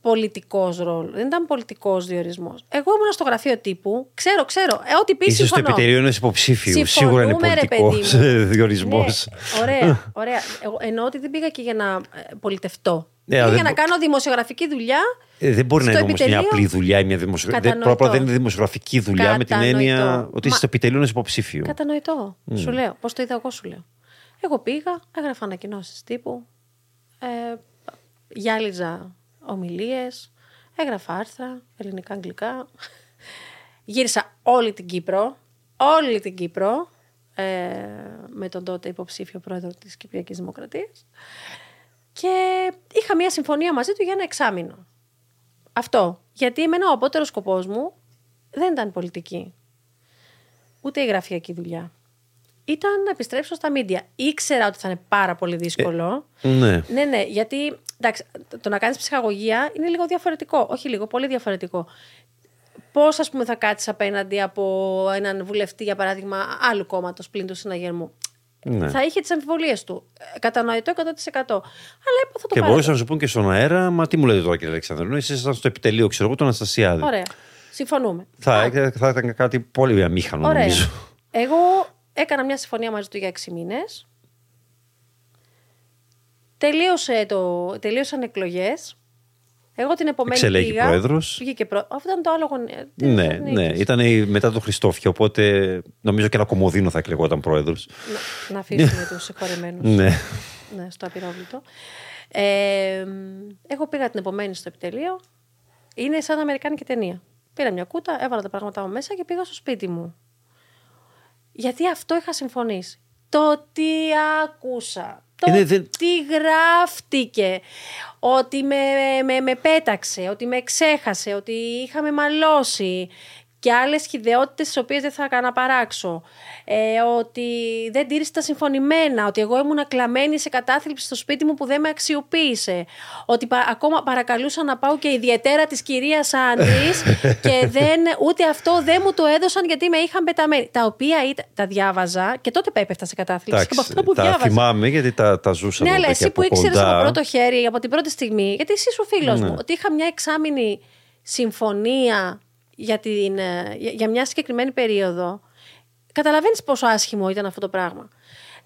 Speaker 2: πολιτικός ρόλο, δεν ήταν πολιτικός διορισμός. Εγώ ήμουν στο γραφείο τύπου, ξέρω, ξέρω, ε, ό,τι πει
Speaker 1: Είσαι στο
Speaker 2: συμφωνώ.
Speaker 1: επιτελείο ενό υποψήφιου. Σίγουρα είναι
Speaker 2: Συμφωνούμε, ρε
Speaker 1: πολιτικός
Speaker 2: παιδί μου.
Speaker 1: διορισμός.
Speaker 2: Ναι, ωραία, ωραία. Εγώ εννοώ ότι δεν πήγα και για να ε, πολιτευτώ.
Speaker 1: Ναι,
Speaker 2: Είναι
Speaker 1: δεν
Speaker 2: για να
Speaker 1: μπο-
Speaker 2: κάνω δημοσιογραφική δουλειά.
Speaker 1: Ε, δεν μπορεί να
Speaker 2: στο
Speaker 1: είναι όμως μια
Speaker 2: επιτελείο-
Speaker 1: απλή δουλειά ή μια δημοσιογραφική. Δεν,
Speaker 2: Κατανοητό.
Speaker 1: πρώτα δεν είναι δημοσιογραφική δουλειά με την
Speaker 2: Κατανοητό.
Speaker 1: έννοια ότι είσαι
Speaker 2: Μα-
Speaker 1: στο επιτελείο ενό υποψήφιου.
Speaker 2: Κατανοητό. Σου λέω. Πώς το είδα εγώ, σου λέω. Εγώ πήγα, έγραφα ανακοινώσεις τύπου. Ε, γυάλιζα ομιλίες. Έγραφα άρθρα, ελληνικά, αγγλικά. Γύρισα όλη την Κύπρο. Όλη την Κύπρο. Ε, με τον τότε υποψήφιο πρόεδρο της Κυπριακής Δημοκρατίας. Και είχα μια συμφωνία μαζί του για ένα εξάμεινο. Αυτό. Γιατί εμένα ο απότερος σκοπός μου δεν ήταν πολιτική. Ούτε η γραφειακή δουλειά. Ήταν να επιστρέψω στα μίντια. Ήξερα ότι θα είναι πάρα πολύ δύσκολο.
Speaker 1: Ναι.
Speaker 2: Ναι, ναι, γιατί εντάξει, το να κάνεις ψυχαγωγία είναι λίγο διαφορετικό. Όχι λίγο, πολύ διαφορετικό. Πώς, ας πούμε, θα κάτσεις απέναντι από έναν βουλευτή, για παράδειγμα, άλλου κόμματος πλην του συναγερμού;
Speaker 1: Ναι.
Speaker 2: Θα είχε τις αμφιβολίες του. Ε, Κατανοητό 100%. Αλλά είπα θα το
Speaker 1: Και
Speaker 2: πάρω.
Speaker 1: μπορούσαν να σου πούν και στον αέρα, μα τι μου λέτε τώρα κύριε Αλεξανδρινό, εσείς ήσασταν στο επιτελείο, ξέρω εγώ, του Αναστασιάδη.
Speaker 2: Ωραία. Συμφωνούμε.
Speaker 1: Θα, θα ήταν κάτι πολύ αμήχανο
Speaker 2: Ωραία.
Speaker 1: νομίζω.
Speaker 2: Εγώ έκανα μια συμφωνία μαζί του για 6 μήνες. Τελείωσε το, τελείωσαν εκλογές. Εγώ την επομένη
Speaker 1: Εξελέγει
Speaker 2: πήγα.
Speaker 1: πρόεδρος.
Speaker 2: Βγήκε πρό... Αυτό ήταν το άλλο γωνία.
Speaker 1: Ναι, ναι. Ήταν η- μετά τον Χριστόφιο, οπότε νομίζω και ένα κομμωδίνο θα εκλεγόταν πρόεδρος.
Speaker 2: Να, να αφήσουμε τους συγχωρεμένου
Speaker 1: Ναι.
Speaker 2: ναι, στο απειρόβλητο. Ε, εγώ πήγα την επομένη στο επιτελείο. Είναι σαν αμερικάνικη ταινία. Πήρα μια κούτα, έβαλα τα πράγματά μου μέσα και πήγα στο σπίτι μου. Γιατί αυτό είχα συμφωνήσει. Το τι άκουσα. Το
Speaker 1: Είναι, δεν-
Speaker 2: τι γράφτηκε. Ότι με, με, με πέταξε, ότι με ξέχασε, ότι είχαμε μαλώσει και άλλες χιδεότητες τις οποίες δεν θα αναπαράξω. Ε, ότι δεν τήρησε τα συμφωνημένα, ότι εγώ ήμουν κλαμμένη σε κατάθλιψη στο σπίτι μου που δεν με αξιοποίησε. Ότι πα- ακόμα παρακαλούσα να πάω και ιδιαίτερα της κυρίας Άντρης και δεν, ούτε αυτό δεν μου το έδωσαν γιατί με είχαν πεταμένη. Τα οποία ήταν, τα διάβαζα και τότε έπεφτα σε κατάθλιψη από
Speaker 1: Εντάξει,
Speaker 2: αυτά που
Speaker 1: τα
Speaker 2: διάβαζα.
Speaker 1: θυμάμαι γιατί τα, τα ζούσα
Speaker 2: Ναι,
Speaker 1: εδώ
Speaker 2: αλλά
Speaker 1: και
Speaker 2: εσύ
Speaker 1: από
Speaker 2: που ήξερες
Speaker 1: κοντά.
Speaker 2: από πρώτο χέρι, από την πρώτη στιγμή, γιατί εσύ είσαι ο φίλο
Speaker 1: Ναι.
Speaker 2: μου, ότι είχα μια εξάμεινη συμφωνία για, την, ε, για, για μια συγκεκριμένη περίοδο. Καταλαβαίνεις πόσο άσχημο ήταν αυτό το πράγμα.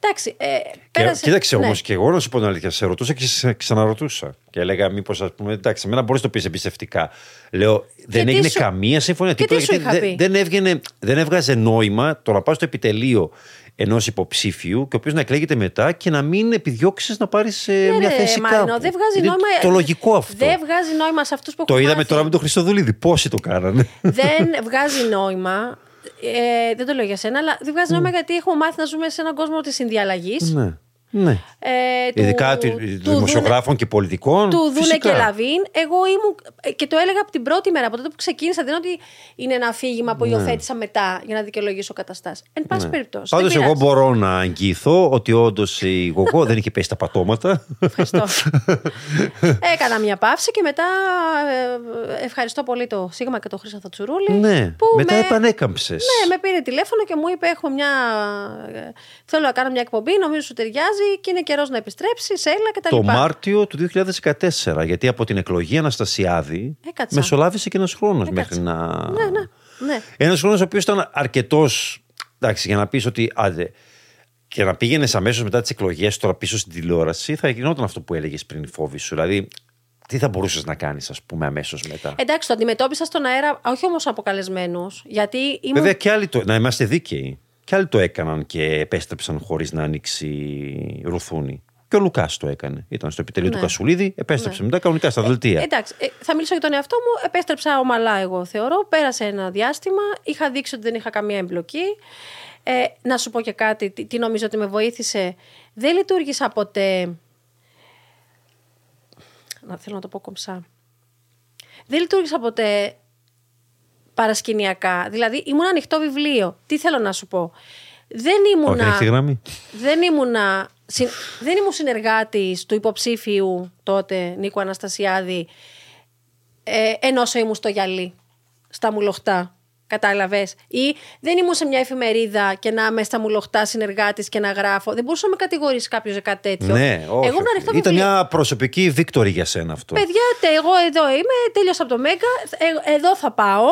Speaker 2: Εντάξει, ε,
Speaker 1: Και,
Speaker 2: πέρασε.
Speaker 1: κοίταξε
Speaker 2: ναι.
Speaker 1: όμω και εγώ να σου πω την αλήθεια, σε ρωτούσα και σε ξαναρωτούσα. Και έλεγα, μήπως ας πούμε, εντάξει, εμένα μπορείς να το πεις εμπιστευτικά. Λέω, δεν
Speaker 2: τι
Speaker 1: έγινε
Speaker 2: σου-
Speaker 1: καμία συμφωνία.
Speaker 2: και τι
Speaker 1: Τίποτα,
Speaker 2: σου
Speaker 1: γιατί
Speaker 2: είχα
Speaker 1: δεν,
Speaker 2: πει;
Speaker 1: δεν, έβγαινε, δεν έβγαζε νόημα το να πας στο επιτελείο ενός υποψήφιου και ο οποίος να εκλέγεται μετά και να μην επιδιώξεις να πάρεις
Speaker 2: Ναι,
Speaker 1: μια
Speaker 2: ρε,
Speaker 1: θέση
Speaker 2: Μαρινό,
Speaker 1: κάπου.
Speaker 2: δεν βγάζει
Speaker 1: Είναι
Speaker 2: νόημα.
Speaker 1: Το λογικό αυτό.
Speaker 2: Δεν βγάζει νόημα σε αυτούς που
Speaker 1: Το
Speaker 2: έχουν
Speaker 1: είδαμε
Speaker 2: μάθει.
Speaker 1: τώρα με τον Χριστοδουλίδη. Πόσοι το κάνανε.
Speaker 2: δεν βγάζει νόημα. Ε, δεν το λέω για σένα, αλλά δεν βγάζει νόημα γιατί έχουμε μάθει να ζούμε σε έναν κόσμο της συνδιαλλαγής.
Speaker 1: ναι. Ναι.
Speaker 2: Ε, του-
Speaker 1: Ειδικά του,
Speaker 2: του
Speaker 1: δημοσιογράφων και πολιτικών.
Speaker 2: του Δούνε
Speaker 1: φυσικά.
Speaker 2: και Λαβίν. Εγώ ήμουν. και το έλεγα από την πρώτη μέρα, από τότε που ξεκίνησα. Δεν είναι ότι είναι ένα αφήγημα που υιοθέτησα μετά για να δικαιολογήσω καταστάσεις. Εν πάση περιπτώσει.
Speaker 1: Πάντως,
Speaker 2: δεν
Speaker 1: Ναι. εγώ
Speaker 2: πειράζει.
Speaker 1: μπορώ να αγγίθω ότι όντως η Γογό δεν είχε πέσει τα πατώματα.
Speaker 2: Ευχαριστώ. Έκανα μια παύση και μετά ε, ευχαριστώ πολύ το Σίγμα και το Χρήστο Θατσουρούλη.
Speaker 1: ναι,
Speaker 2: που
Speaker 1: μετά
Speaker 2: με-
Speaker 1: επανέκαμψες.
Speaker 2: Ναι, με πήρε τηλέφωνο και μου είπε: Έχουμε μια. ε, Θέλω να κάνω μια εκπομπή, νομίζω σου ταιριάζει και είναι καιρός να επιστρέψεις. Έλα και τα
Speaker 1: Το
Speaker 2: λοιπά.
Speaker 1: Μάρτιο του 2014. Γιατί από την εκλογή Αναστασιάδη
Speaker 2: Έκατσα.
Speaker 1: μεσολάβησε και ένας χρόνος
Speaker 2: Έκατσα.
Speaker 1: μέχρι να.
Speaker 2: Ναι, ναι, ναι.
Speaker 1: Ένας χρόνος ο οποίος ήταν αρκετός. Εντάξει, για να πεις ότι. Άντε, και να πήγαινες αμέσως μετά τις εκλογές τώρα πίσω στην τηλεόραση, θα γινόταν αυτό που έλεγες πριν η φόβη σου. Δηλαδή, τι θα μπορούσες να κάνεις, ας πούμε, αμέσως μετά;
Speaker 2: Εντάξει, το αντιμετώπισα στον αέρα, όχι όμως αποκαλεσμένου, γιατί ήμουν.
Speaker 1: Βέβαια και άλλοι το. Να είμαστε δίκαιοι. Και άλλοι το έκαναν και επέστρεψαν χωρίς να ανοίξει ρουθούνη. Και ο Λουκάς το έκανε. Ήταν στο επιτελείο
Speaker 2: Ναι.
Speaker 1: του Κασουλίδη, επέστρεψε μετά κανονικά στα δελτία.
Speaker 2: Ε, εντάξει, ε, θα μιλήσω για τον εαυτό μου. Επέστρεψα ομαλά, εγώ θεωρώ. Πέρασε ένα διάστημα. Είχα δείξει ότι δεν είχα καμία εμπλοκή. Ε, να σου πω και κάτι, τι, τι νομίζω ότι με βοήθησε. Δεν λειτουργήσα ποτέ. Να, θέλω να το πω κομψά. Δεν λειτουργήσα ποτέ παρασκηνιακά. Δηλαδή, ήμουν ανοιχτό βιβλίο. Τι θέλω να σου πω; Δεν ήμουνα.
Speaker 1: Όχι, ανοιχτή γραμμή.
Speaker 2: Δεν ήμουνα, συ- δεν ήμουν συνεργάτης του υποψήφιου τότε Νίκου Αναστασιάδη ε, ενώ ήμουν στο γυαλί, στα μουλοχτά. Κατάλαβες; Ή δεν ήμουν σε μια εφημερίδα και να είμαι στα μουλοχτά συνεργάτης και να γράφω. Δεν μπορούσε να με κατηγορήσει κάποιος για κάτι τέτοιο.
Speaker 1: Ναι, όχι.
Speaker 2: Εγώ ήμουν
Speaker 1: όχι.
Speaker 2: ανοιχτό
Speaker 1: Ήταν
Speaker 2: βιβλίο.
Speaker 1: μια προσωπική βίκτορη για σένα αυτό.
Speaker 2: Παιδιά, τε, εγώ εδώ είμαι, τέλειωσα από το Μέγκα, ε, εδώ θα πάω.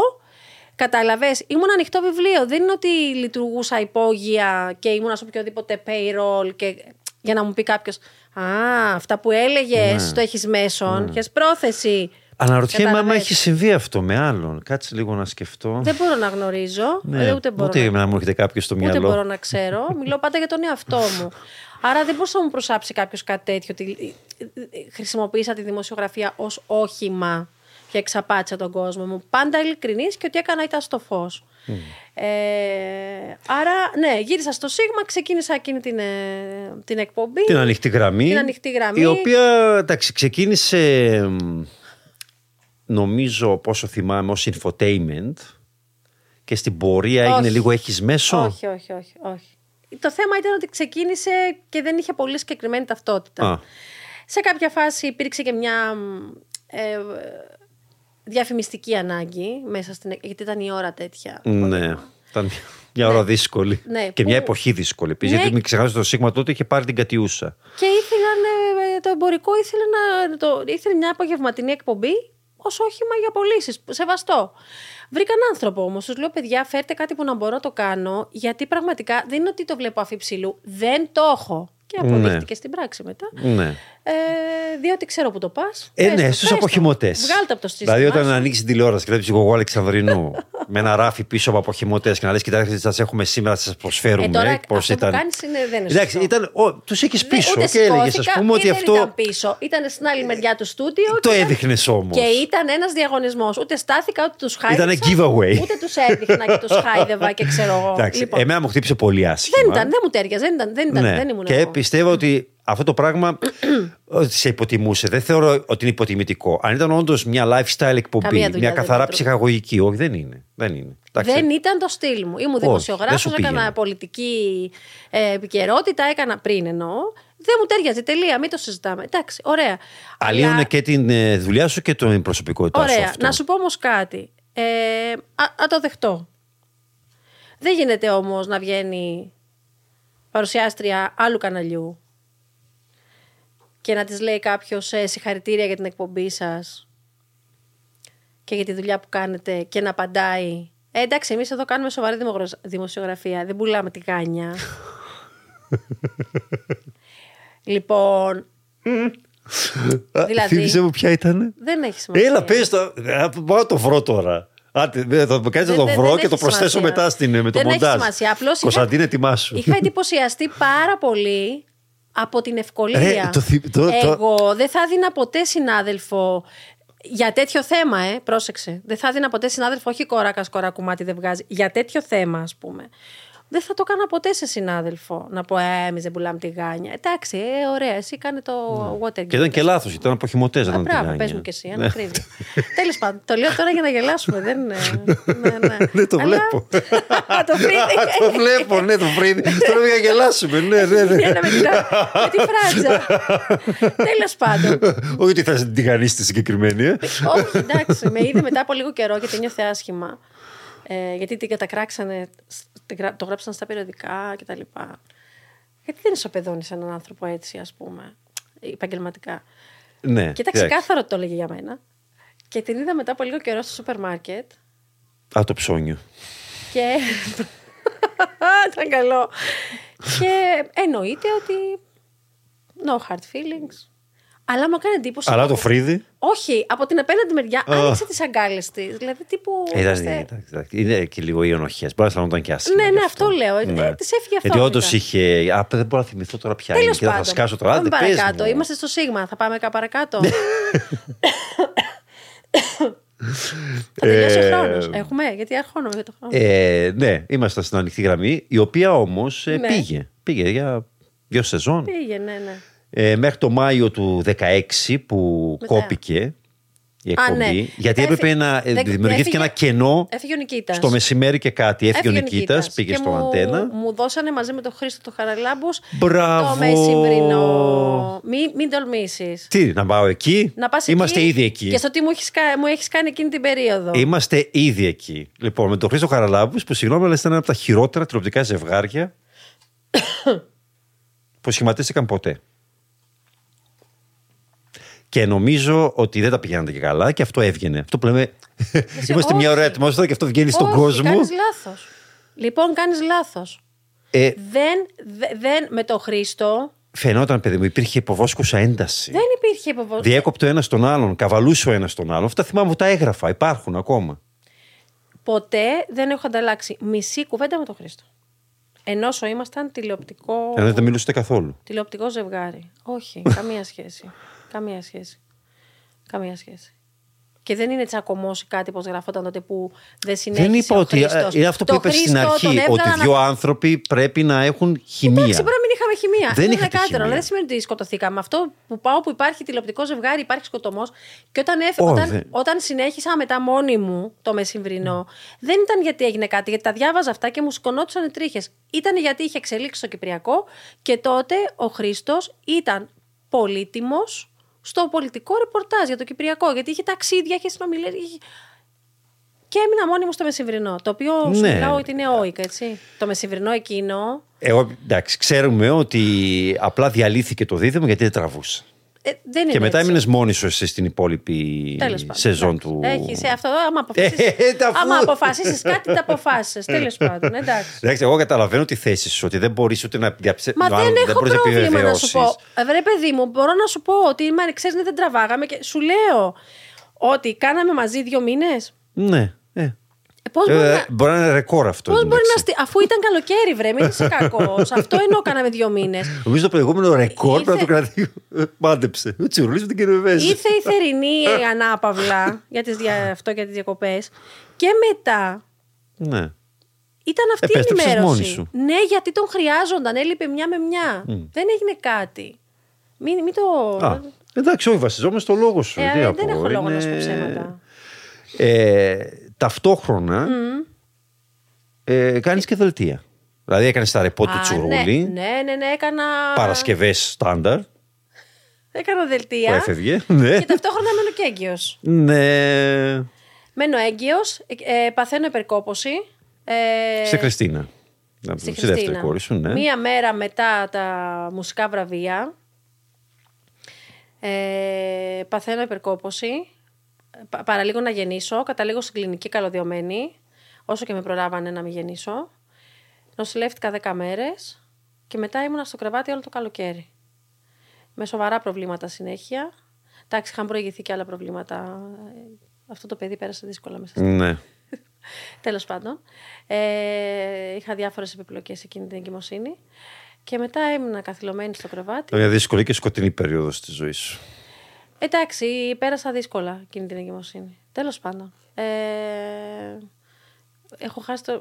Speaker 2: Κατάλαβες, ήμουν ανοιχτό βιβλίο. Δεν είναι ότι λειτουργούσα υπόγεια και ήμουν σε οποιοδήποτε payroll. Και... Για να μου πει κάποιος, Α, αυτά που έλεγες,
Speaker 1: Ναι.
Speaker 2: το έχεις μέσον, mm. πρόθεση.
Speaker 1: Αναρωτιέμαι άμα
Speaker 2: Καταλαβες.
Speaker 1: έχει συμβεί αυτό με άλλον. Κάτσε λίγο να σκεφτώ.
Speaker 2: Δεν μπορώ να γνωρίζω,
Speaker 1: Ναι,
Speaker 2: ε, ούτε μπορώ,
Speaker 1: ούτε
Speaker 2: να,
Speaker 1: να μου έρχεται κάποιος στο
Speaker 2: ούτε
Speaker 1: μυαλό.
Speaker 2: μπορώ να ξέρω. Μιλώ πάντα για τον εαυτό μου. Άρα δεν μπορούσε να μου προσάψει κάποιος κάτι τέτοιο. Ότι χρησιμοποίησα τη δημοσιογραφία ως όχημα και εξαπάτησα τον κόσμο μου. Πάντα ειλικρινής και ότι έκανα ήταν στο φως. Ε, άρα, ναι, γύρισα στο Σίγμα, ξεκίνησα εκείνη την, ε, την εκπομπή.
Speaker 1: Την ανοιχτή γραμμή.
Speaker 2: Την ανοιχτή γραμμή.
Speaker 1: Η οποία εντάξει, ξεκίνησε μ, νομίζω πόσο θυμάμαι ως infotainment και στην πορεία έγινε
Speaker 2: Όχι.
Speaker 1: λίγο έχεις μέσο.
Speaker 2: Όχι, όχι, όχι, όχι. Το θέμα ήταν ότι ξεκίνησε και δεν είχε πολύ συγκεκριμένη ταυτότητα.
Speaker 1: Α.
Speaker 2: Σε κάποια φάση υπήρξε και μια μ, ε, διαφημιστική ανάγκη μέσα στην. γιατί ήταν η ώρα τέτοια.
Speaker 1: Ναι. Ήταν μια ώρα δύσκολη.
Speaker 2: Ναι,
Speaker 1: και
Speaker 2: που-
Speaker 1: μια εποχή δύσκολη. Επίσης,
Speaker 2: Ναι.
Speaker 1: Γιατί μην ξεχάσετε το Σίγμα τότε είχε πάρει την Κατιούσα.
Speaker 2: Και ήθελαν, ε, το εμπορικό ήθελε, να, το, ήθελε μια απογευματινή εκπομπή ως όχημα για πωλήσεις. Σεβαστό. Βρήκαν άνθρωπο όμως. Τους λέω, παιδιά, φέρτε κάτι που να μπορώ να το κάνω, γιατί πραγματικά δεν είναι ότι το βλέπω αφιψηλού. Δεν το έχω. Και αποδείχτηκε στην πράξη μετά.
Speaker 1: Ναι.
Speaker 2: Ε, διότι ξέρω που το πας.
Speaker 1: Ε, ναι, στους αποχημωτέ.
Speaker 2: Βγάλτε από το σύστημα.
Speaker 1: Δηλαδή, όταν
Speaker 2: σου.
Speaker 1: ανοίξεις την τηλεόραση και βλέπεις εγώ Αλεξανδρινού με ένα ράφι πίσω από αποχημωτέ και να λες: Κοιτάξτε, σας έχουμε σήμερα, σας προσφέρουμε.
Speaker 2: Ε, τώρα
Speaker 1: πώς
Speaker 2: αυτό
Speaker 1: ήταν.
Speaker 2: που κάνεις είναι- δεν είναι
Speaker 1: Εντάξει,
Speaker 2: σωστό.
Speaker 1: ήταν, τους είχε
Speaker 2: Δεν-
Speaker 1: πίσω
Speaker 2: ούτε
Speaker 1: και έλεγες,
Speaker 2: σηκώθηκα,
Speaker 1: α πούμε, ότι
Speaker 2: ή
Speaker 1: αυτό.
Speaker 2: Δεν ήταν πίσω. Ήταν στην άλλη μεριά του στούντιο.
Speaker 1: Το
Speaker 2: και ήταν-
Speaker 1: έδειχνες όμως.
Speaker 2: Και ήταν ένας διαγωνισμός. Ούτε στάθηκα, ούτε τους χάιδευα.
Speaker 1: Ήτανε giveaway.
Speaker 2: Ούτε τους έδειχνα και τους χάιδευα και ξέρω εγώ.
Speaker 1: Εντάξει,
Speaker 2: Λοιπόν,
Speaker 1: εμένα μου χτύπησε πολύ άσχημα.
Speaker 2: δεν ήταν, δεν μου τέριαζε. Δεν, ήταν, δεν, ήταν,
Speaker 1: Ναι.
Speaker 2: δεν ήμουν
Speaker 1: και
Speaker 2: εγώ.
Speaker 1: Πιστεύω ότι αυτό το πράγμα ότι σε υποτιμούσε. Δεν θεωρώ ότι είναι υποτιμητικό. Αν ήταν όντως μια lifestyle εκπομπή,
Speaker 2: Καμία δουλειά
Speaker 1: μια
Speaker 2: δεν
Speaker 1: καθαρά
Speaker 2: έτρωγε.
Speaker 1: ψυχαγωγική. Όχι, δεν είναι. Δεν είναι. Εντάξει.
Speaker 2: Δεν ήταν το στυλ μου. Ήμουν
Speaker 1: δεν
Speaker 2: δημοσιογράφος,
Speaker 1: σου
Speaker 2: έκανα
Speaker 1: πήγαινε.
Speaker 2: πολιτική ε, επικαιρότητα, έκανα πριν εννοώ. Δεν μου τέριαζε. Τελεία, μην το συζητάμε. Εντάξει, ωραία.
Speaker 1: Αλλίωνε
Speaker 2: Αλλά-
Speaker 1: και την ε, δουλειά σου και την προσωπικότητά σου.
Speaker 2: Ωραία.
Speaker 1: αυτό.
Speaker 2: Να σου πω όμως κάτι. Ε, α, α το δεχτώ. Δεν γίνεται όμως να βγαίνει παρουσιάστρια άλλου καναλιού και να της λέει κάποιος ε, συγχαρητήρια για την εκπομπή σας και για τη δουλειά που κάνετε και να απαντάει ε, εντάξει, εμείς εδώ κάνουμε σοβαρή δημογρα- δημοσιογραφία, δεν πουλάμε τη γάνια. λοιπόν,
Speaker 1: Α,
Speaker 2: δηλαδή-
Speaker 1: Θύμισε μου ποια ήταν.
Speaker 2: δεν έχει σημασία.
Speaker 1: Έλα, πες το. Α, Πάω να το βρω τώρα. Άντε, δε, θα το κάνεις να
Speaker 2: Δεν-
Speaker 1: το
Speaker 2: δεν-
Speaker 1: βρω
Speaker 2: δεν
Speaker 1: και το
Speaker 2: έχει
Speaker 1: προσθέσω
Speaker 2: σημασία.
Speaker 1: μετά στην, με το
Speaker 2: Δεν έχει
Speaker 1: μοντάζ.
Speaker 2: σημασία. Απλώς είχα-
Speaker 1: Κωνσταντίνε, ετοιμάσου.
Speaker 2: Είχα εντυπωσιαστεί πάρα πολύ από την ευκολία.
Speaker 1: Ρε, το θυ- το- το-
Speaker 2: Εγώ δεν θα έδινα ποτέ συνάδελφο για τέτοιο θέμα, ε, πρόσεξε. Δεν θα έδινα ποτέ συνάδελφο, όχι κόρακα, κορακουμάτι δεν βγάζει. Για τέτοιο θέμα, ας πούμε. Δεν θα το έκανα ποτέ σε συνάδελφο να πω Ε, εμείς δεν πουλάμε τη γάνια. Εντάξει, ε, ωραία, εσύ κάνε το Watergate.
Speaker 1: Και ήταν και λάθος, ήταν αποχημωτέ.
Speaker 2: Α, μπράβο, πες μου και εσύ, ένα ακρίβεια. Τέλος πάντων, το λέω τώρα για να γελάσουμε. Δεν είναι. Ναι, ναι.
Speaker 1: Ναι, το
Speaker 2: Αλλά-
Speaker 1: βλέπω.
Speaker 2: το φρύδι.
Speaker 1: το βλέπω, ναι, το φρύδι. Τώρα για να γελάσουμε. Ναι, ναι, ναι.
Speaker 2: Ένα με, την, με τη φράτζα. Τέλος πάντων.
Speaker 1: Όχι ότι θα την τηγανίσει τη συγκεκριμένη. ε.
Speaker 2: Όχι, εντάξει. Με είδε μετά από λίγο καιρό γιατί νιώθε άσχημα. Ε, γιατί την κατακράξανε, την γρα- το γράψαν στα περιοδικά κτλ. Γιατί δεν ισοπεδώνει έναν άνθρωπο έτσι, ας πούμε, επαγγελματικά;
Speaker 1: Ναι.
Speaker 2: Και ήταν
Speaker 1: εντάξει.
Speaker 2: ξεκάθαρο ότι το έλεγε για μένα. Και την είδα μετά από λίγο καιρό στο σούπερ μάρκετ.
Speaker 1: Α, το ψώνιο.
Speaker 2: Και. ήταν καλό. Και εννοείται ότι. No hard feelings. Αλλά μου έκανε εντύπωση.
Speaker 1: Αλλά το φρύδι.
Speaker 2: Όχι, από την απέναντι μεριά
Speaker 1: Α.
Speaker 2: άνοιξε τις αγκάλες της. Δηλαδή τύπου.
Speaker 1: Ε, ήταν-
Speaker 2: είμαστε-
Speaker 1: εντάξει, εντάξει. Είναι και λίγο οι ενοχέ. Μπορεί να ήταν και άσχημα.
Speaker 2: Ναι,
Speaker 1: γι'
Speaker 2: ναι, αυτό λέω. Ε,
Speaker 1: Ναι.
Speaker 2: της έφυγε αυτό
Speaker 1: Γιατί όντως
Speaker 2: μετά.
Speaker 1: είχε. Α, δεν μπορώ να θυμηθώ τώρα ποια είναι.
Speaker 2: Τέλος
Speaker 1: Και θα
Speaker 2: πάντων.
Speaker 1: σκάσω τώρα.
Speaker 2: Πάμε
Speaker 1: Άντε, πες
Speaker 2: παρακάτω.
Speaker 1: μου.
Speaker 2: Είμαστε στο Σίγμα. Θα πάμε κάπου παρακάτω. θα τελειώσει ο
Speaker 1: Ε,
Speaker 2: χρόνος. Έχουμε, γιατί αρχώνουμε για το χρόνο.
Speaker 1: Ε, ναι, είμαστε στην ανοιχτή γραμμή, η οποία όμως
Speaker 2: Ναι.
Speaker 1: πήγε. Πήγε για δύο σεζόν.
Speaker 2: Πήγε, ναι, ναι.
Speaker 1: Ε, μέχρι το Μάιο του 16 που
Speaker 2: Μετά.
Speaker 1: κόπηκε η εκπομπή.
Speaker 2: ναι.
Speaker 1: Γιατί
Speaker 2: Έφυ-
Speaker 1: έπρεπε να ε,
Speaker 2: δεν-
Speaker 1: δημιουργήθηκε
Speaker 2: έφυγε-
Speaker 1: ένα κενό
Speaker 2: Έφυγε ο Νικήτας.
Speaker 1: στο μεσημέρι και κάτι. Έφυγε ο
Speaker 2: Έφυγε
Speaker 1: Νικήτας, πήγε
Speaker 2: και
Speaker 1: στο
Speaker 2: μου,
Speaker 1: αντένα.
Speaker 2: Μου δώσανε μαζί με τον Χρήστο το Χαραλάμπους
Speaker 1: Μπράβο.
Speaker 2: το μεσημβρινό. Μην, μην τολμήσεις.
Speaker 1: Τι, να πάω εκεί;
Speaker 2: Να πας
Speaker 1: Είμαστε
Speaker 2: εκεί
Speaker 1: ήδη εκεί.
Speaker 2: Και στο τι μου έχεις, κα- μου έχεις κάνει εκείνη την περίοδο.
Speaker 1: Είμαστε ήδη εκεί. Λοιπόν, με τον Χρήστο Χαραλάμπους, που συγγνώμη, αλλά ήταν ένα από τα χειρότερα τηλεοπτικά ζευγάρια που σχηματίστηκαν ποτέ. Και νομίζω ότι δεν τα πηγαίνατε και καλά και αυτό έβγαινε. Αυτό που λέμε. Είμαστε μια ωραία
Speaker 2: όχι.
Speaker 1: ατμόσφαιρα και αυτό βγαίνει στον
Speaker 2: Όχι,
Speaker 1: κόσμο.
Speaker 2: Κάνεις λάθος. Λοιπόν, κάνεις λάθος.
Speaker 1: Ε,
Speaker 2: Δεν, δε- δεν, με τον Χρήστο
Speaker 1: φαινόταν, παιδί μου, υπήρχε υποβόσκουσα ένταση.
Speaker 2: Δεν υπήρχε υποβο...
Speaker 1: Διέκοπτε ο ένας τον άλλον, καβαλούσε ο ένας τον άλλον. Αυτά θυμάμαι που τα έγραφα, υπάρχουν ακόμα.
Speaker 2: Ποτέ δεν έχω ανταλλάξει μισή κουβέντα με τον Χρήστο. Ενώ ήμασταν τηλεοπτικό.
Speaker 1: Ενώ δεν τα μιλούσατε καθόλου.
Speaker 2: Τηλεοπτικό ζευγάρι. Όχι, καμία σχέση. Καμία σχέση. Καμία σχέση. Και δεν είναι τσακωμός ή κάτι όπως γραφόταν τότε που δεν συνέχισε.
Speaker 1: Δεν είπα
Speaker 2: ο
Speaker 1: ότι.
Speaker 2: Χρήστος.
Speaker 1: Είναι αυτό που
Speaker 2: Το
Speaker 1: είπες στην
Speaker 2: Χρήστο
Speaker 1: αρχή,
Speaker 2: τον
Speaker 1: ότι
Speaker 2: έβγαλαν
Speaker 1: δύο
Speaker 2: από-
Speaker 1: άνθρωποι πρέπει να έχουν χημεία.
Speaker 2: Εντάξει, μπορεί να μην είχαμε χημεία.
Speaker 1: Δεν
Speaker 2: είναι
Speaker 1: είχατε
Speaker 2: δεκάτερο,
Speaker 1: χημεία.
Speaker 2: αλλά δεν σημαίνει ότι σκοτωθήκαμε. Αυτό που πάω που υπάρχει τηλεοπτικό ζευγάρι, υπάρχει σκοτωμός. Και όταν, έφε,
Speaker 1: Ω,
Speaker 2: όταν,
Speaker 1: δεν-
Speaker 2: όταν συνέχισα μετά μόνη μου το μεσημβρινό, δεν ήταν γιατί έγινε κάτι, γιατί τα διάβαζα αυτά και μου σκονόντουσαν οι τρίχες. Ήταν γιατί είχε εξελίξει το Κυπριακό και τότε ο Χρήστος ήταν πολύτιμος στο πολιτικό ρεπορτάζ για το Κυπριακό. Γιατί είχε ταξίδια, είχε συνομιλίε. Είχε... Και έμεινα μόνη μου στο μεσημβρινό. Το οποίο σου
Speaker 1: Ναι.
Speaker 2: μιλάω ότι είναι όηκα, έτσι. Το μεσημβρινό εκείνο.
Speaker 1: Εγώ, εντάξει, ξέρουμε ότι απλά διαλύθηκε το δίδυμο γιατί δεν τραβούσε.
Speaker 2: Ε, δεν είναι
Speaker 1: Και μετά
Speaker 2: έτσι.
Speaker 1: έμεινες μόνη σου εσύ στην υπόλοιπη
Speaker 2: Τέλος πάντων,
Speaker 1: σεζόν
Speaker 2: εντάξει.
Speaker 1: του.
Speaker 2: Έχεις, ε, αυτό, άμα αποφασίσεις,
Speaker 1: Ε, τα αφού-
Speaker 2: άμα αποφασίσεις κάτι, τα αποφάσισες. Τέλος πάντων, εντάξει.
Speaker 1: Εντάξει, εγώ καταλαβαίνω τη θέση σου ότι δεν μπορείς ούτε να διαψε...
Speaker 2: Μα
Speaker 1: μάλλον
Speaker 2: δεν έχω
Speaker 1: μπορείς να
Speaker 2: πρόβλημα να σου
Speaker 1: επιβεβαιώσεις.
Speaker 2: πω. Ε, Βρε παιδί μου, μπορώ να σου πω ότι μα, ξέρεις, ναι, δεν τραβάγαμε και σου λέω ότι κάναμε μαζί δύο μήνες.
Speaker 1: Ναι. Ε.
Speaker 2: Ε, πώς μπορεί
Speaker 1: Ε,
Speaker 2: να...
Speaker 1: μπορεί να είναι ρεκόρ αυτό.
Speaker 2: Πώς
Speaker 1: εν τω
Speaker 2: μπορεί να
Speaker 1: μεταξύ.
Speaker 2: στι... Αφού ήταν καλοκαίρι, βρε, μην είσαι κακός. Αυτό εννοώ κάναμε δύο μήνες.
Speaker 1: Νομίζω το προηγούμενο ρεκόρ
Speaker 2: Ήρθε-
Speaker 1: να το κρατήσει. Μάντεψε. Ο Τσιρούλη με την Κυροβέζη.
Speaker 2: Ήρθε η θερινή ανάπαυλα για τις δια... αυτό για τις διακοπές. Και μετά
Speaker 1: Ναι.
Speaker 2: Ήταν αυτή η
Speaker 1: Επέστρεψες
Speaker 2: ενημέρωση.
Speaker 1: μόνη σου.
Speaker 2: Ναι, γιατί τον χρειάζονταν. Έλειπε μια με μια. Δεν έγινε κάτι. Μην, μην το.
Speaker 1: Α, εντάξει, όχι, βασιζόμαστε στο λόγο σου.
Speaker 2: Ε,
Speaker 1: τι να
Speaker 2: δεν
Speaker 1: πω,
Speaker 2: έχω λόγο να
Speaker 1: είναι-
Speaker 2: σου πω ψέματα.
Speaker 1: Ε, ταυτόχρονα ε, κάνεις και δελτία. Δηλαδή έκανες τα ρεπό του
Speaker 2: Α,
Speaker 1: Τσουρούλη,
Speaker 2: Ναι, ναι, ναι, ναι, έκανα.
Speaker 1: Παρασκευές στάνταρ
Speaker 2: Έκανα
Speaker 1: που
Speaker 2: δελτία.
Speaker 1: έφευγε. Ναι.
Speaker 2: Και ταυτόχρονα μένω και έγκυος.
Speaker 1: ναι.
Speaker 2: Μένω έγκυος, ε, παθαίνω υπερκόπωση. Ε,
Speaker 1: Στη Χριστίνα. Να
Speaker 2: στη
Speaker 1: στη δεύτερη
Speaker 2: Χριστίνα.
Speaker 1: κόρη σου, ναι.
Speaker 2: Μία μέρα μετά τα μουσικά βραβεία, ε, παθαίνω υπερκόπωση. Πα- παραλίγο να γεννήσω. Καταλήγω στην κλινική καλωδιωμένη, όσο και με προλάβανε να μην γεννήσω. Νοσηλεύτηκα 10 μέρες και μετά ήμουνα στο κρεβάτι όλο το καλοκαίρι. Με σοβαρά προβλήματα συνέχεια. Εντάξει, είχαν προηγηθεί και άλλα προβλήματα. Ε, Αυτό το παιδί πέρασε δύσκολα μέσα
Speaker 1: Ναι.
Speaker 2: Τέλος πάντων. Ε, είχα διάφορες επιπλοκές εκείνη την εγκυμοσύνη. Και μετά ήμουνα καθυλωμένη στο κρεβάτι.
Speaker 1: Ήταν μια δύσκολη και σκοτεινή περίοδος της ζωής σου.
Speaker 2: Εντάξει, πέρασα δύσκολα εκείνη την εγκυμοσύνη. Τέλος πάντων. Ε, έχω χάσει το...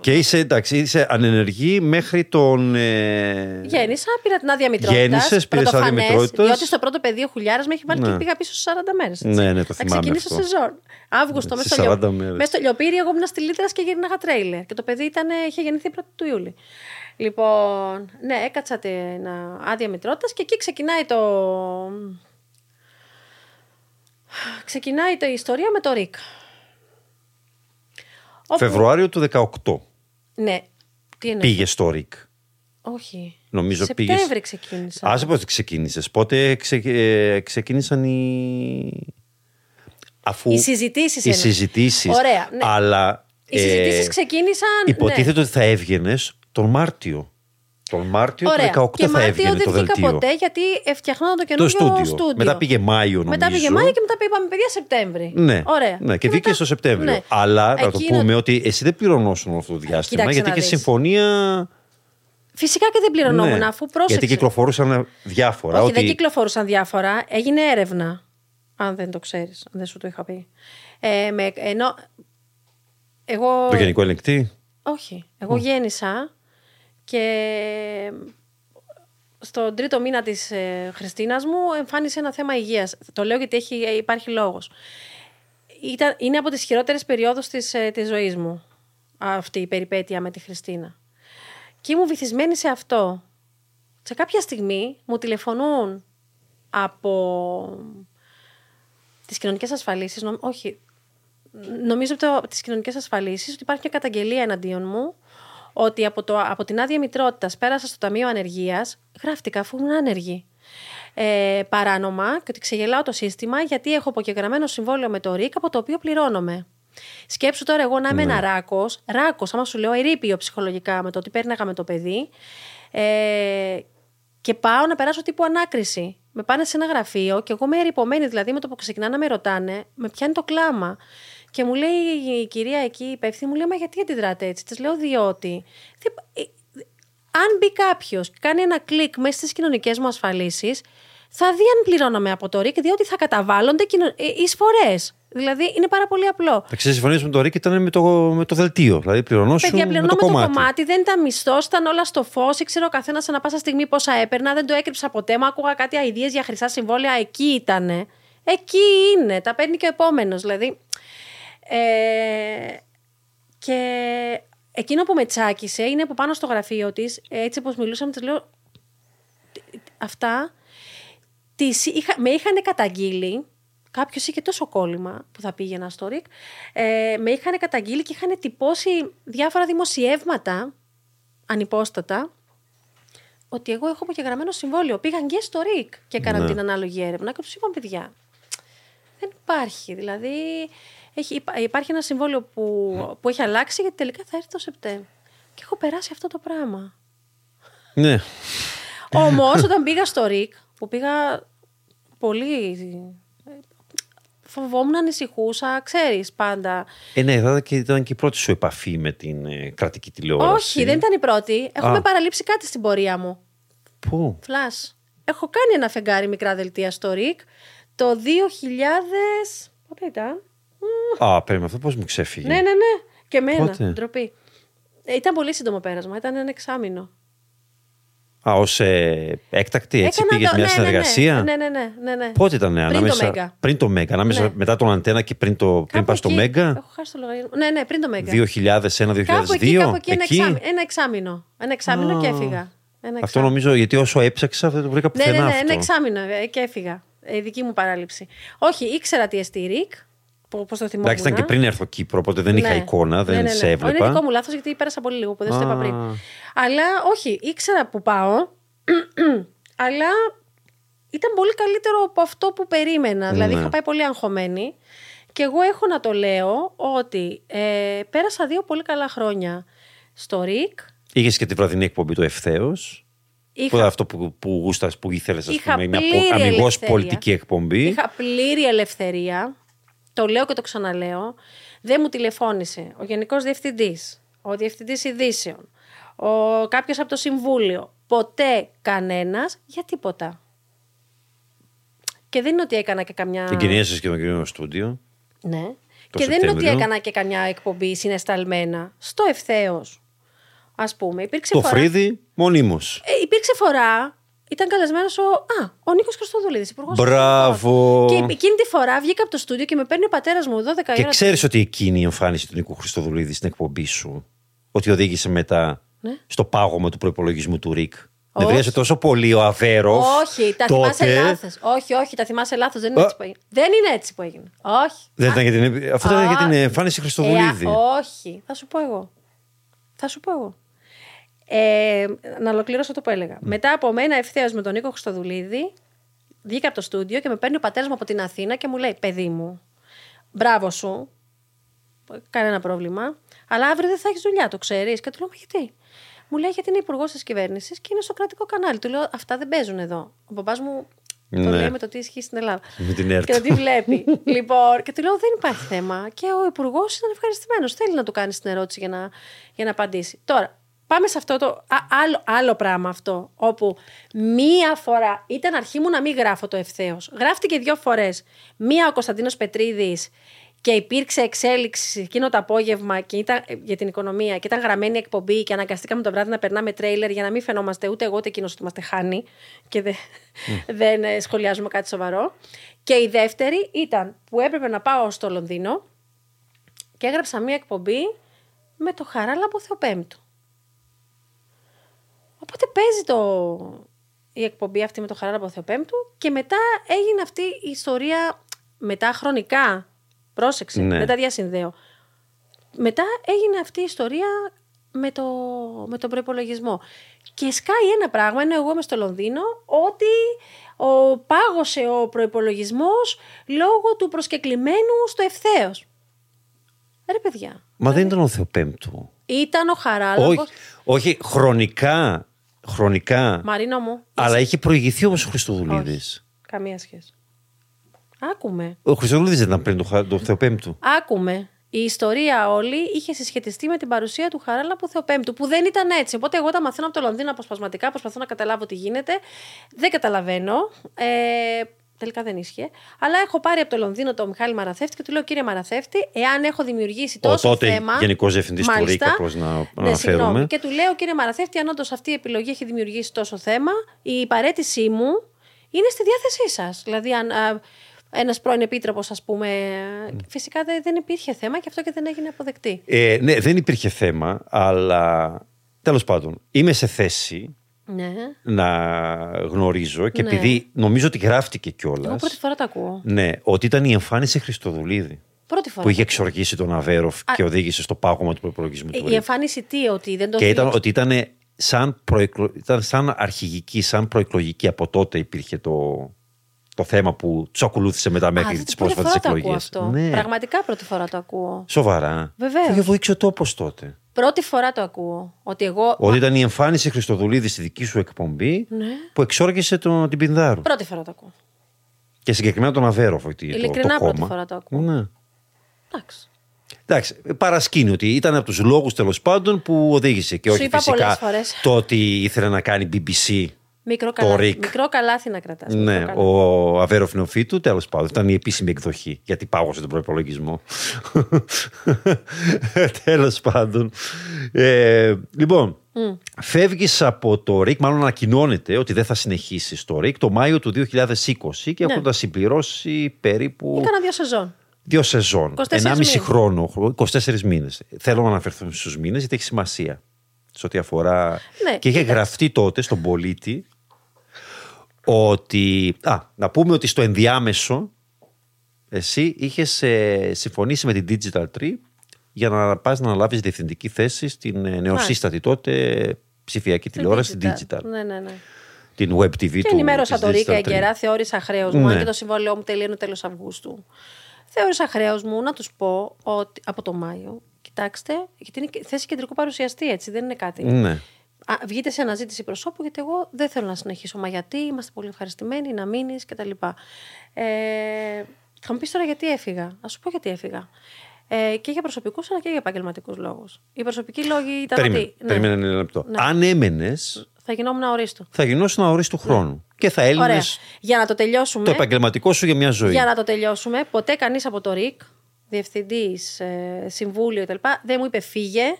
Speaker 1: Και είσαι, εντάξει, είσαι ανενεργή μέχρι τον. Ε...
Speaker 2: Γέννησα, πήρα την άδεια μητρότητας.
Speaker 1: Γέννησες, πήρες άδεια
Speaker 2: πρωτοφανές,
Speaker 1: μητρότητας.
Speaker 2: Διότι στο πρώτο παιδί ο Χουλιάρας με έχει βάλει
Speaker 1: Ναι.
Speaker 2: και πήγα πίσω σε 40 μέρες.
Speaker 1: Ναι, ναι, το
Speaker 2: Θα
Speaker 1: θυμάμαι
Speaker 2: ξεκινήσω
Speaker 1: αυτό.
Speaker 2: σεζόν. Αύγουστο, μέσα
Speaker 1: Στις
Speaker 2: στο,
Speaker 1: 40
Speaker 2: λιο...
Speaker 1: μέρες.
Speaker 2: μες στο λιοπύρι, εγώ ήμουν στη Λύτρας και γυρνάγα τρέιλερ. Και το παιδί ήταν, είχε γεννηθεί 1η του Ιούλη. Λοιπόν, ναι, έκατσα την α, άδεια μητρότητας και εκεί ξεκινάει το. Ξεκινάει το η ιστορία με το ΡΙΚ. Όπου-
Speaker 1: Φεβρουάριο του 18
Speaker 2: Ναι. Τι εννοείς;
Speaker 1: πήγε στο ΡΙΚ.
Speaker 2: Όχι.
Speaker 1: Νομίζω πήγες-
Speaker 2: Σεπτέμβρη ξεκίνησα.
Speaker 1: Άσε πώς ξεκίνησες. Πότε ξε, ε, ξεκίνησαν οι... Αφού...
Speaker 2: Οι συζητήσεις
Speaker 1: Οι
Speaker 2: εννοείς.
Speaker 1: συζητήσεις.
Speaker 2: Ωραία, ναι.
Speaker 1: Αλλά...
Speaker 2: Οι συζητήσεις ξεκίνησαν, ναι.
Speaker 1: Υποτίθεται ότι θα έβγαινες τον Μάρτιο. Τον Μάρτιο
Speaker 2: Ωραία.
Speaker 1: του 18
Speaker 2: και
Speaker 1: θα
Speaker 2: Μάρτιο
Speaker 1: έβγαινε
Speaker 2: δεν
Speaker 1: το
Speaker 2: βγήκα
Speaker 1: δελτίο.
Speaker 2: ποτέ γιατί φτιαχνόταν το
Speaker 1: Το
Speaker 2: καινούργιο
Speaker 1: στούντιο. Μετά πήγε Μάιο νομίζω.
Speaker 2: Μετά πήγε Μάιο και μετά είπαμε παιδιά Σεπτέμβρη.
Speaker 1: Ναι,
Speaker 2: Ωραία.
Speaker 1: ναι, και, βγήκε
Speaker 2: μετά-
Speaker 1: στο Σεπτέμβριο.
Speaker 2: Ναι.
Speaker 1: Αλλά να το
Speaker 2: Εκείνο-
Speaker 1: πούμε ότι εσύ δεν πληρωνόσουν όλο αυτό το διάστημα
Speaker 2: Κοίταξε
Speaker 1: γιατί
Speaker 2: να
Speaker 1: είχε
Speaker 2: δεις.
Speaker 1: συμφωνία.
Speaker 2: Φυσικά και δεν πληρωνόμουν
Speaker 1: Ναι.
Speaker 2: αφού πρόσεξε.
Speaker 1: Γιατί κυκλοφορούσαν διάφορα.
Speaker 2: Όχι,
Speaker 1: ότι...
Speaker 2: δεν κυκλοφορούσαν διάφορα. Έγινε έρευνα. Αν δεν το ξέρεις, αν δεν σου το είχα πει. Ε, με, ενώ. Εγώ.
Speaker 1: Το γενικό ελεγκτή;
Speaker 2: Όχι. Εγώ γέννησα και στον τρίτο μήνα της ε, Χριστίνας μου εμφάνισε ένα θέμα υγείας. Το λέω γιατί έχει, ε, υπάρχει λόγος. Ήταν, είναι από τις χειρότερες περιόδους της, ε, της ζωής μου αυτή η περιπέτεια με τη Χριστίνα. Και ήμουν βυθισμένη σε αυτό. Σε κάποια στιγμή μου τηλεφωνούν από τις κοινωνικές ασφαλίσεις, νομ- όχι, νομίζω από, το, από τις κοινωνικές ασφαλίσεις ότι υπάρχει μια καταγγελία εναντίον μου ότι από, το, από την άδεια μητρότητας πέρασα στο Ταμείο Ανεργίας, γράφτηκα αφού ήμουν άνεργη. Ε, παράνομα και ότι ξεγελάω το σύστημα γιατί έχω αποκεγραμμένο συμβόλαιο με το ΡΙΚ από το οποίο πληρώνομαι. Σκέψου τώρα εγώ να είμαι ένα ράκος, ράκος, άμα σου λέω ερείπιο ψυχολογικά με το ότι πέρναγα με το παιδί. Ε, και πάω να περάσω τύπου ανάκριση. Με πάνε σε ένα γραφείο και εγώ με ερυπωμένη, δηλαδή με το που ξεκινά να με ρωτάνε, με πιάνει το κλάμα. Και μου λέει η κυρία εκεί, η υπεύθυνη, μου λέει, Μα γιατί αντιδράτε έτσι; Της λέω, Διότι. ε, Αν μπει κάποιος και κάνει ένα κλικ μέσα στις κοινωνικές μου ασφαλίσεις, θα δει αν πληρώναμε από το ΡΙΚ, διότι θα καταβάλλονται ε, εισφορές. Δηλαδή είναι πάρα πολύ απλό.
Speaker 1: Τα συμφωνίε με το ΡΙΚ ήταν με το, με το δελτίο. Δηλαδή πληρωνόσου
Speaker 2: Παιδιά,
Speaker 1: με το κομμάτι.
Speaker 2: το κομμάτι, δεν ήταν μισθό, ήταν όλα στο φως. Ήξερε ο καθένας ανά πάσα στιγμή πόσα έπαιρνα. Δεν το έκρυψα ποτέ. Μου άκουγα κάτι αειδίε για χρυσά συμβόλαια. Εκεί ήταν. Εκεί είναι. Τα παίρνει και ο επόμενος. Δηλαδή. Ε, και εκείνο που με τσάκισε είναι που πάνω στο γραφείο της, έτσι όπως μιλούσαμε, της λέω. Αυτά τις είχα, με είχαν καταγγείλει Κάποιος είχε τόσο κόλλημα που θα πήγαινα στο ΡΙΚ. Ε, με είχαν καταγγείλει και είχαν τυπώσει διάφορα δημοσιεύματα ανυπόστατα ότι εγώ έχω απογεγραμμένο συμβόλαιο. Πήγαν και στο ΡΙΚ και έκαναν ναι. την ανάλογη έρευνα και τους είπαν παιδιά. Δεν υπάρχει. Δηλαδή έχει, υπάρχει ένα συμβόλαιο που, που έχει αλλάξει γιατί τελικά θα έρθει το Σεπτέμβριο. Και έχω περάσει αυτό το πράγμα.
Speaker 1: Ναι.
Speaker 2: Όμως όταν πήγα στο ΡΙΚ, που πήγα πολύ φοβόμουν, ανησυχούσα, ξέρεις πάντα.
Speaker 1: Ε, ναι, ήταν και, ήταν και η πρώτη σου επαφή με την ε, κρατική τηλεόραση.
Speaker 2: Όχι, δεν ήταν η πρώτη. Έχουμε παραλείψει κάτι στην πορεία μου.
Speaker 1: Πού;
Speaker 2: Φλάς. Έχω κάνει ένα φεγγάρι μικρά δελτία στο ΡΙΚ το 2000. Πότε ήταν;
Speaker 1: Α, παίρνει αυτό πώς μου ξέφυγε.
Speaker 2: Ναι, ναι, ναι. Και εμένα. Ντροπή. Ε, ήταν πολύ σύντομο πέρασμα. Ήταν ένα εξάμεινο.
Speaker 1: Α, ως ε, έκτακτη, έτσι πήγες μια ναι, ναι, συνεργασία;
Speaker 2: Ναι, ναι, ναι, ναι, ναι.
Speaker 1: Πότε ήταν πριν ανάμεσα.
Speaker 2: Το Μέγα.
Speaker 1: Πριν το Μέγα, ανάμεσα
Speaker 2: ναι.
Speaker 1: μετά τον Αντένα και πριν, το, πριν πας στο Μέγα.
Speaker 2: Έχω χάσει το λογαριασμό. Ναι, ναι, πριν το Μέγα.
Speaker 1: 2001-2002.
Speaker 2: Κάπου εκεί, κάπου εκεί, εκεί; Ένα, εξάμεινο, ένα εξάμεινο. Ένα εξάμεινο και έφυγα. Ένα
Speaker 1: εξάμεινο. Αυτό νομίζω γιατί όσο έψαξα δεν το βρήκα πουθενά.
Speaker 2: Ναι, ναι, ναι,
Speaker 1: αυτό.
Speaker 2: ένα εξάμεινο ε, και έφυγα. Η δική μου παράληψη. Όχι, ήξερα τι εστί ΡΙΚ. Πώ το θυμόμουν.
Speaker 1: Εντάξει, ήταν και πριν έρθω Κύπρο, οπότε δεν
Speaker 2: ναι.
Speaker 1: είχα εικόνα, δεν
Speaker 2: ναι, ναι,
Speaker 1: σε έβλεπα.
Speaker 2: Είναι δικό μου λάθος γιατί πέρασα πολύ λίγο που δεν στο είπα πριν. Αλλά όχι, ήξερα που πάω αλλά ήταν πολύ καλύτερο από αυτό που περίμενα. Ναι. Δηλαδή είχα πάει πολύ αγχωμένη. Και εγώ έχω να το λέω ότι ε, πέρασα δύο πολύ καλά χρόνια στο ΡΙΚ.
Speaker 1: Είχες και τη βραδινή εκπομπή του Ευθέως. Είχα... Που αυτό που, που γούστας, που ήθελες, ας πούμε, είναι αμυγός πολιτική εκπομπή.
Speaker 2: Είχα πλήρη ελευθερία. Το λέω και το ξαναλέω. Δεν μου τηλεφώνησε ο Γενικός Διευθυντής, ο Διευθυντής Ειδήσεων, ο κάποιος από το Συμβούλιο, ποτέ κανένας για τίποτα. Και δεν είναι ότι έκανα και καμιά.
Speaker 1: Εγκαινίασε και τον κύριο στούντιο;
Speaker 2: Ναι. και δεν είναι ότι έκανα και καμιά εκπομπή συνεσταλμένα. Στο ευθέως. Α πούμε. Υπήρξε
Speaker 1: το
Speaker 2: φορά...
Speaker 1: φρύδι μονίμως.
Speaker 2: Ε, υπήρξε φορά. Ήταν καλεσμένος ο. Α, ο Νίκος Χρυστοδουλίδη, υπουργός.
Speaker 1: Μπράβο.
Speaker 2: Και εκείνη τη φορά βγήκα από το στούντιο και με παίρνει ο πατέρας μου 12 ώρα.
Speaker 1: Και ξέρεις ότι εκείνη η εμφάνιση του Νίκου Χρυστοδουλίδη στην εκπομπή σου. Ότι οδήγησε μετά ναι. στο πάγωμα του προπολογισμού του ΡΙΚ. Δεν βρίσκεται τόσο πολύ ο Αβέρο.
Speaker 2: Όχι, τα τότε... θυμάσαι λάθος. Όχι, όχι, τα θυμάσαι λάθος. Δεν, είναι έτσι που έγινε. δεν είναι έτσι που έγινε. Όχι.
Speaker 1: Δεν ήταν για την... Αυτό ήταν για την εμφάνιση Χριστοδουλίδη.
Speaker 2: Ε, όχι, θα σου πω εγώ. Θα σου πω εγώ. Ε, να ολοκληρώσω το που έλεγα. Mm. Μετά από μένα ευθέως με τον Νίκο Χριστοδουλίδη, βγήκα από το στούντιο και με παίρνει ο πατέρας μου από την Αθήνα και μου λέει: Παιδί μου, μπράβο σου. Κανένα πρόβλημα. Αλλά αύριο δεν θα έχεις δουλειά, το ξέρεις. Και του λέω: Μα γιατί; Μου λέει γιατί είναι υπουργός της κυβέρνησης και είναι στο κρατικό κανάλι. Του λέω: Αυτά δεν παίζουν εδώ. Ο μπαμπά μου ναι. το λέει με το τι ισχύει στην Ελλάδα.
Speaker 1: Με την ΕΡΤ.
Speaker 2: Και το τι βλέπει. λοιπόν, και του λέω: Δεν υπάρχει θέμα. Και ο υπουργός ήταν ευχαριστημένος. Θέλει να του κάνει την ερώτηση για να, για να απαντήσει. Τώρα, πάμε σε αυτό το α, άλλο, άλλο πράγμα αυτό. Όπου μία φορά ήταν αρχή μου να μην γράφω το ευθέως. Γράφτηκε δύο φορές. Μία ο Κωνσταντίνος Πετρίδης και υπήρξε εξέλιξη εκείνο το απόγευμα και ήταν, για την οικονομία και ήταν γραμμένη εκπομπή και αναγκαστήκαμε το βράδυ να περνάμε τρέιλερ για να μην φαινόμαστε ούτε εγώ ούτε εκείνος ότι είμαστε χάνει και δεν, δεν ε, σχολιάζουμε κάτι σοβαρό. Και η δεύτερη ήταν που έπρεπε να πάω στο Λονδίνο και έγραψα μία εκπομπή με το Χαράλαμπο Θεοπέμπτου. Οπότε παίζει το, η εκπομπή αυτή με το Χαράλαμπο Θεοπέμπτου και μετά έγινε αυτή η ιστορία μετά χρονικά Πρόσεξε, ναι. δεν τα διασυνδέω. Μετά έγινε αυτή η ιστορία με, το, με τον προπολογισμό. Και σκάει ένα πράγμα, ενώ εγώ είμαι στο Λονδίνο, ότι ο, πάγωσε ο προπολογισμό λόγω του προσκεκλημένου στο ευθέως. Ρε παιδιά.
Speaker 1: Μα δεν ήταν ο Θεοπέμπτου.
Speaker 2: Ήταν ο Χαράλαμπος.
Speaker 1: Όχι, όχι, χρονικά χρονικά.
Speaker 2: Μαρίνο μου.
Speaker 1: Αλλά είχε προηγηθεί όμως ο Χριστοδουλίδης.
Speaker 2: Καμία σχέση. Άκουμε.
Speaker 1: Ο Χριστοδουλίδης δεν ήταν πριν το, Χα- το Θεοπέμπτου.
Speaker 2: Άκουμε. Η ιστορία όλη είχε συσχετιστεί με την παρουσία του Χαράλαμπου Θεοπέμπτου, που δεν ήταν έτσι. Οπότε, εγώ τα μαθαίνω από το Λονδίνο αποσπασματικά, προσπαθώ να καταλάβω τι γίνεται. Δεν καταλαβαίνω. Ε, τελικά δεν ίσχυε. Αλλά έχω πάρει από το Λονδίνο τον Μιχάλη Μαραθέφτη και του λέω: Κύριε Μαραθέφτη, εάν έχω δημιουργήσει
Speaker 1: Ο
Speaker 2: τόσο
Speaker 1: τότε
Speaker 2: θέμα.
Speaker 1: Γενικός Διευθυντής του
Speaker 2: Μάλιστα.
Speaker 1: ΡΙΚ, απλώς να
Speaker 2: Ναι,
Speaker 1: αναφέρουμε.
Speaker 2: συγγνώμη. Και του λέω, κύριε Μαραθέφτη, αν όντως αυτή η επιλογή έχει δημιουργήσει τόσο θέμα, η παρέτησή μου είναι στη διάθεσή σας. Δηλαδή, αν ένας πρώην επίτροπος, ας πούμε. Φυσικά δεν, δεν υπήρχε θέμα και αυτό και δεν έγινε αποδεκτή.
Speaker 1: Ε, ναι, δεν υπήρχε θέμα, αλλά τέλος πάντων είμαι σε θέση
Speaker 2: Ναι.
Speaker 1: να γνωρίζω και
Speaker 2: Ναι.
Speaker 1: επειδή νομίζω ότι γράφτηκε κιόλας.
Speaker 2: Εγώ πρώτη φορά το ακούω.
Speaker 1: Ναι, ότι ήταν η εμφάνιση Χριστοδουλίδη
Speaker 2: Πρώτη φορά.
Speaker 1: που είχε εξοργήσει τον Αβέροφ και οδήγησε στο πάγωμα του προπολογισμού
Speaker 2: Ε,
Speaker 1: του
Speaker 2: Η
Speaker 1: ΡΙΚ.
Speaker 2: εμφάνιση τι, ότι δεν το
Speaker 1: Και ήταν
Speaker 2: θύμισε.
Speaker 1: ότι ήταν σαν, προεκλο... ήταν σαν αρχηγική, σαν προεκλογική από τότε υπήρχε το, το θέμα που του ακολούθησε μετά
Speaker 2: Α,
Speaker 1: μέχρι
Speaker 2: δεν-
Speaker 1: τις
Speaker 2: πρώτη
Speaker 1: πρόσφατες
Speaker 2: φορά το ακούω
Speaker 1: εκλογές.
Speaker 2: αυτό.
Speaker 1: Ναι.
Speaker 2: Πραγματικά πρώτη φορά το ακούω.
Speaker 1: Σοβαρά.
Speaker 2: Βεβαίως.
Speaker 1: Είχε βοήξει ο τόπος τότε.
Speaker 2: Πρώτη φορά το ακούω. Ότι εγώ.
Speaker 1: Ότι ήταν η εμφάνιση Χριστοδουλίδη στη δική σου εκπομπή
Speaker 2: Ναι.
Speaker 1: που εξόργησε τον, την Πινδάρου.
Speaker 2: Πρώτη φορά το ακούω.
Speaker 1: Και συγκεκριμένα τον Αβέροφ. ότι Το,
Speaker 2: Ειλικρινά
Speaker 1: το
Speaker 2: πρώτη
Speaker 1: κόμμα.
Speaker 2: φορά το ακούω.
Speaker 1: Ναι.
Speaker 2: Εντάξει.
Speaker 1: Εντάξει, παρασκήνει ότι ήταν από τους λόγους τέλος πάντων που οδήγησε και
Speaker 2: Σου
Speaker 1: όχι
Speaker 2: είπα
Speaker 1: φυσικά
Speaker 2: πολλές φορές.
Speaker 1: το ότι ήθελε να κάνει BBC.
Speaker 2: Μικρό,
Speaker 1: Το
Speaker 2: καλάθι,
Speaker 1: Ρικ.
Speaker 2: μικρό καλάθι να κρατάς.
Speaker 1: Ναι,
Speaker 2: μικρό καλάθι.
Speaker 1: ο Αβέροφ Νεοφίτου τέλος πάντων ήταν η επίσημη εκδοχή γιατί πάγωσε τον προπολογισμό. τέλος πάντων. Ε, λοιπόν, φεύγεις από το ΡΙΚ, μάλλον ανακοινώνεται ότι δεν θα συνεχίσεις στο ΡΙΚ το Μάιο του 2020 και
Speaker 2: Ναι.
Speaker 1: έχοντας συμπληρώσει περίπου.
Speaker 2: Έκανα δύο σεζόν.
Speaker 1: Δύο σεζόν.
Speaker 2: 24
Speaker 1: 1,5
Speaker 2: μήνες.
Speaker 1: χρόνο, 24 μήνες. Θέλω να αναφερθούμε στους μήνες γιατί έχει σημασία. Σε ό,τι αφορά.
Speaker 2: Ναι,
Speaker 1: και είχε
Speaker 2: κοίταξε.
Speaker 1: γραφτεί τότε στον πολίτη ότι. Α, να πούμε ότι στο ενδιάμεσο εσύ είχες συμφωνήσει με την Digital Tree για να πας να αναλάβεις διευθυντική θέση στην ε, νεοσύστατη τότε ψηφιακή τηλεόραση, την Digital.
Speaker 2: Ναι, ναι, ναι.
Speaker 1: Την Web TV
Speaker 2: Και
Speaker 1: του.
Speaker 2: ενημέρωσα
Speaker 1: της
Speaker 2: το Ρίκα
Speaker 1: Digital Tree.
Speaker 2: εγκαιρά, θεώρησα χρέος μου,
Speaker 1: Ναι.
Speaker 2: αν και το συμβόλαιό μου τελείωνε τέλος Αυγούστου. Θεώρησα χρέος μου να τους πω ότι από το Μάιο, κοιτάξτε, γιατί είναι και- θέση κεντρικού παρουσιαστή, έτσι, δεν είναι κάτι.
Speaker 1: Ναι.
Speaker 2: Α, βγείτε σε αναζήτηση προσώπου, γιατί εγώ δεν θέλω να συνεχίσω. Μα γιατί, είμαστε πολύ ευχαριστημένοι, να μείνεις κτλ. Ε, θα μου πεις τώρα γιατί έφυγα. Α σου πω γιατί έφυγα. Ε, και για προσωπικούς αλλά και για επαγγελματικούς λόγους. Οι προσωπικοί λόγοι ήταν
Speaker 1: Περίμενε,
Speaker 2: ότι. ναι,
Speaker 1: περίμενε ένα λεπτό.
Speaker 2: Ναι.
Speaker 1: Αν έμενε,
Speaker 2: θα γινόμουν αορίστο.
Speaker 1: θα γινώσουν αορίστου χρόνου. Και θα έλυνες
Speaker 2: Ωραία. Για να το τελειώσουμε.
Speaker 1: το επαγγελματικό σου για μια ζωή.
Speaker 2: Για να το τελειώσουμε, ποτέ κανείς από το ΡΙΚ, διευθυντής, ε, συμβούλιο κτλ., δεν μου είπε φύγε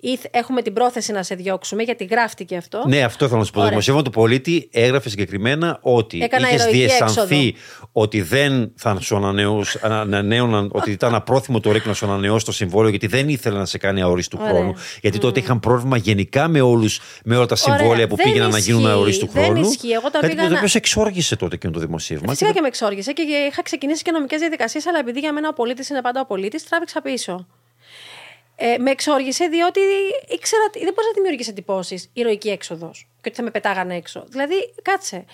Speaker 2: ή θ- έχουμε την πρόθεση να σε διώξουμε, γιατί γράφτηκε αυτό.
Speaker 1: Ναι, αυτό ήθελα να σου πω. Το
Speaker 2: Ωραία.
Speaker 1: δημοσίευμα του πολίτη έγραφε συγκεκριμένα ότι
Speaker 2: Έκανα
Speaker 1: είχες
Speaker 2: ηρωική
Speaker 1: διαισθανθεί ότι δεν θα σου ανανεούς- ανα- ανανέωναν, ότι ήταν απρόθυμο το ΡΙΚ να σου ανανεώσει το συμβόλαιο, γιατί δεν ήθελε να σε κάνει αορίστου
Speaker 2: Ωραία.
Speaker 1: χρόνου. Γιατί τότε είχαν πρόβλημα γενικά με, όλους, με όλα τα
Speaker 2: Ωραία.
Speaker 1: συμβόλαια που
Speaker 2: Δεν
Speaker 1: πήγαιναν να γίνουν
Speaker 2: ισχύει.
Speaker 1: αορίστου
Speaker 2: Δεν
Speaker 1: χρόνου.
Speaker 2: ισχύει. Εγώ τα
Speaker 1: Κάτι
Speaker 2: πήγα
Speaker 1: που το
Speaker 2: να-
Speaker 1: οποίος σε εξόργησε τότε και το δημοσίευμα.
Speaker 2: Φυσικά
Speaker 1: Και
Speaker 2: και με εξόργησε και είχα ξεκινήσει και νομικές διαδικασίες, αλλά επειδή για μένα ο πολίτης είναι πάντα ο πολίτης, τράβηξα πίσω. Ε, με εξόργησε διότι ήξερα ότι δεν μπορείς να δημιουργήσει εντυπώσεις ηρωική έξοδος και ότι θα με πετάγανε έξω. Δηλαδή, κάτσε.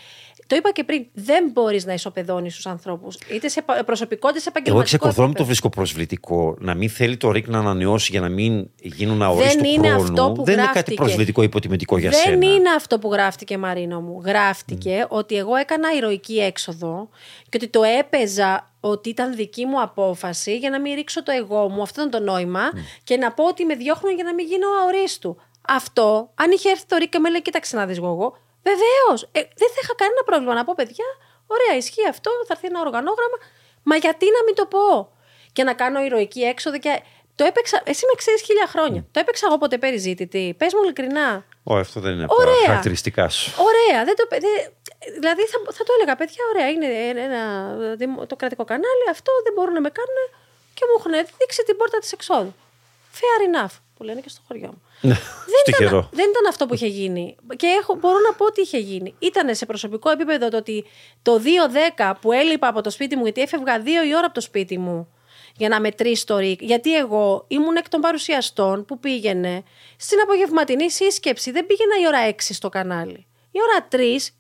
Speaker 2: Το είπα και πριν, δεν μπορείς να ισοπεδώνεις τους ανθρώπους, είτε σε πα- προσωπικό είτε σε
Speaker 1: Εγώ
Speaker 2: επαγγελματικό.
Speaker 1: εξεκολουθώ να το
Speaker 2: επίπεδο.
Speaker 1: βρίσκω προσβλητικό. Να μην θέλει το ΡΙΚ να ανανεώσει για να μην γίνουν αορίστου
Speaker 2: είναι
Speaker 1: χρόνου.
Speaker 2: αυτό που
Speaker 1: δεν είναι κάτι
Speaker 2: γράφτηκε.
Speaker 1: προσβλητικό υποτιμητικό για
Speaker 2: δεν
Speaker 1: σένα.
Speaker 2: είναι αυτό που γράφτηκε, Μαρίνο μου. Γράφτηκε ότι εγώ έκανα ηρωική έξοδο και ότι το έπαιζα ότι ήταν δική μου απόφαση για να μην ρίξω το εγώ μου. Αυτό ήταν το νόημα. Και να πω ότι με διώχνουν για να μην γίνω αορίστου. Αυτό, αν είχε έρθει το Ρίκ και με λέει, κοίταξε να δεις εγώ. Βεβαίως. Ε, δεν θα είχα κανένα πρόβλημα να πω, παιδιά. Ωραία, ισχύει αυτό. Θα έρθει ένα οργανόγραμμα. Μα γιατί να μην το πω; Και να κάνω ηρωική έξοδο και. Το έπαιξα. Εσύ με ξέρεις χίλια χρόνια. Το έπαιξα εγώ ποτέ περιζήτητη. Πες μου ειλικρινά.
Speaker 1: Ω, αυτό δεν είναι από τα
Speaker 2: Ωραία.
Speaker 1: χαρακτηριστικά σου.
Speaker 2: Ωραία. Δεν το, δεν, δηλαδή θα, θα το έλεγα, παιδιά, ωραία, είναι ένα, δημο- το κρατικό κανάλι, αυτό δεν μπορούν να με κάνουν και μου έχουν δείξει την πόρτα της εξόδου. Fair enough, που λένε και στο χωριό μου.
Speaker 1: Ναι,
Speaker 2: δεν,
Speaker 1: Τυχερό.
Speaker 2: ήταν, δεν ήταν αυτό που είχε γίνει. Και έχω, μπορώ να πω ότι είχε γίνει. Ήταν σε προσωπικό επίπεδο το ότι το 2-10 που έλειπα από το σπίτι μου, γιατί έφευγα δύο η ώρα από το σπίτι μου για να μετρήσει το ΡΙΚ. Γιατί εγώ ήμουν εκ των παρουσιαστών που πήγαινε στην απογευματινή σύσκεψη. Δεν πήγαινα η ώρα 6 στο κανάλι. Η ώρα 3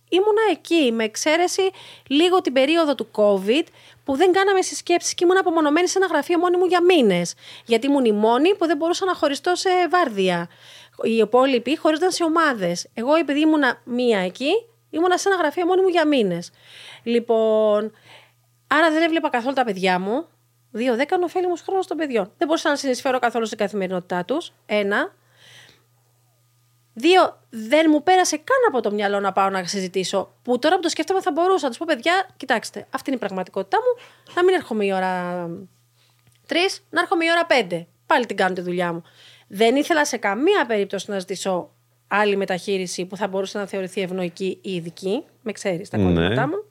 Speaker 2: ήμουνα εκεί, με εξαίρεση λίγο την περίοδο του COVID, που δεν κάναμε συσκέψεις και ήμουν απομονωμένη σε ένα γραφείο μόνη μου για μήνες. Γιατί ήμουν η μόνη που δεν μπορούσα να χωριστώ σε βάρδια. Οι υπόλοιποι χωρίζονταν σε ομάδες. Εγώ, επειδή ήμουνα μία εκεί, ήμουνα σε ένα γραφείο μόνη μου για μήνες. Λοιπόν, άρα δεν έβλεπα καθόλου τα παιδιά μου. Δύο, δέκα ωφέλιμος χρόνος των παιδιών. Δεν μπορούσα να συνεισφέρω καθόλου στην καθημερινότητά τους. Ένα. Δύο, δεν μου πέρασε καν από το μυαλό να πάω να συζητήσω. Που τώρα που το σκέφτομαι θα μπορούσα να τους πω: Παιδιά, κοιτάξτε, αυτή είναι η πραγματικότητά μου. Να μην έρχομαι η ώρα τρεις, να έρχομαι η ώρα πέντε. Πάλι την κάνω τη δουλειά μου. Δεν ήθελα σε καμία περίπτωση να ζητήσω άλλη μεταχείριση που θα μπορούσε να θεωρηθεί ευνοϊκή ή ειδική. Με ξέρεις τα κόμματα μου.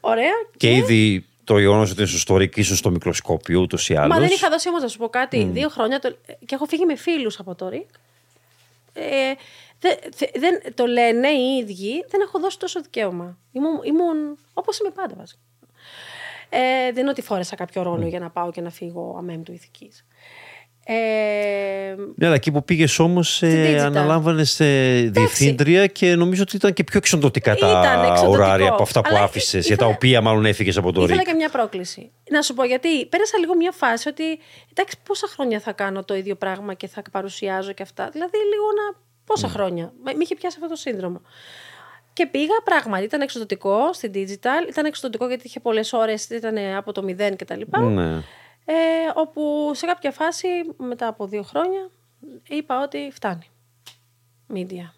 Speaker 2: Ωραία.
Speaker 1: Και, και ήδη το γεγονός ότι είναι στο στορίκ, ίσω στο μικροσκόπιο ούτως ή άλλω.
Speaker 2: Μα δεν είχα δώσει όμως να σου πω κάτι. Δύο χρόνια το... και έχω φύγει με φίλους από το ΡΙΚ. Ε, δεν, δεν, το λένε οι ίδιοι, δεν έχω δώσει τόσο δικαίωμα. Ήμουν, ήμουν όπως είμαι πάντα βασικά. Ε, δεν είναι ότι φόρεσα κάποιο ρόλο για να πάω και να φύγω αμέμπτου ηθικής.
Speaker 1: Ε, ναι, αλλά εκεί που πήγες όμως, ε, αναλάμβανες ε, διευθύντρια και νομίζω ότι ήταν και πιο εξοντοτικά τα ωράρια από αυτά που άφησες, για τα οποία μάλλον έφυγες από το ΡΙΚ.
Speaker 2: Ήθελα και μια πρόκληση. Να σου πω γιατί πέρασα λίγο μια φάση ότι εντάξει, πόσα χρόνια θα κάνω το ίδιο πράγμα και θα παρουσιάζω και αυτά. Δηλαδή, λίγο να. Πόσα ναι. χρόνια. Με είχε πιάσει αυτό το σύνδρομο. Και πήγα πράγματι. Ήταν εξοδοτικό στην digital. Ήταν εξοδοτικό γιατί είχε πολλές ώρες, ήταν από το μηδέν κτλ. Ναι. Ε, όπου σε κάποια φάση, μετά από δύο χρόνια, είπα ότι φτάνει. Media.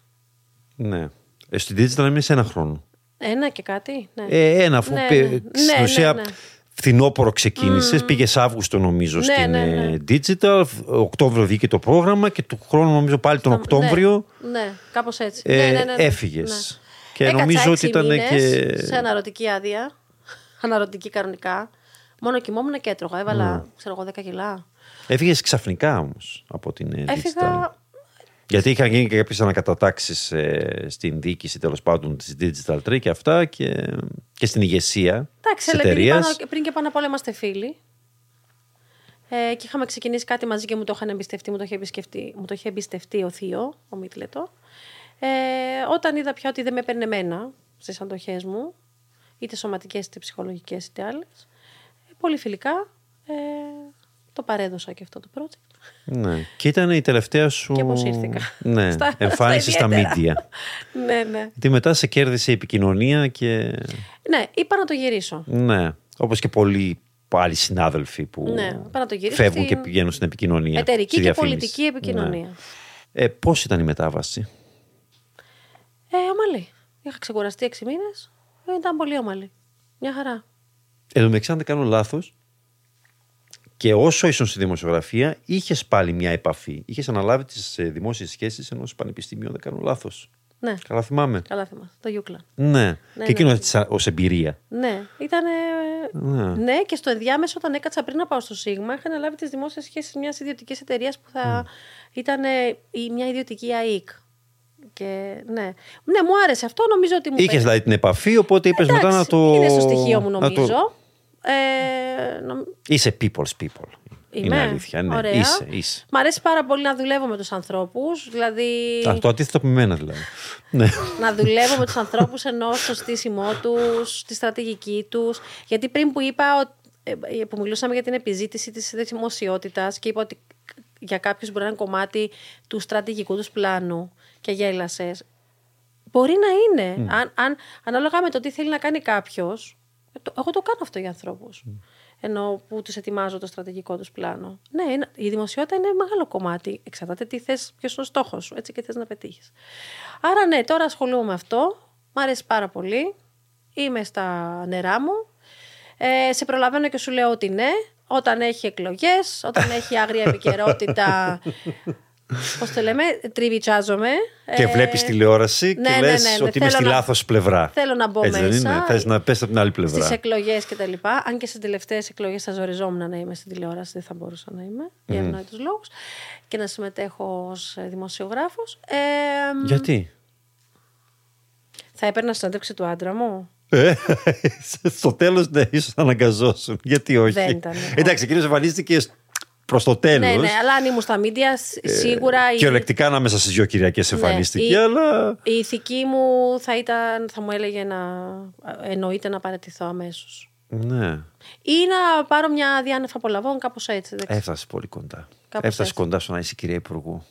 Speaker 1: Ναι. Ε, στην digital έμεινε ένα χρόνο.
Speaker 2: Ένα και κάτι. Ναι.
Speaker 1: Ε, ένα, αφού ναι, ναι. στην ναι, ουσία ναι, ναι. φθινόπωρο ξεκίνησες. Mm. Πήγες Αύγουστο, νομίζω, στην ε, digital. Οκτώβριο βγήκε το πρόγραμμα και του χρόνου, νομίζω, πάλι τον Οκτώβριο.
Speaker 2: Ναι, ναι κάπως έτσι.
Speaker 1: Ε, ναι, Έφυγες. Και νομίζω ότι ήταν και.
Speaker 2: Σε αναρωτική άδεια. Αναρωτική κανονικά. Μόνο κοιμόμουν και έτρωγα. Έβαλα, mm. ξέρω εγώ, 10 κιλά.
Speaker 1: Έφυγες ξαφνικά όμως από την ε,
Speaker 2: Έφυγα...
Speaker 1: digital. Γιατί είχαν γίνει και κάποιες ανακατατάξεις ε, στην διοίκηση τέλος πάντων της Digital Tree και αυτά και, και στην ηγεσία της εταιρείας.
Speaker 2: Πριν και πάνω απ' όλα είμαστε φίλοι. Ε, και είχαμε ξεκινήσει κάτι μαζί και μου το είχαν εμπιστευτεί, μου το είχε, μου το είχε εμπιστευτεί ο Θείο, ο Μίτλετο. Ε, όταν είδα πια ότι δεν με έπαιρνε εμένα στις αντοχές μου, είτε σωματικές είτε ψυχολογικές είτε άλλες, πολύ φιλικά ε, το παρέδωσα και αυτό το project.
Speaker 1: Ναι. Και ήταν η τελευταία σου.
Speaker 2: Και ήρθηκα.
Speaker 1: Ναι, στα, εμφάνιση στα, media.
Speaker 2: ναι, ναι.
Speaker 1: Γιατί μετά σε κέρδισε η επικοινωνία και.
Speaker 2: Ναι, είπα να το γυρίσω.
Speaker 1: Ναι. Όπως και πολλοί άλλοι συνάδελφοι που
Speaker 2: ναι, να το
Speaker 1: φεύγουν και πηγαίνουν στην επικοινωνία.
Speaker 2: Εταιρική και πολιτική επικοινωνία.
Speaker 1: Ναι. Ε, Πώς ήταν η μετάβαση,
Speaker 2: Ε, ομαλή. Είχα ξεκουραστεί έξι μήνες. Ήταν πολύ ομαλή. Μια χαρά.
Speaker 1: Εν τω μεταξύ, αν δεν κάνω λάθος, και όσο ήσουν στη δημοσιογραφία, είχες πάλι μια επαφή. Είχες αναλάβει τις ε, δημόσιες σχέσεις ενός πανεπιστημίου, δεν κάνω λάθος.
Speaker 2: Ναι.
Speaker 1: Καλά θυμάμαι.
Speaker 2: Καλά θυμάμαι. Το Γιούκλα.
Speaker 1: Ναι. ναι και εκείνος ναι. ως εμπειρία.
Speaker 2: Ναι. Ήταν. Ναι. ναι. και στο ενδιάμεσο, όταν έκατσα πριν να πάω στο Σίγμα, είχα αναλάβει τις δημόσιες σχέσεις μιας ιδιωτικής εταιρείας που θα ήταν μια ιδιωτική ΑΕΚ. Και, ναι. ναι, μου άρεσε αυτό. Νομίζω ότι μου
Speaker 1: Είχες δηλαδή την επαφή, οπότε είπες μετά να το.
Speaker 2: Είναι στο στοιχείο μου, νομίζω. Ε, νομ...
Speaker 1: Είσαι people's people.
Speaker 2: Είμαι.
Speaker 1: Είναι αλήθεια. Ναι.
Speaker 2: Ωραία.
Speaker 1: Είσαι, είσαι.
Speaker 2: Μ' αρέσει πάρα πολύ να δουλεύω με τους ανθρώπους. Δηλαδή...
Speaker 1: Α, το αντίθετο από μένα δηλαδή. ναι.
Speaker 2: Να δουλεύω με τους ανθρώπους ενώ στο στήσιμό τους, στη στρατηγική τους. Γιατί πριν που είπα ε, που μιλούσαμε για την επιζήτηση της δημοσιότητας και είπα ότι για κάποιους μπορεί να είναι κομμάτι του στρατηγικού τους πλάνου και γέλασες. Μπορεί να είναι. Mm. Αν, αν, ανάλογα με το τι θέλει να κάνει κάποιος, εγώ το κάνω αυτό για ανθρώπους. Mm. Ενώ που τους ετοιμάζω το στρατηγικό τους πλάνο. Ναι, η δημοσιότητα είναι μεγάλο κομμάτι. Εξαρτάται τι θες, ποιος είναι ο στόχος σου, έτσι και θες να πετύχεις. Άρα, ναι, τώρα ασχολούμαι με αυτό. Μ' αρέσει πάρα πολύ. Είμαι στα νερά μου. Ε, σε προλαβαίνω και σου λέω ότι ναι. Όταν έχει εκλογές, όταν έχει άγρια επικαιρότητα, Πώς το λέμε, τριβιτσάζομαι.
Speaker 1: Και ε... βλέπεις τηλεόραση ναι, και ναι, λες ναι, ναι, ότι είμαι στη να... λάθος πλευρά.
Speaker 2: Θέλω να μπω Έτσι μέσα.
Speaker 1: Δεν Θες να πέσει από την άλλη πλευρά.
Speaker 2: Στις εκλογές κτλ. Αν και στι τελευταίες εκλογές θα ζοριζόμουν να είμαι στην τηλεόραση, δεν θα μπορούσα να είμαι. Mm. Για ευνόητου λόγους. Και να συμμετέχω ως δημοσιογράφος. Ε,
Speaker 1: Γιατί;
Speaker 2: Θα έπαιρνα συνέντευξη του άντρα μου.
Speaker 1: Ε, στο τέλος, ναι, ίσως αναγκαζόσουν. Γιατί όχι;
Speaker 2: Δεν ήταν.
Speaker 1: Εντάξει, εκείνο εμφανίστηκε προς το τέλος.
Speaker 2: Ναι, ναι, αλλά αν ήμουν στα μίντια, σίγουρα.
Speaker 1: Ε, κυριολεκτικά ανάμεσα στις δύο Κυριακές ναι, εμφανίστηκε, η, αλλά.
Speaker 2: Η ηθική μου θα, ήταν, θα μου έλεγε να. εννοείται να παρατηθώ αμέσως.
Speaker 1: Ναι.
Speaker 2: Ή να πάρω μια διάνευ απολαβών, κάπως έτσι. δεν ξέρω.
Speaker 1: Έφτασες πολύ κοντά.
Speaker 2: Κάπως
Speaker 1: Έφτασες
Speaker 2: έτσι.
Speaker 1: κοντά στο να είσαι κυρία Υπουργού.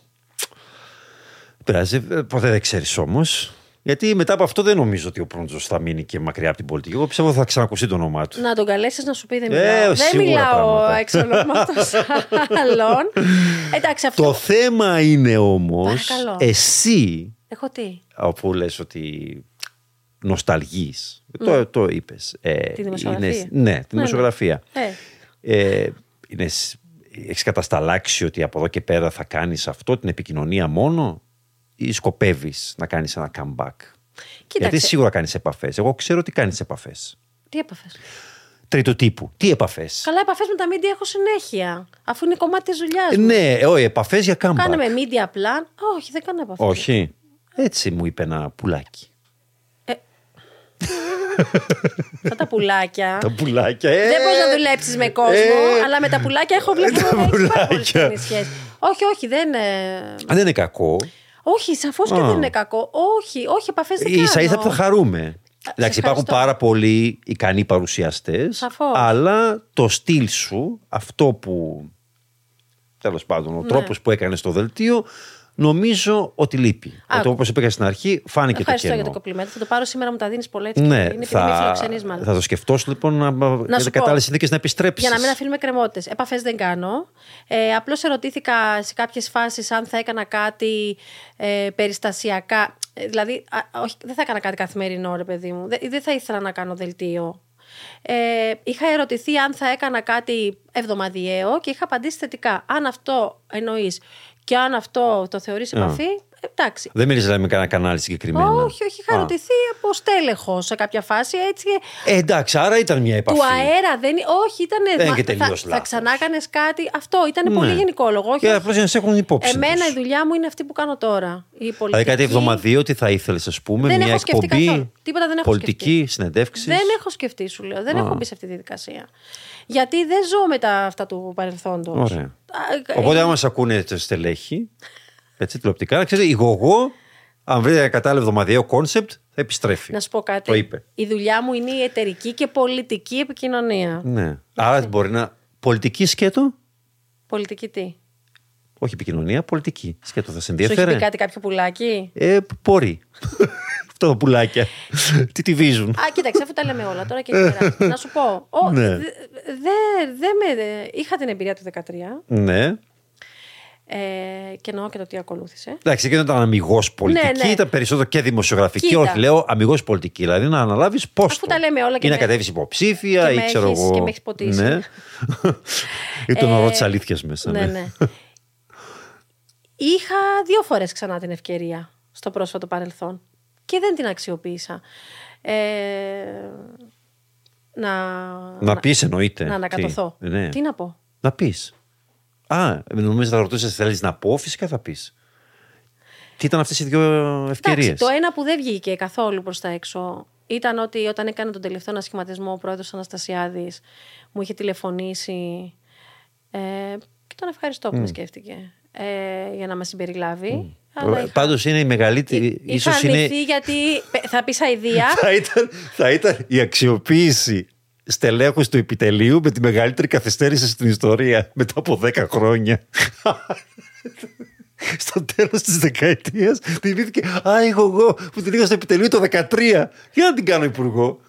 Speaker 1: Πειράζει, ε, ποτέ δεν ξέρεις όμως. Γιατί μετά από αυτό δεν νομίζω ότι ο Προύντζο θα μείνει και μακριά από την πολιτική. Εγώ πιστεύω ότι θα ξανακουστεί το όνομά του.
Speaker 2: Να τον καλέσεις να σου πει δεν
Speaker 1: Ε,
Speaker 2: μιλάω. δεν
Speaker 1: σίγουρα
Speaker 2: μιλάω
Speaker 1: πράγματα.
Speaker 2: εξ ονόματος άλλων. Εντάξει, αυτό.
Speaker 1: Το θέμα είναι όμως
Speaker 2: Παρακαλώ.
Speaker 1: εσύ,
Speaker 2: Έχω τι;
Speaker 1: αφού λες ότι νοσταλγείς, το, το είπες. Ε,
Speaker 2: Τη δημοσιογραφία.
Speaker 1: είναι- ναι, τη δημοσιογραφία.
Speaker 2: Ε,
Speaker 1: Ε, είναι, σ- έχεις κατασταλάξει ότι από εδώ και πέρα θα κάνεις αυτό, την επικοινωνία μόνο; Ή σκοπεύεις να κάνεις ένα comeback; Γιατί
Speaker 2: κοίταξε.
Speaker 1: σίγουρα κάνεις επαφές. Εγώ ξέρω ότι κάνεις επαφές.
Speaker 2: Τι έπαθε.
Speaker 1: Τρίτο τύπου. Τι επαφές;
Speaker 2: Καλά, επαφές με τα media έχω συνέχεια. Αφού είναι κομμάτι της δουλειάς
Speaker 1: Ε,
Speaker 2: μου.
Speaker 1: Ναι, ε, όχι, επαφές για comeback.
Speaker 2: Κάνουμε media plan. Όχι, δεν κάνω επαφές.
Speaker 1: Όχι. Έτσι μου είπε ένα πουλάκι.
Speaker 2: Αυτά τα πουλάκια.
Speaker 1: Τα πουλάκια. ε,
Speaker 2: Δεν μπορείς να δουλέψεις με κόσμο,
Speaker 1: ε,
Speaker 2: αλλά με τα πουλάκια έχω βλέπει
Speaker 1: τα
Speaker 2: να έχεις πάρα πολύ
Speaker 1: πουλάκια.
Speaker 2: στενή σχέση. Όχι, όχι, δεν. ε,
Speaker 1: Δεν είναι κακό.
Speaker 2: Όχι, σαφώς και
Speaker 1: Α.
Speaker 2: δεν είναι κακό. Όχι, όχι, επαφές δεν κάνω.
Speaker 1: σα ίσα που θα χαρούμε. Εντάξει, υπάρχουν
Speaker 2: ευχαριστώ.
Speaker 1: πάρα πολλοί ικανοί παρουσιαστές.
Speaker 2: Σαφώς.
Speaker 1: Αλλά το στυλ σου, αυτό που. Τέλος πάντων, ο
Speaker 2: Ναι.
Speaker 1: τρόπος που έκανες στο δελτίο, νομίζω ότι λείπει.
Speaker 2: Α,
Speaker 1: Ότι όπως είπα στην αρχή, φάνηκε
Speaker 2: Ευχαριστώ
Speaker 1: το
Speaker 2: για
Speaker 1: κενό.
Speaker 2: το κομπλιμέντο. Θα το πάρω σήμερα, μου τα δίνεις πολλά έτσι.
Speaker 1: Ναι,
Speaker 2: είναι επειδή με
Speaker 1: θα,
Speaker 2: φιλοξενείς μάλλον.
Speaker 1: θα το σκεφτώ λοιπόν να, για
Speaker 2: σου πω.
Speaker 1: κατάλληλες συνθήκες να επιστρέψεις.
Speaker 2: Για να μην αφήνουμε κρεμότητε. Επαφές δεν κάνω. Ε, Απλώς ερωτήθηκα σε κάποιες φάσεις αν θα έκανα κάτι ε, περιστασιακά. Ε, δηλαδή, α, όχι, δεν θα έκανα κάτι καθημερινό, ρε παιδί μου. Δεν, δεν θα ήθελα να κάνω δελτίο. Ε, είχα ερωτηθεί αν θα έκανα κάτι εβδομαδιαίο και είχα απαντήσει θετικά. Αν αυτό εννοείς και αν αυτό το θεωρείς επαφή, εντάξει.
Speaker 1: Δεν μίλησες δηλαδή, με κανένα κανάλι συγκεκριμένα.
Speaker 2: Όχι, όχι, είχα
Speaker 1: Α.
Speaker 2: ερωτηθεί από στέλεχο σε κάποια φάση έτσι.
Speaker 1: Ε, εντάξει, άρα ήταν μια επαφή.
Speaker 2: Του αέρα δεν. Όχι, ήταν.
Speaker 1: Δεν είναι και
Speaker 2: θα,
Speaker 1: τελείως
Speaker 2: θα
Speaker 1: λάθος.
Speaker 2: ξανά έκανε κάτι. Αυτό ήταν πολύ
Speaker 1: Ναι.
Speaker 2: γενικόλογο. Όχι,
Speaker 1: Και απλώς για να σε έχουν υπόψη.
Speaker 2: Εμένα
Speaker 1: τους.
Speaker 2: η δουλειά μου είναι αυτή που κάνω τώρα. Η πολιτική.
Speaker 1: Δηλαδή κάτι εβδομαδίο, τι θα ήθελες, ας πούμε,
Speaker 2: Δεν
Speaker 1: μια
Speaker 2: έχω σκεφτεί
Speaker 1: εκπομπή.
Speaker 2: καθόλου. Τίποτα δεν έχω
Speaker 1: πολιτική, συνεντεύξεις.
Speaker 2: Δεν έχω σκεφτεί, σου λέω. Δεν έχω μπει σε αυτή τη διαδικασία. Γιατί δεν ζω με τα αυτά του παρελθόντος.
Speaker 1: Ωραία. Οπότε, άμα σε ακούνε τα στελέχη, έτσι τηλεοπτικά, να ξέρετε, η Γωγώ, αν βρει ένα κατάλληλο εβδομαδιαίο concept, θα επιστρέψει.
Speaker 2: Να σου πω κάτι.
Speaker 1: Το είπε.
Speaker 2: Η δουλειά μου είναι η εταιρική και πολιτική επικοινωνία.
Speaker 1: Ναι. Άρα μπορεί να. Πολιτική σκέτο;
Speaker 2: Πολιτική τι;
Speaker 1: Όχι επικοινωνία, πολιτική. Σκέτο θα σε
Speaker 2: Σου έχει
Speaker 1: ενδιέφερε.
Speaker 2: πει κάτι κάποιο πουλάκι;
Speaker 1: Ε, μπορεί. Αυτό το πουλάκια. Τι τη βίζουν.
Speaker 2: Α, κοίταξε, αφού τα λέμε όλα τώρα και έχει περάσει. Να σου πω. ο-
Speaker 1: Ναι.
Speaker 2: δε- δε- δε με, δε- είχα την εμπειρία του 13
Speaker 1: Ναι.
Speaker 2: Ε, και εννοώ και το τι ακολούθησε.
Speaker 1: Εντάξει, και δεν ήταν αμυγός πολιτική,
Speaker 2: Ναι, ναι.
Speaker 1: ήταν περισσότερο και δημοσιογραφική.
Speaker 2: Κοίτα.
Speaker 1: Όχι, λέω αμυγός πολιτική. Δηλαδή να αναλάβεις πόστο.
Speaker 2: Αφού τα λέμε όλα και
Speaker 1: Ή να
Speaker 2: με-
Speaker 1: κατέβεις υποψήφια
Speaker 2: και
Speaker 1: ή
Speaker 2: με
Speaker 1: ξέρω
Speaker 2: έχεις-
Speaker 1: εγώ.
Speaker 2: και με έχεις ποτίσει.
Speaker 1: Ναι. ή τον
Speaker 2: Ε,
Speaker 1: ορό της αλήθειας μέσα.
Speaker 2: Ναι, ναι. Είχα δύο φορές ξανά την ευκαιρία στο πρόσφατο παρελθόν και δεν την αξιοποίησα. Ε, να,
Speaker 1: Να πεις εννοείται.
Speaker 2: να ανακατωθώ.
Speaker 1: Τι, ναι.
Speaker 2: Τι να πω;
Speaker 1: Να πεις. Α, νομίζω θα ρωτούσες, θέλεις να πω, φυσικά θα πεις. Τι ήταν αυτές οι δύο ευκαιρίες;
Speaker 2: Εντάξει, το ένα που δεν βγήκε καθόλου προς τα έξω ήταν ότι όταν έκανε τον τελευταίο ανασχηματισμό ο πρόεδρος Αναστασιάδης μου είχε τηλεφωνήσει ε, και τον ευχαριστώ που με σκέφτηκε ε, για να με συμπεριλάβει. Αλλά είχα-
Speaker 1: Πάντως είναι η μεγαλύτερη.
Speaker 2: Είχα
Speaker 1: ίσως είναι,
Speaker 2: αρνηθεί γιατί πε- θα πεις αηδία.
Speaker 1: θα, ήταν, θα ήταν η αξιοποίηση στελέχους του επιτελείου με τη μεγαλύτερη καθυστέρηση στην ιστορία μετά από 10 χρόνια. Στο τέλος της δεκαετίας θυμήθηκε «Α, έχω εγώ που την είχα στο επιτελείο το 13. Για να την κάνω υπουργό».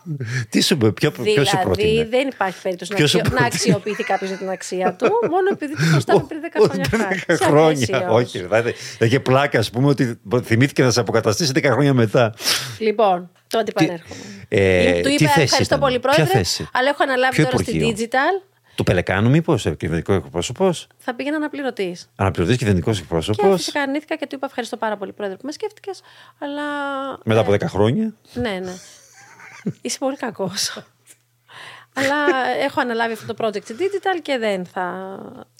Speaker 1: Τι σου είπε, ποιο, ποιος σου
Speaker 2: δηλαδή
Speaker 1: πρότεινε;
Speaker 2: δεν υπάρχει περίπτωση να,
Speaker 1: Ποιος σου
Speaker 2: αξιο... να
Speaker 1: πρότεινε;
Speaker 2: αξιοποιηθεί κάποιος για την αξία του μόνο επειδή του χρωστάμε πριν 10
Speaker 1: Όχι,
Speaker 2: χρόνια.
Speaker 1: πριν
Speaker 2: χάρη.
Speaker 1: 10
Speaker 2: Σε
Speaker 1: χρόνια.
Speaker 2: απέσιο.
Speaker 1: Όχι, δηλαδή, θα είχε πλάκα, ας πούμε, ότι θυμήθηκε να σε αποκαταστήσει 10 χρόνια μετά.
Speaker 2: Λοιπόν, το αντιπανέρχομαι.
Speaker 1: ε,
Speaker 2: του
Speaker 1: τι
Speaker 2: είπα
Speaker 1: θέση
Speaker 2: ευχαριστώ
Speaker 1: ήταν;
Speaker 2: πολύ
Speaker 1: Ποια
Speaker 2: πρόεδρε,
Speaker 1: θέση;
Speaker 2: αλλά έχω αναλάβει
Speaker 1: Ποιο
Speaker 2: τώρα στην
Speaker 1: υπουργείο;
Speaker 2: digital.
Speaker 1: Του Πελεκάνου, μήπως, κυβερνητικό εκπρόσωπος.
Speaker 2: Θα πήγαινα αναπληρωτής.
Speaker 1: Αναπληρωτής κυβερνητικό
Speaker 2: Και
Speaker 1: εκπρόσωπος.
Speaker 2: φυσικά αρνήθηκα και του είπα ευχαριστώ πάρα πολύ πρόεδρε που με σκέφτηκες. Αλλά.
Speaker 1: Μετά από 10 χρόνια.
Speaker 2: Ναι, ναι. Είσαι πολύ κακός. Αλλά έχω αναλάβει αυτό το project στην digital και δεν θα.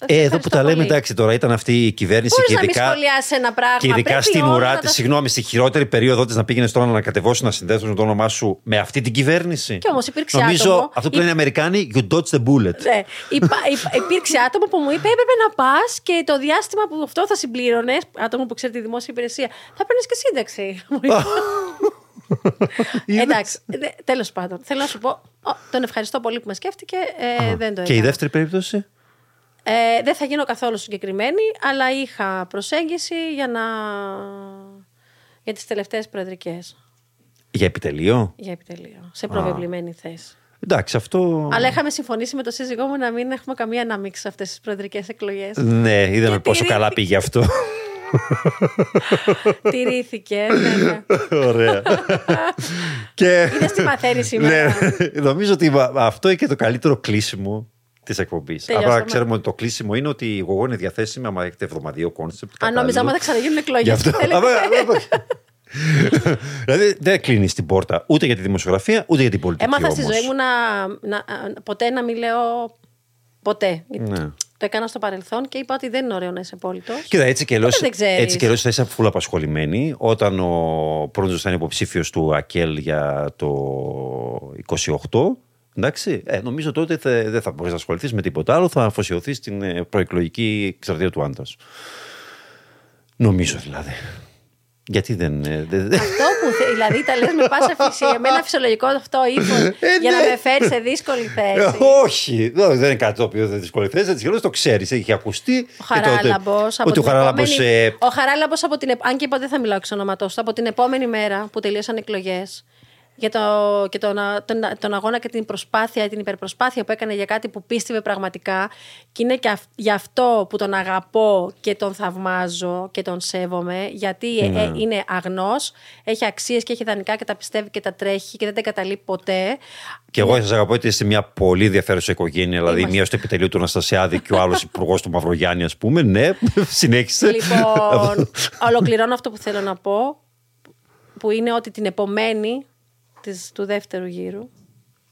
Speaker 1: Ε, εδώ που τα λέμε, εντάξει, τώρα ήταν αυτή η κυβέρνηση
Speaker 2: Μπορείς
Speaker 1: και
Speaker 2: να μην
Speaker 1: ειδικά,
Speaker 2: σχολιάσει ένα πράγμα.
Speaker 1: και ειδικά
Speaker 2: Πρέπει
Speaker 1: στην
Speaker 2: όλα
Speaker 1: ουρά
Speaker 2: να
Speaker 1: της,
Speaker 2: τα-
Speaker 1: συγγνώμη, στη χειρότερη περίοδο της να πήγαινες τώρα να ανακατεβώσεις να συνδέσουν το όνομά σου με αυτή την κυβέρνηση.
Speaker 2: Κι όμως υπήρξε
Speaker 1: Νομίζω
Speaker 2: άτομο-
Speaker 1: αυτό που λένε οι Αμερικάνοι, you dodged the bullet.
Speaker 2: Ναι. Υπά, υπά- υπήρξε άτομο που μου είπε έπρεπε να πας και το διάστημα που αυτό θα συμπλήρωνες, άτομο που ξέρει τη δημόσια υπηρεσία, θα παίρνεις και σύνταξη. Μου είπε. Εντάξει, τέλος πάντων. Θέλω να σου πω, τον ευχαριστώ πολύ που με σκέφτηκε. Ε, δεν το
Speaker 1: Και η δεύτερη περίπτωση;
Speaker 2: Ε, δεν θα γίνω καθόλου συγκεκριμένη, αλλά είχα προσέγγιση για, να... για τις τελευταίες προεδρικές.
Speaker 1: Για επιτελείο;
Speaker 2: Για επιτελείο, σε προβεβλημένη θέση.
Speaker 1: Εντάξει, αυτό.
Speaker 2: Αλλά είχαμε συμφωνήσει με το σύζυγό μου να μην έχουμε καμία ανάμειξη σε αυτές τις προεδρικές εκλογές.
Speaker 1: Ναι, είδαμε πόσο καλά πήγε αυτό.
Speaker 2: Τηρήθηκε. Ναι,
Speaker 1: ναι. Ωραία.
Speaker 2: και... Είδες τι μαθαίνεις σήμερα;
Speaker 1: ναι, νομίζω ότι αυτό είναι και το καλύτερο κλείσιμο της εκπομπής. Απλά ξέρουμε ότι το κλείσιμο είναι ότι η Γωγώ είναι διαθέσιμη άμα έχετε εβδομαδιαίο concept.
Speaker 2: Αν νόμιζα ότι θα ξαναγίνουν εκλογές.
Speaker 1: δηλαδή δεν κλείνεις την πόρτα ούτε για τη δημοσιογραφία ούτε για την πολιτική.
Speaker 2: Έμαθα στη ζωή μου να, ποτέ να μην λέω ποτέ. Ναι. Το έκανα στο παρελθόν και είπα ότι δεν είναι ωραίο να είσαι πόλητο.
Speaker 1: Κοίτα, έτσι και λέω έτσι και θα είσαι φούλα απασχολημένη. Όταν ο Πρόντζο ήταν υποψήφιος του ΑΚΕΛ για το 28, Εντάξει, ε, νομίζω τότε δεν θα μπορείς να ασχοληθείς με τίποτα άλλο, θα αφοσιωθείς στην ε, προεκλογική εξαρτία του άντρας. Νομίζω δηλαδή. Γιατί δεν. Ε,
Speaker 2: αυτό που δηλαδή τα λες με πάσα φυσία, με ένα φυσιολογικό αυτό ύφος ε, για να ναι. με φέρει σε δύσκολη θέση.
Speaker 1: όχι, δεν είναι κάτι το οποίο δεν δύσκολη θέση. Έτσι το ξέρεις, έχει ακουστεί.
Speaker 2: Ο Χαράλαμπος. Ο Χαράλαμπος. Ο Χαράλαμπος από την. Αν και ποτέ θα μιλάω εξ ονοματό από την επόμενη μέρα που τελείωσαν εκλογές, για το, και τον, τον, τον, αγώνα και την προσπάθεια, την υπερπροσπάθεια που έκανε για κάτι που πίστευε πραγματικά και είναι και γι' αυτό που τον αγαπώ και τον θαυμάζω και τον σέβομαι γιατί ε, ναι. είναι αγνός, έχει αξίες και έχει ιδανικά και τα πιστεύει και τα τρέχει και δεν τα καταλείπει ποτέ.
Speaker 1: Και εγώ σας αγαπώ ότι είστε μια πολύ ενδιαφέρουσα οικογένεια. Δηλαδή, μία στο επιτελείο του Αναστασιάδη και ο άλλος υπουργός του Μαυρογιάννη, ας πούμε. Ναι, συνέχισε.
Speaker 2: Λοιπόν, ολοκληρώνω αυτό που θέλω να πω, που είναι ότι την επομένη της, του δεύτερου γύρου.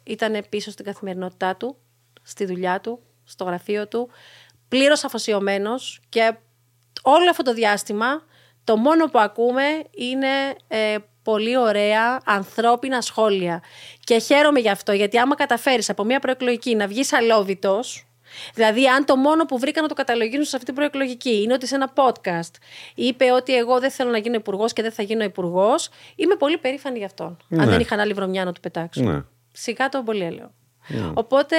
Speaker 2: Ήταν πίσω στην καθημερινότητά του, στη δουλειά του, στο γραφείο του, πλήρως αφοσιωμένος και όλο αυτό το διάστημα το μόνο που ακούμε είναι ε, πολύ ωραία ανθρώπινα σχόλια. Και χαίρομαι γι' αυτό, γιατί άμα καταφέρεις από μια προεκλογική να βγεις αλόβητος, Δηλαδή, αν το μόνο που βρήκα να το καταλογίσουν σε αυτή την προεκλογική είναι ότι σε ένα podcast είπε ότι εγώ δεν θέλω να γίνω υπουργός και δεν θα γίνω υπουργός, είμαι πολύ περήφανη γι' αυτόν. Αν ναι. δεν είχα άλλη βρωμιά να του πετάξω. Ναι. Σιγά το πολύ έλεγα. Ναι. Οπότε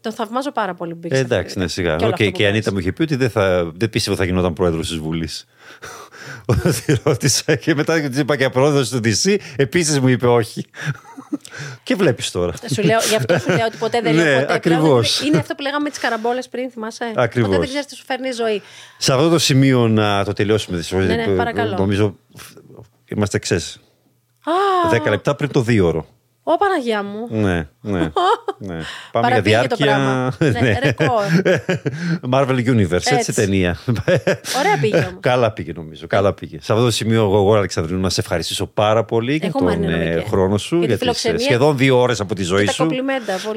Speaker 2: τον θαυμάζω πάρα πολύ που
Speaker 1: ε, Εντάξει, ναι, σιγά. Και, okay, και η Ανίτα μου είχε πει ότι δεν, θα, δεν πίστευε ότι θα γινόταν πρόεδρος της Βουλής. Όταν τη ρώτησα και μετά της είπα και πρόεδρο του DC, επίσης μου είπε όχι. Και βλέπεις τώρα.
Speaker 2: Σου λέω, γι' αυτό σου λέω ότι ποτέ δεν λέω ναι, ποτέ.
Speaker 1: Ακριβώς.
Speaker 2: Είναι αυτό που λέγαμε με τις καραμπόλες πριν, θυμάσαι;
Speaker 1: Ακριβώς.
Speaker 2: Ποτέ δεν ξέρεις τι σου φέρνει η ζωή.
Speaker 1: Σε αυτό το σημείο να το τελειώσουμε.
Speaker 2: Ναι, ναι, παρακαλώ.
Speaker 1: Νομίζω είμαστε ξέρει. Δέκα λεπτά πριν το δύο ώρο.
Speaker 2: Ω Παναγία μου.
Speaker 1: Ναι, ναι. ναι. Πάμε για διάρκεια.
Speaker 2: ναι, ναι.
Speaker 1: Marvel Universe, έτσι, έτσι ταινία.
Speaker 2: Ωραία πήγε όμως.
Speaker 1: Καλά πήγε νομίζω. Καλά πήγε. Σε αυτό το σημείο, εγώ, εγώ Αλεξανδρίνου, να σε ευχαριστήσω πάρα πολύ για τον ε, χρόνο σου. Για, για τις, ε, σχεδόν δύο ώρες από τη ζωή σου.
Speaker 2: Πολύ,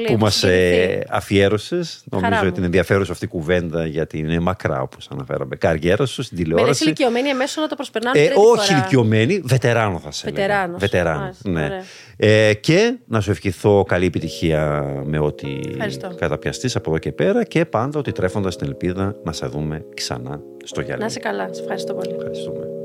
Speaker 1: που μας ε, αφιέρωσες. Νομίζω ότι είναι ενδιαφέρουσα αυτή η κουβέντα για την μακρά, όπως αναφέραμε, καριέρα σου στην τηλεόραση.
Speaker 2: Με ηλικιωμένοι εμέσω να το προσπερνάνε. Ε,
Speaker 1: όχι ηλικιωμένοι, βετεράνο θα σε Βετεράνος. Ναι. Ε, και να σου ευχηθώ καλή επιτυχία με ό,τι καταπιαστείς από εδώ και πέρα και πάντα ότι τρέφοντας την ελπίδα να σε δούμε ξανά στο γυαλί.
Speaker 2: Να είσαι καλά. Σε ευχαριστώ πολύ.
Speaker 1: Ευχαριστούμε.